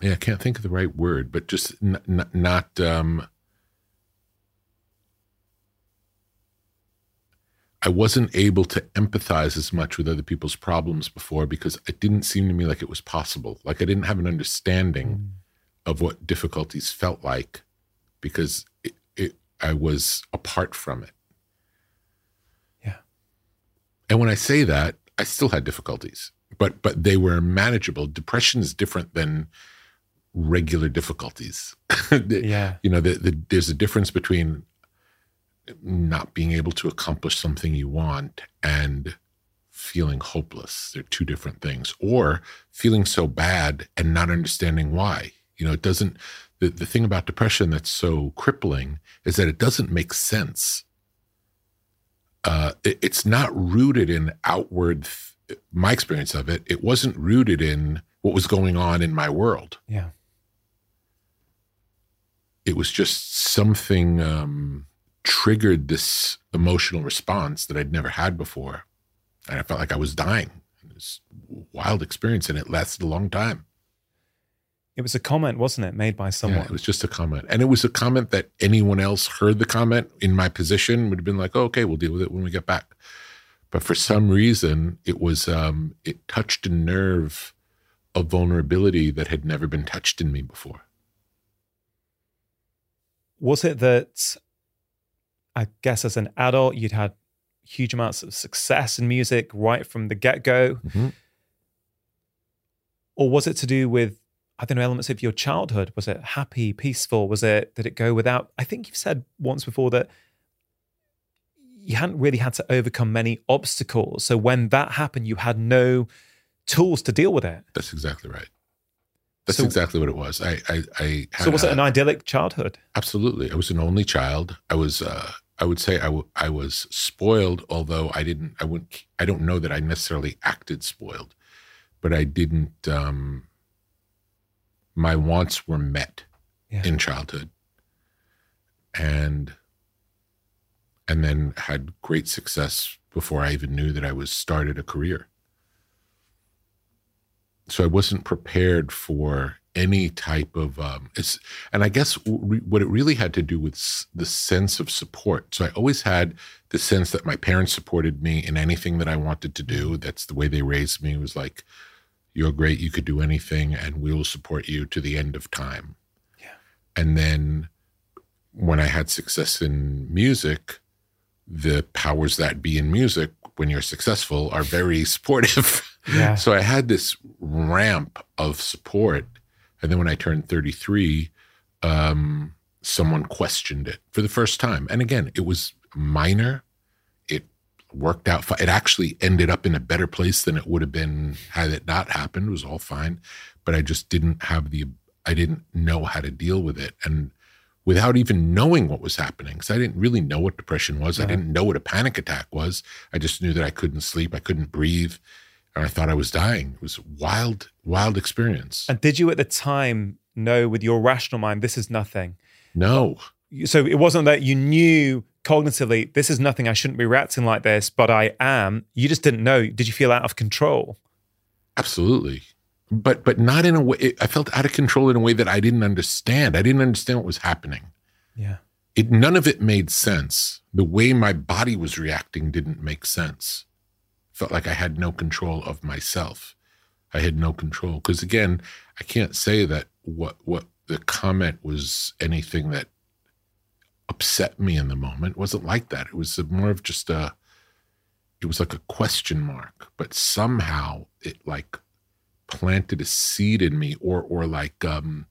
Yeah, I can't think of the right word, but just n- n- not, um, I wasn't able to empathize as much with other people's problems before because it didn't seem to me like it was possible. Like I didn't have an understanding of what difficulties felt like because it, it I was apart from it. Yeah. And when I say that, I still had difficulties, but but they were manageable. Depression is different than regular difficulties. yeah. You know, the, the, there's a difference between not being able to accomplish something you want and feeling hopeless. They're two different things. Or feeling so bad and not understanding why. You know, it doesn't, the, the thing about depression that's so crippling is that it doesn't make sense. Uh, it, it's not rooted in outward, my experience of it, it wasn't rooted in what was going on in my world. Yeah. It was just something um, triggered this emotional response that I'd never had before. And I felt like I was dying. It was a wild experience and it lasted a long time. It was a comment, wasn't it, made by someone? Yeah, it was just a comment. And it was a comment that anyone else heard the comment in my position would have been like, oh, okay, we'll deal with it when we get back. But for some reason, it was, um, it touched a nerve of vulnerability that had never been touched in me before. Was it that, I guess, as an adult, you'd had huge amounts of success in music right from the get go? Mm-hmm. Or was it to do with I don't know, elements of your childhood? Was it happy, peaceful? Was it, did it go without? I think you've said once before that you hadn't really had to overcome many obstacles. So when that happened, you had no tools to deal with it. That's exactly right. That's So- exactly what it was. I, I, I had So was it an idyllic childhood? Absolutely. I was an only child. I was, uh, I would say I, w- I was spoiled, although I didn't, I wouldn't, I don't know that I necessarily acted spoiled, but I didn't, um, my wants were met Yeah. in childhood and, and then had great success before I even knew that I was started a career. So I wasn't prepared for any type of um, it's and i guess w- what it really had to do with s- the sense of support so i always had the sense that my parents supported me in anything that i wanted to do that's the way they raised me it was like you're great you could do anything and we will support you to the end of time Yeah. and then when i had success in music the powers that be in music when you're successful are very supportive Yeah. so I had this ramp of support. And then when I turned 33, um, someone questioned it for the first time. And again, it was minor. It worked out. It actually ended up in a better place than it would have been had it not happened. It was all fine. But I just didn't have the, I didn't know how to deal with it. And without even knowing what was happening, because I didn't really know what depression was. I didn't know what a panic attack was. I just knew that I couldn't sleep. I couldn't breathe and I thought I was dying. It was a wild, wild experience. And did you at the time know with your rational mind, this is nothing? no, So it wasn't that you knew cognitively, this is nothing, I shouldn't be reacting like this, but I am. You just didn't know. Did you feel out of control? absolutely, but but not in a way. I felt out of control in a way that I didn't understand. I didn't understand what was happening. Yeah. It none of it made sense. The way my body was reacting didn't make sense. Felt like I had no control of myself. I had no control because again, I can't say that what what the comment was anything that upset me in the moment. It wasn't like that. It was more of just a it was like a question mark, but somehow it like planted a seed in me or or like um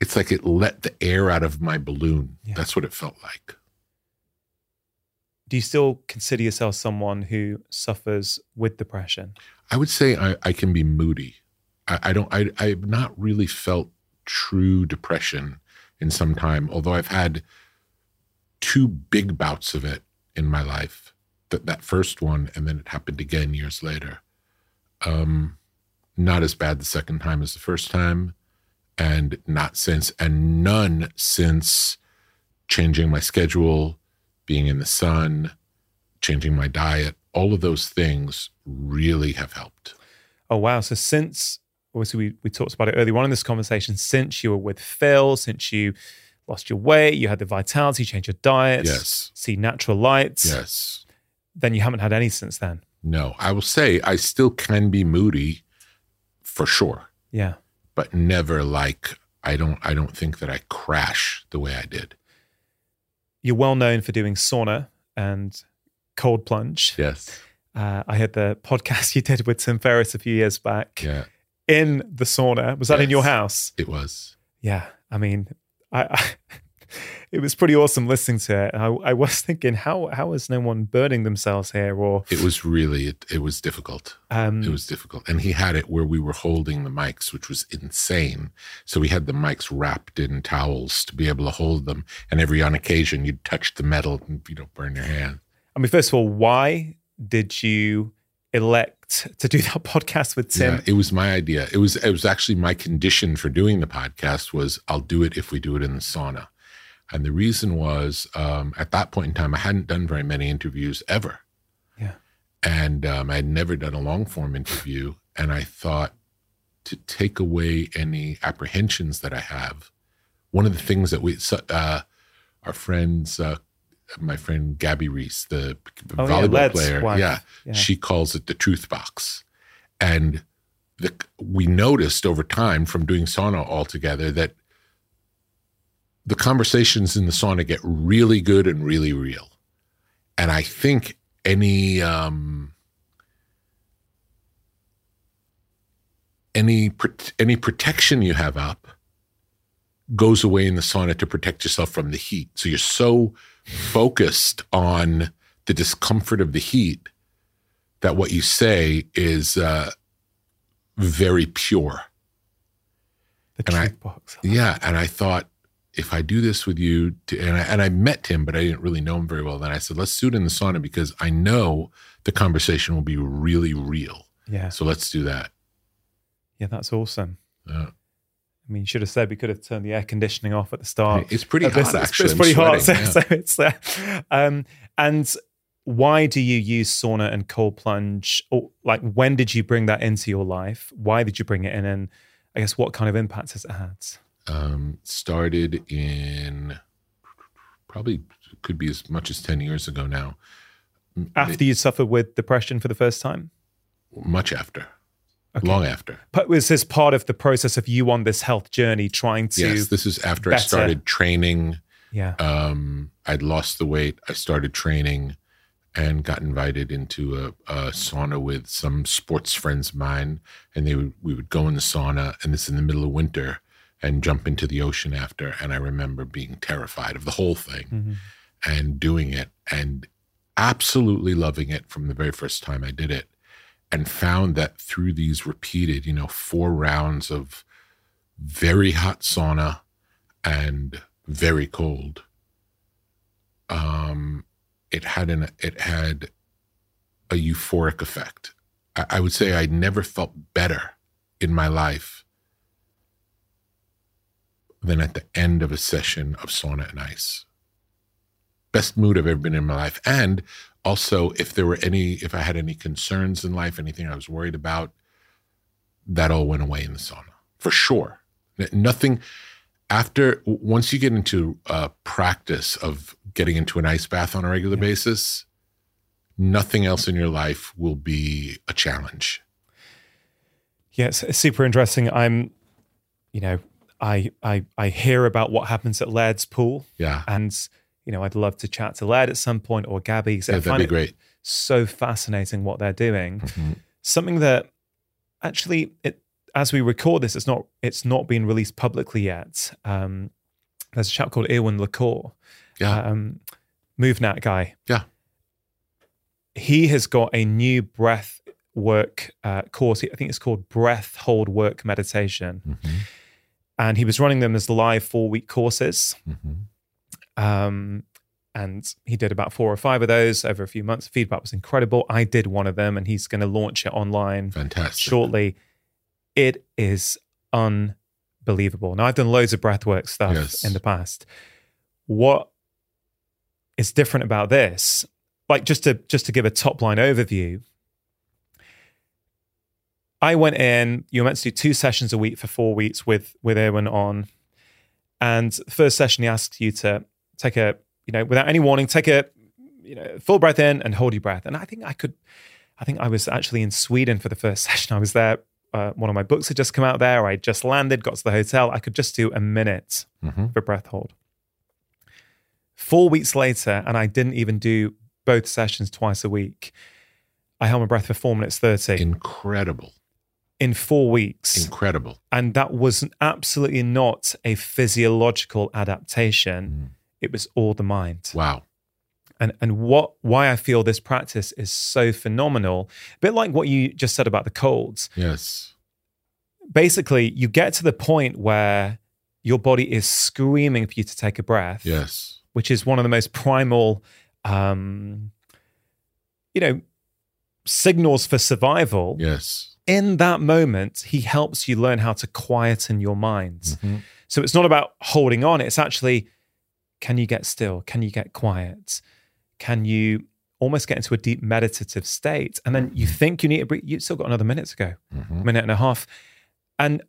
it's like it let the air out of my balloon. Yeah. That's what it felt like. Do you still consider yourself someone who suffers with depression? I would say I, I can be moody. I, I don't. I I've not really felt true depression in some time. Although I've had two big bouts of it in my life. That that first one, and then it happened again years later. Um, not as bad the second time as the first time, and not since, and none since changing my schedule, being in the sun, changing my diet. All of those things really have helped. Oh, wow. So since, obviously, we, we talked about it earlier on in this conversation, since you were with Phil, since you lost your weight, you had the vitality, changed your diet, Yes. see natural lights, Yes. then you haven't had any since then. No, I will say I still can be moody for sure, Yeah. but never like I don't I don't think that I crash the way I did. You're well known for doing sauna and cold plunge. Yes. Uh, I heard the podcast you did with Tim Ferriss a few years back Yeah. in the sauna. Was that in your house? It was. Yeah. I mean, I, I it was pretty awesome listening to it. I, I was thinking, how how is no one burning themselves here? Or It was really. It, it was difficult. um, It was difficult. And he had it where we were holding the mics, which was insane. So we had the mics wrapped in towels to be able to hold them. And every on occasion, you'd touch the metal and you know burn your hand. I mean, first of all, why did you elect to do that podcast with Tim? Yeah, it was my idea. It was it was actually my condition for doing the podcast was I'll do it if we do it in the sauna. And the reason was um, at that point in time I hadn't done very many interviews ever. Yeah. And um, I had never done a long form interview, and I thought to take away any apprehensions that I have. One of the things that we uh, our friends. Uh, my friend Gabby Reece, the Oh, volleyball Led's player, yeah, Yeah. she calls it the truth box. And the, we noticed over time from doing sauna all together that the conversations in the sauna get really good and really real. And I think any um, any any protection you have up goes away in the sauna to protect yourself from the heat. So you're so focused on the discomfort of the heat that what you say is uh, very pure. the and I- box. Yeah, and I thought if I do this with you, to, and I, and I met him, but I didn't really know him very well. Then I said, let's do it in the sauna because I know the conversation will be really real. Yeah, So let's do that. yeah, that's awesome. Uh, I mean, you should have said we could have turned the air conditioning off at the start. it's pretty this. hot, It's- actually. It's, pretty hot. So, yeah. so it's uh, um, and why do you use sauna and cold plunge? Or like, when did you bring that into your life? Why did you bring it in? And I guess what kind of impact has it had? Um, started in probably could be as much as 10 years ago now. After you suffered with depression for the first time, much after, Okay. long after. but was this part of the process of you on this health journey, trying to? yes, this is after I started training. yeah, um, I'd lost the weight. I started training and got invited into a, a sauna with some sports friends of mine. And they would, we would go in the sauna, and this in the middle of winter, and jump into the ocean after. And I remember being terrified of the whole thing Mhm. and doing it and absolutely loving it from the very first time I did it. And found that through these repeated, you know, four rounds of very hot sauna and very cold, um, it had an it had a euphoric effect. I, I would say I never felt better in my life than at the end of a session of sauna and ice. Best mood I've ever been in my life. And also, if there were any, if I had any concerns in life, anything I was worried about, that all went away in the sauna for sure. Nothing after once you get into a practice of getting into an ice bath on a regular basis, nothing else in your life will be a challenge. yeah, it's, it's super interesting. I'm, you know, I I I hear about what happens at Laird's pool, Yeah, and you know, I'd love to chat to Laird at some point or Gabby. Yeah that'd be great. so fascinating what they're doing. Mhm. Something that actually, it, as we record this, it's not it's not been released publicly yet. Um, there's a chap called Erwan Le Corre, Yeah, um, MovNat guy. Yeah. he has got a new breath work uh, course. I think it's called Breath Hold Work Meditation, Mhm. And he was running them as live four week courses. Mhm. Um, and he did about four or five of those over a few months. The feedback was incredible. I did one of them, and he's going to launch it online fantastic. shortly. It is unbelievable. Now, I've done loads of breathwork stuff Yes. in the past. What is different about this? Like just to just to give a top line overview, I went in. You were meant to do two sessions a week for four weeks with with Erwan on, and the first session he asks you to take a you know without any warning take a you know full breath in and hold your breath. And I think I could. I think I was actually in Sweden for the first session. I was there. Uh, one of my books had just come out there. I just landed, got to the hotel. I could just do a minute Mhm. for breath hold. Four weeks later, and I didn't even do both sessions twice a week. I held my breath for four minutes 30 Incredible. In four weeks. Incredible. and that was absolutely not a physiological adaptation. It was all the mind. Wow. And and what why I feel this practice is so phenomenal, a bit like what you just said about the colds. Yes. Basically, you get to the point where your body is screaming for you to take a breath, Yes. which is one of the most primal, um, you know, signals for survival. Yes. In that moment, he helps you learn how to quieten your mind. Mhm. So it's not about holding on. It's actually, can you get still? Can you get quiet? Can you almost get into a deep meditative state? And then you think you need to breathe. You've still got another minute to go, Mhm. minute and a half. And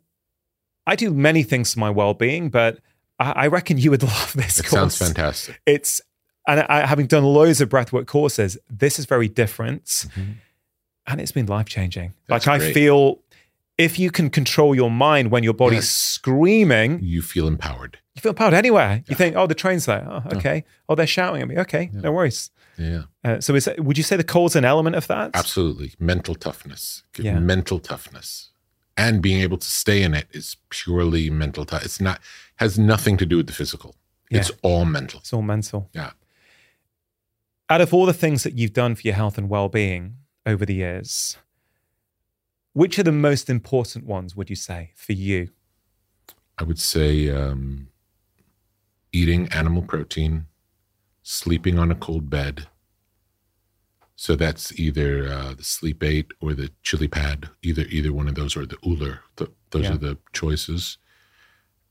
I do many things for my well-being, but I, I reckon you would love this It course. sounds fantastic. It's and I, having done loads of breathwork courses, this is very different, Mhm. And it's been life changing. Like I great. feel, if you can control your mind when your body's Yes. screaming, You feel empowered. you feel empowered anywhere. You think, oh, the train's there. Oh, okay. Oh, they're shouting at me. Okay, Yeah. no worries. Yeah. Uh, so, is would you say the cold's an element of that? Absolutely. Mental toughness. Yeah. Mental toughness. And being able to stay in it is purely mental tough. It's not has nothing to do with the physical. It's all mental. It's all mental. Yeah. Out of all the things that you've done for your health and well-being over the years, which are the most important ones? Would you say for you? I would say um, eating animal protein, sleeping on a cold bed. So that's either uh, the sleep eight or the chili pad, either either one of those or the Ooler. Th- those Yeah. are the choices.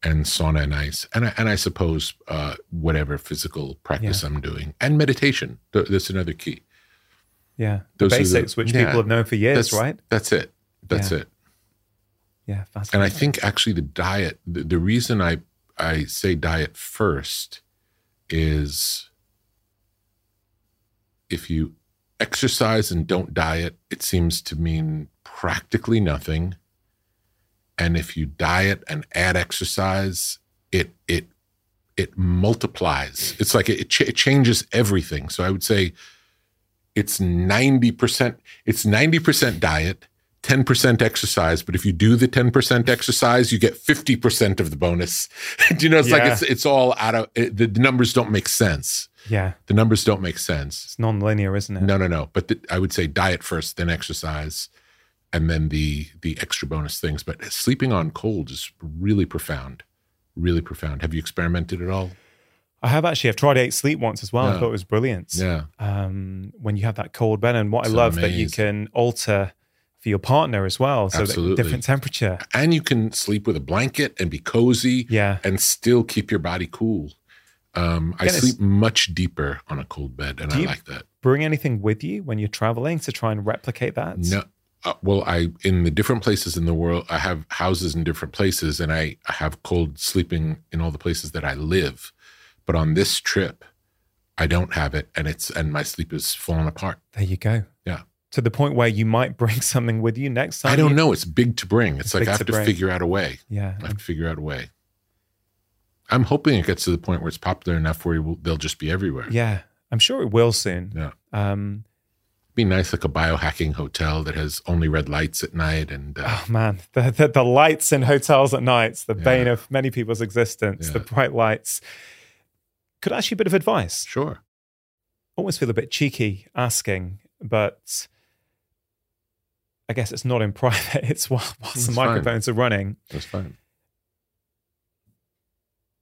And sauna and ice, and I, and I suppose uh, whatever physical practice I'm doing, and meditation. Th- that's another key. Yeah, the Those the- basics which yeah. people have known for years, That's right? That's it. That's Yeah. it. Yeah, Fascinating. And. I think actually the diet, the, the reason I I say diet first is if you exercise and don't diet, it seems to mean practically nothing. And if you diet and add exercise, it it it multiplies. It's like it, ch- it changes everything. So I would say it's 90% it's 90% diet 10% exercise but if you do the 10% exercise you get 50% of the bonus. Do you know it's like it's it's all out of it, the numbers don't make sense. Yeah, the numbers don't make sense. It's non-linear, isn't it? no no no. But the, i would say diet first then exercise and then the the extra bonus things. But sleeping on cold is really profound really profound. Have you experimented at all I have actually. I've tried eight sleep once as well. I thought it was brilliant. yeah Um, when you have that cold bed, and what It's I love that you can alter for your partner as well, so that Absolutely. different temperature. and you can sleep with a blanket and be cozy Yeah, and still keep your body cool. Um, I sleep much deeper on a cold bed, and I like that. bring anything with you when you're traveling to try and replicate that. No, uh, well, I in the different places in the world, I have houses in different places, and I, I have cold sleeping in all the places that I live. But on this trip, I don't have it, and it's and my sleep is falling apart. There you go. Yeah. To the point where you might bring something with you next time. I don't you- know. It's big to bring. It's, It's like I have to bring. figure out a way. Yeah. I have to figure out a way. I'm hoping it gets to the point where it's popular enough where will- they'll just be everywhere. Yeah. I'm sure it will soon. Yeah. Um, be nice like a biohacking hotel that has only red lights at night and uh, oh man, the, the the lights in hotels at night, the Yeah. bane of many people's existence. The bright lights. Could I ask you a bit of advice? sure Almost feel a bit cheeky asking, but I guess it's not in private. It's while, whilst the fine. microphones are running. that's fine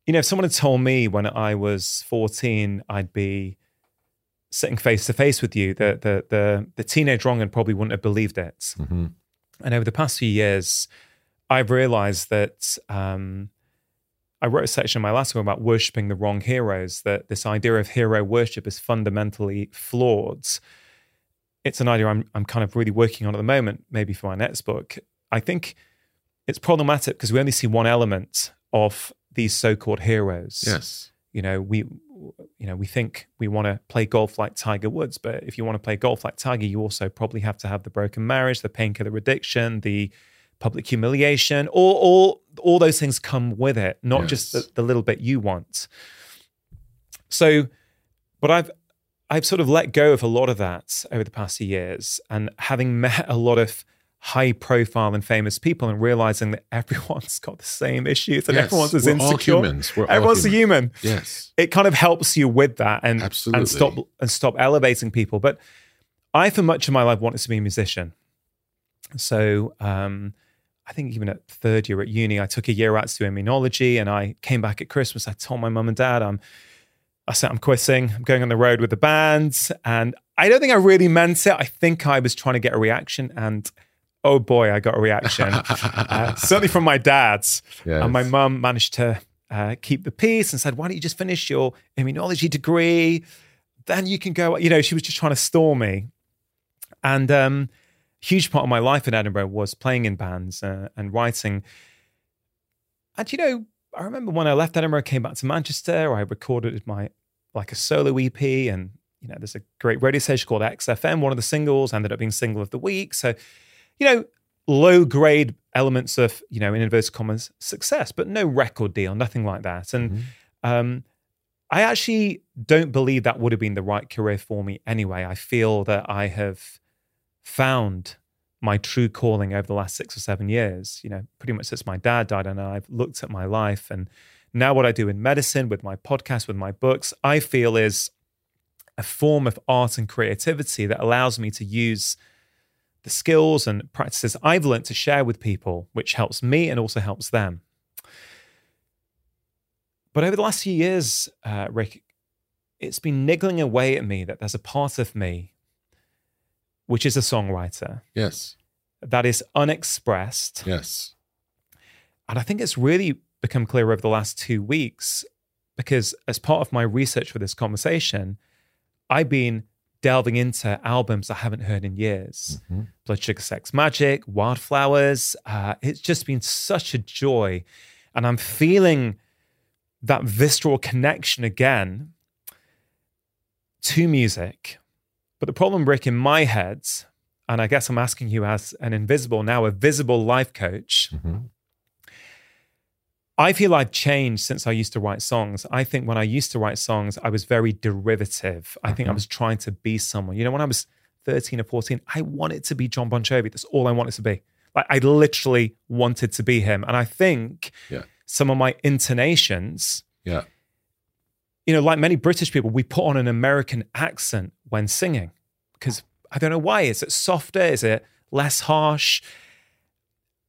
You know, if someone had told me when I was 14 I'd be sitting face to face with you, the the the the teenage Rangan probably wouldn't have believed it. hmm And over the past few years, I've realized that um, I wrote a section in my last one about worshiping the wrong heroes, that this idea of hero worship is fundamentally flawed. It's an idea I'm, I'm kind of really working on at the moment, maybe for my next book. I think it's problematic because we only see one element of these so-called heroes yes you know we you know we think we want to play golf like tiger woods but if you want to play golf like tiger you also probably have to have the broken marriage the painkiller addiction the public humiliation all all all those things come with it not just the, the little bit you want so but I've I've sort of let go of a lot of that over the past few years, and having met a lot of high profile and famous people and realizing that everyone's got the same issues and Yes, everyone's as we're all insecure. humans. We're all everyone's a human. Yes. It kind of helps you with that and Absolutely. and stop and stop elevating people. But I, for much of my life, wanted to be a musician. So um, I think even at third year at uni, I took a year out to do immunology, and I came back at Christmas. I told my mum and dad, I'm, I said I'm quitting. I'm going on the road with the band, and I don't think I really meant it. I think I was trying to get a reaction, and oh boy, I got a reaction. uh, certainly from my dad's. Yes. And my mum managed to uh, keep the peace and said, Why don't you just finish your immunology degree? Then you can go. You know, she was just trying to stall me. And um, huge part of my life in Edinburgh was playing in bands uh, and writing. And, you know, I remember when I left Edinburgh, came back to Manchester, I recorded my like a solo EP and you know, there's a great radio station called XFM. One of the singles ended up being single of the week. So, you know, low grade elements of, you know, in inverted commas, success, but no record deal, nothing like that. And Mhm. um, I actually don't believe that would have been the right career for me anyway. I feel that I have found my true calling over the last six or seven years. You know, pretty much since my dad died, and I've looked at my life and now what I do in medicine with my podcast, with my books, I feel is a form of art and creativity that allows me to use the skills and practices I've learned to share with people, which helps me and also helps them. But over the last few years, uh, Rick, it's been niggling away at me that there's a part of me which is a songwriter Yes. that is unexpressed. Yes. And I think it's really become clear over the last two weeks because, as part of my research for this conversation, I've been delving into albums I haven't heard in years Mhm. Blood Sugar Sex Magik, Wildflowers. Uh, it's just been such a joy. And I'm feeling that visceral connection again to music. But the problem, Rick, in my head, and I guess I'm asking you as an invisible, now a visible life coach, Mhm. I feel I've changed since I used to write songs. I think when I used to write songs, I was very derivative. I think I Mhm. was trying to be someone. You know, when I was 13 or 14, I wanted to be Jon Bon Jovi. That's all I wanted to be. Like I literally wanted to be him. And I think Yeah. some of my intonations, Yeah. you know, like many British people, we put on an American accent when singing because I don't know why. Is it softer? Is it less harsh?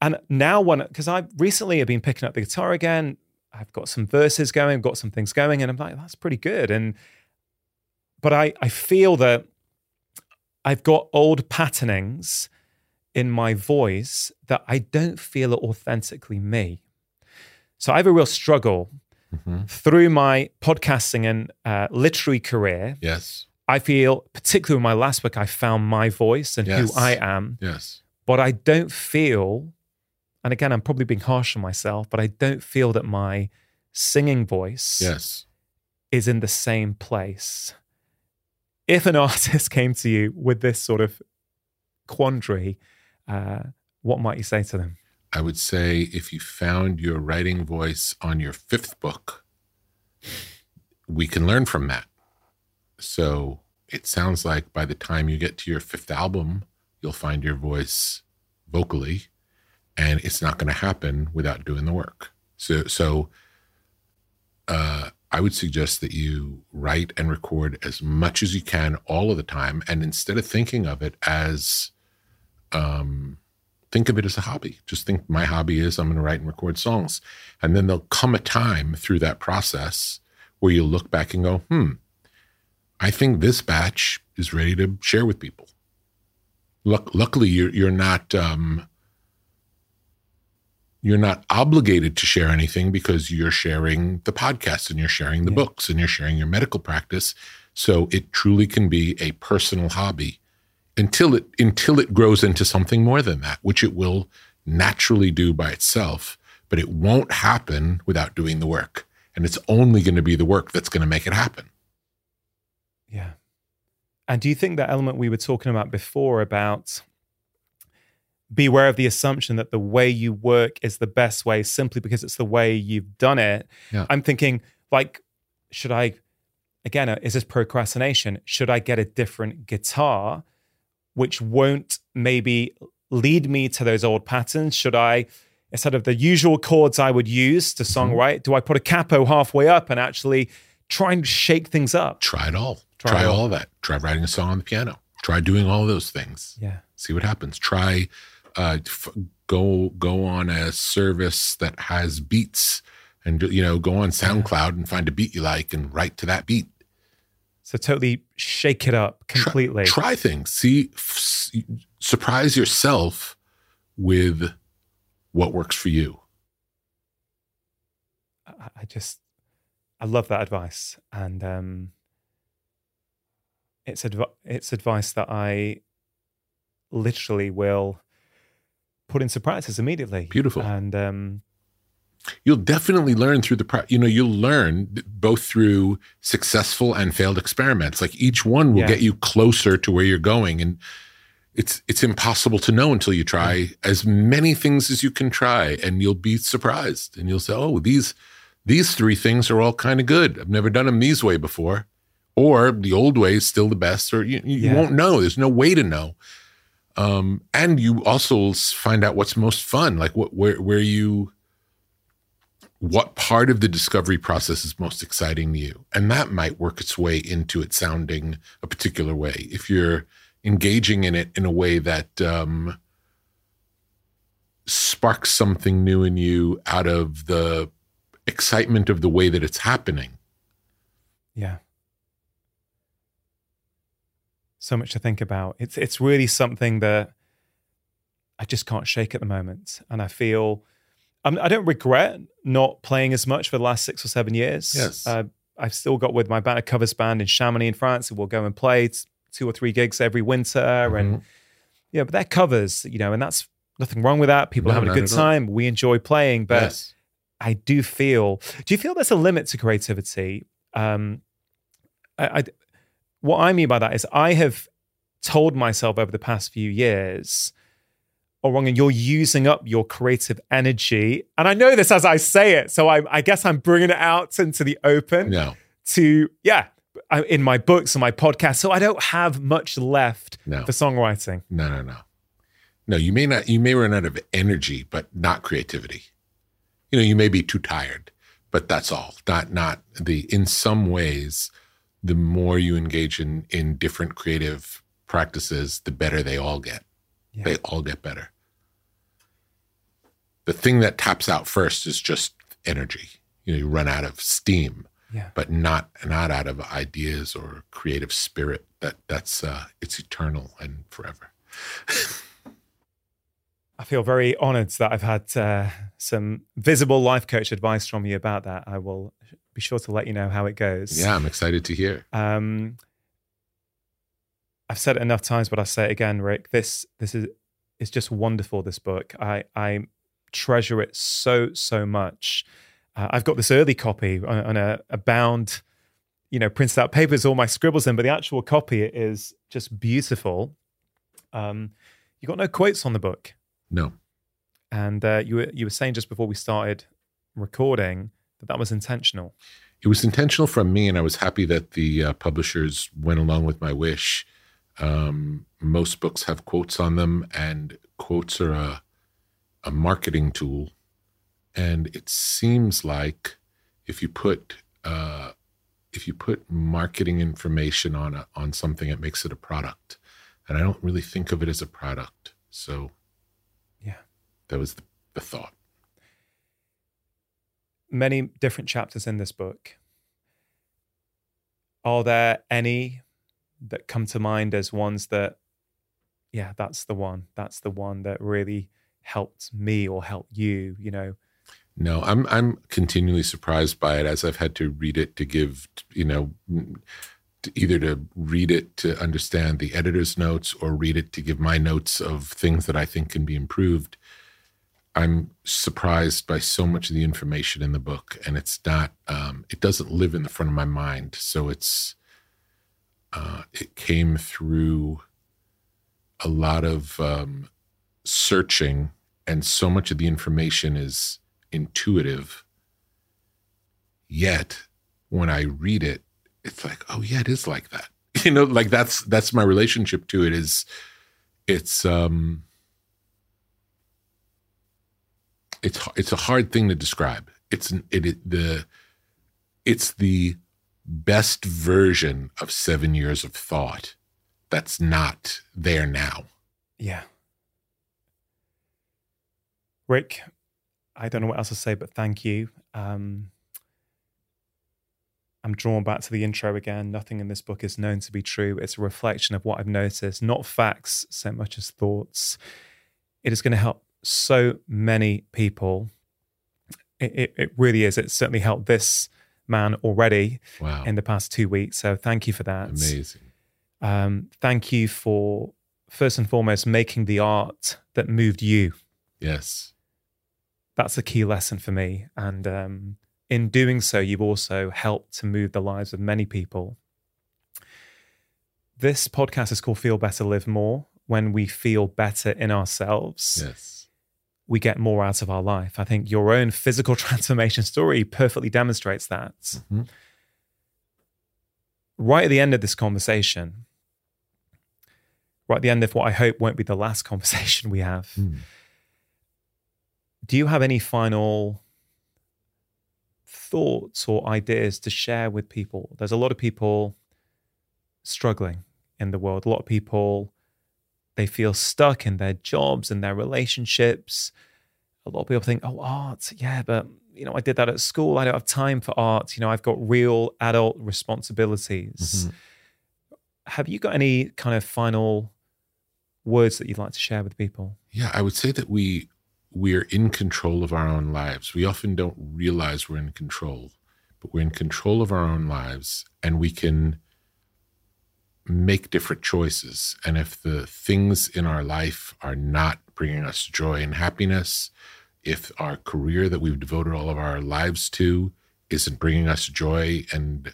And now, when because I recently have been picking up the guitar again, I've got some verses going, got some things going, and I'm like, that's pretty good. And but I I feel that I've got old patternings in my voice that I don't feel are authentically me. So I have a real struggle Mhm. through my podcasting and uh, literary career. Yes. I feel, particularly with my last book, I found my voice and Yes. who I am. Yes. But I don't feel, and again, I'm probably being harsh on myself, but I don't feel that my singing voice Yes. is in the same place. If an artist came to you with this sort of quandary, uh, what might you say to them? I would say if you found your writing voice on your fifth book, we can learn from that. So it sounds like by the time you get to your fifth album, you'll find your voice vocally, and it's not going to happen without doing the work. So, so uh, I would suggest that you write and record as much as you can all of the time, and instead of thinking of it as um, think of it as a hobby. Just think my hobby is I'm going to write and record songs. And then there'll come a time through that process where you'll look back and go, hmm, I think this batch is ready to share with people. Luck- luckily, you're, you're not. Um, you're not obligated to share anything because you're sharing the podcast and you're sharing the Yeah. books and you're sharing your medical practice. So it truly can be a personal hobby until it until it grows into something more than that, which it will naturally do by itself, but it won't happen without doing the work. And it's only going to be the work that's going to make it happen. Yeah. And do you think that element we were talking about before about beware of the assumption that the way you work is the best way simply because it's the way you've done it? Yeah. I'm thinking, like, should I again, uh, is this procrastination? Should I get a different guitar, which won't maybe lead me to those old patterns? Should I, instead of the usual chords I would use to Mm-hmm. songwrite, do I put a capo halfway up and actually try and shake things up? Try it all. Try Try, all. of that. Try writing a song on the piano. Try doing all of those things. Yeah. See what happens. Try uh, f- go go on a service that has beats, and you know go on SoundCloud and find a beat you like and write to that beat. So totally shake it up completely. Try, things. See, f- surprise yourself with what works for you. I, I just, I love that advice, and um, it's adv- it's advice that I literally will put into practice immediately. Beautiful. And um, You'll definitely learn through the pro- you know you'll learn both through successful and failed experiments. Like each one will Yeah. get you closer to where you're going, and it's it's impossible to know until you try as many things as you can try, and you'll be surprised, and you'll say, "Oh, these these three things are all kind of good. I've never done them these way before." Or the old way is still the best, or you, you Yeah. won't know. There's no way to know. Um, and you also find out what's most fun, like what where where you what part of the discovery process is most exciting to you and that might work its way into it sounding a particular way if you're engaging in it in a way that um, sparks something new in you out of the excitement of the way that it's happening yeah, so much to think about. It's it's really something that I just can't shake at the moment, and I feel I'm, I don't regret not playing as much for the last six or seven years. Yes. uh, I've still got with my band a covers band in Chamonix in France, and we'll go and play t- two or three gigs every winter, and Mhm. yeah, but they're covers, you know, and that's nothing wrong with that. People No, are having a good time. We enjoy playing, but yes I do feel. Do you feel there's a limit to creativity? Um, I, I, what I mean by that is I have told myself over the past few years, "Oh, wrong, and you're using up your creative energy." And I know this as I say it, so I, I guess I'm bringing it out into the open no to yeah, in my books and my podcast. So I don't have much left no for songwriting. no no no no you may not you may run out of energy but not creativity you know you may be too tired but that's all not not the in some ways the more you engage in in different creative practices the better they all get Yeah. they all get better the thing that taps out first is just energy you know you run out of steam Yeah. but not not out of ideas or creative spirit that that's uh it's eternal and forever I feel very honored that I've had uh, some visible life coach advice from you about that. I will be sure to let you know how it goes. yeah i'm excited to hear Um, I've said it enough times, but I'll say it again, Rick. This this is it's just wonderful. This book, I I treasure it so so much. Uh, I've got this early copy on, on a, a bound, you know, printed out papers, all my scribbles in, but the actual copy is just beautiful. Um, you got no quotes on the book. no And uh, you were you were saying just before we started recording that that was intentional. it was intentional from me and i was happy that the uh, publishers went along with my wish. Um, most books have quotes on them and quotes are a, a marketing tool. And it seems like if you put uh, if you put marketing information on a, on something it makes it a product. And i don't really think of it as a product. So Yeah. that was the, the thought Many different chapters in this book. Are there any that come to mind as ones that, yeah, that's the one. That's the one that really helped me or helped you, you know? No, I'm I'm continually surprised by it as I've had to read it to give you know to either to read it to understand the editor's notes or read it to give my notes of things that I think can be improved. I'm surprised by so much of the information in the book, and it's not. Um, it doesn't live in the front of my mind, so it's. Uh, it came through a lot of um, searching, and so much of the information is intuitive. Yet, when I read it, it's like, oh yeah, it is like that. You know, like that's that's my relationship to it is it's um it's it's a hard thing to describe. It's it, it the it's the best version of 7 years of thought that's not there now. Yeah. Rick, I don't know what else to say, but thank you. Um, I'm drawn back to the intro again. Nothing in this book is known to be true. It's a reflection of what I've noticed, not facts so much as thoughts. It is going to help so many people. It, it, it really is. It's certainly helped this man already wow. in the past two weeks. So thank you for that. Amazing. Um, thank you for, first and foremost, making the art that moved you. Yes. That's a key lesson for me. And, um, in doing so, you've also helped to move the lives of many people. This podcast is called Feel Better, Live More. When we feel better in ourselves, yes. We get more out of our life. I think your own physical transformation story perfectly demonstrates that. Mm-hmm. Right at the end of this conversation, right at the end of what I hope won't be the last conversation we have, Mm. do you have any final thoughts or ideas to share with people? There's a lot of people struggling in the world. A lot of people they feel stuck in their jobs and their relationships. A lot of people think, "Oh, art, yeah, but you know, I did that at school. I don't have time for art. You know, I've got real adult responsibilities." Mhm. Have you got any kind of final words that you'd like to share with people? Yeah, I would say that we we're in control of our own lives. We often don't realize we're in control, but we're in control of our own lives and we can make different choices. And if the things in our life are not bringing us joy and happiness, if our career that we've devoted all of our lives to isn't bringing us joy and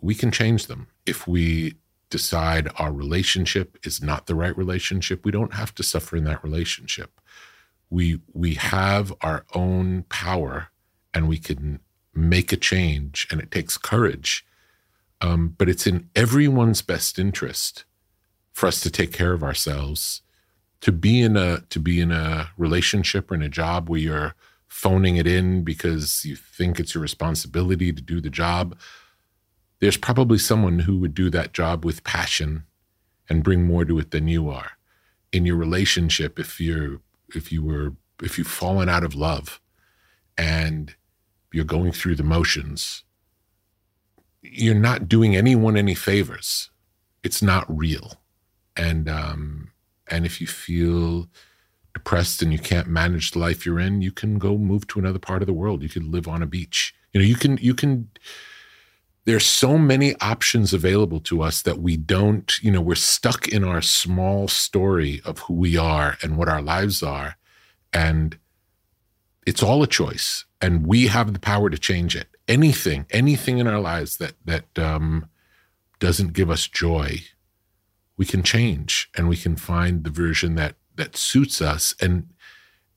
we can change them. If we decide our relationship is not the right relationship, we don't have to suffer in that relationship we we have our own power and we can make a change and it takes courage um, but it's in everyone's best interest for us to take care of ourselves to be in a to be in a relationship or in a job where you're phoning it in because you think it's your responsibility to do the job. There's probably someone who would do that job with passion and bring more to it than you are. In your relationship if you're if you were if you've fallen out of love and you're going through the motions you're not doing anyone any favors. It's not real. And um and if you feel depressed and you can't manage the life you're in you can go move to another part of the world. You can live on a beach. You know you can you can there's so many options available to us that we don't you know we're stuck in our small story of who we are and what our lives are. And it's all a choice and we have the power to change it. Anything anything in our lives that that um, doesn't give us joy we can change and we can find the version that that suits us. And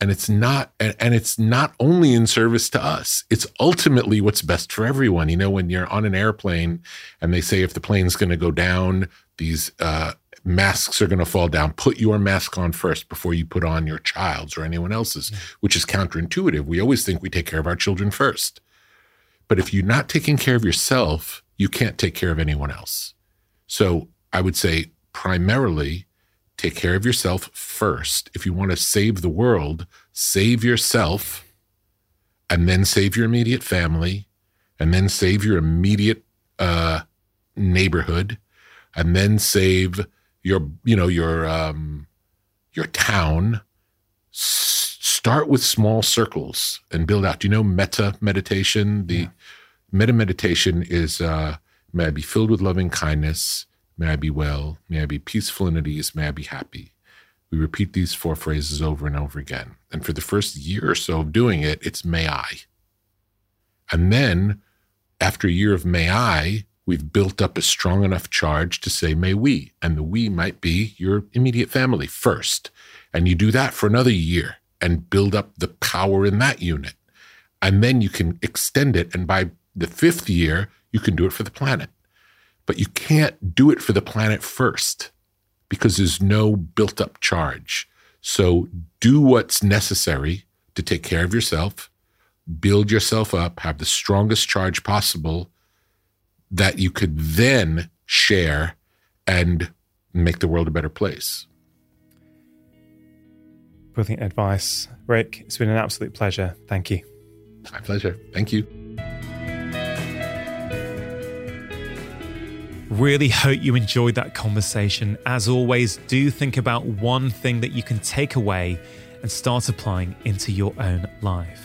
and it's not and, and it's not only in service to us. It's ultimately what's best for everyone. You know when you're on an airplane and they say if the plane's going to go down these uh, masks are going to fall down. Put your mask on first before you put on your child's or anyone else's, which is counterintuitive. We always think we take care of our children first. But if you're not taking care of yourself, you can't take care of anyone else. So I would say primarily take care of yourself first. If you want to save the world, save yourself and then save your immediate family and then save your immediate uh, neighborhood and then save your you know your um your town S- start with small circles and build out. Do you know metta meditation? The Yeah. metta meditation is uh may i be filled with loving kindness may i be well may i be peaceful and at ease may i be happy. We repeat these four phrases over and over again. And for the first year or so of doing it it's may i. And then after a year of may i we've built up a strong enough charge to say, may we. And the we might be your immediate family first. And you do that for another year and build up the power in that unit. And then you can extend it. And by the fifth year, you can do it for the planet. But you can't do it for the planet first because there's no built up charge. So do what's necessary to take care of yourself, build yourself up, have the strongest charge possible that you could then share and make the world a better place. Brilliant advice. Rick, it's been an absolute pleasure. Thank you. My pleasure. Thank you. Really hope you enjoyed that conversation. As always, do think about one thing that you can take away and start applying into your own life.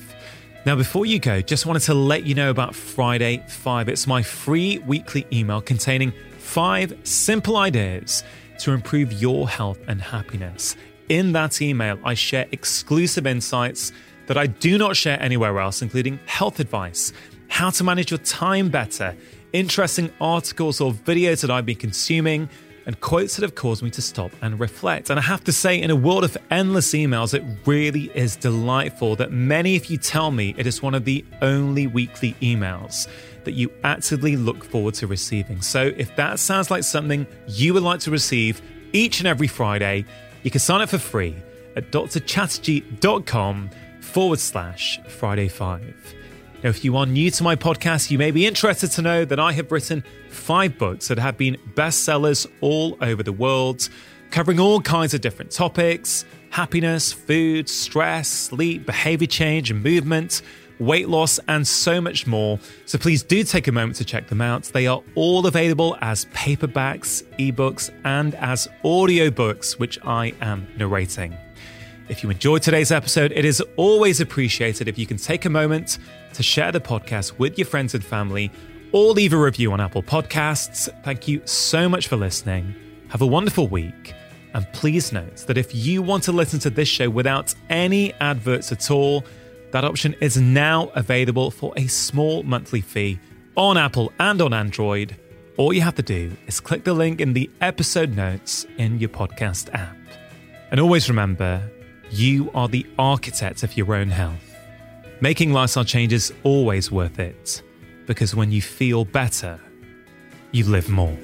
Now, before you go, just wanted to let you know about Friday 5. It's my free weekly email containing five simple ideas to improve your health and happiness. In that email, I share exclusive insights that I do not share anywhere else, including health advice, how to manage your time better, interesting articles or videos that I've been consuming, and quotes that have caused me to stop and reflect. And I have to say, in a world of endless emails, it really is delightful that many of you tell me it is one of the only weekly emails that you actively look forward to receiving. So if that sounds like something you would like to receive each and every Friday, you can sign up for free at drchatterjee.com forward slash Friday 5. Now, if you are new to my podcast, you may be interested to know that I have written five books that have been bestsellers all over the world, covering all kinds of different topics happiness, food, stress, sleep, behavior change and movement, weight loss, and so much more. So please do take a moment to check them out. They are all available as paperbacks, ebooks, and as audiobooks, which I am narrating. If you enjoyed today's episode, it is always appreciated if you can take a moment to share the podcast with your friends and family or leave a review on Apple Podcasts. Thank you so much for listening. Have a wonderful week. And please note that if you want to listen to this show without any adverts at all, that option is now available for a small monthly fee on Apple and on Android. All you have to do is click the link in the episode notes in your podcast app. And always remember, you are the architect of your own health. Making lifestyle changes always worth it because when you feel better, you live more.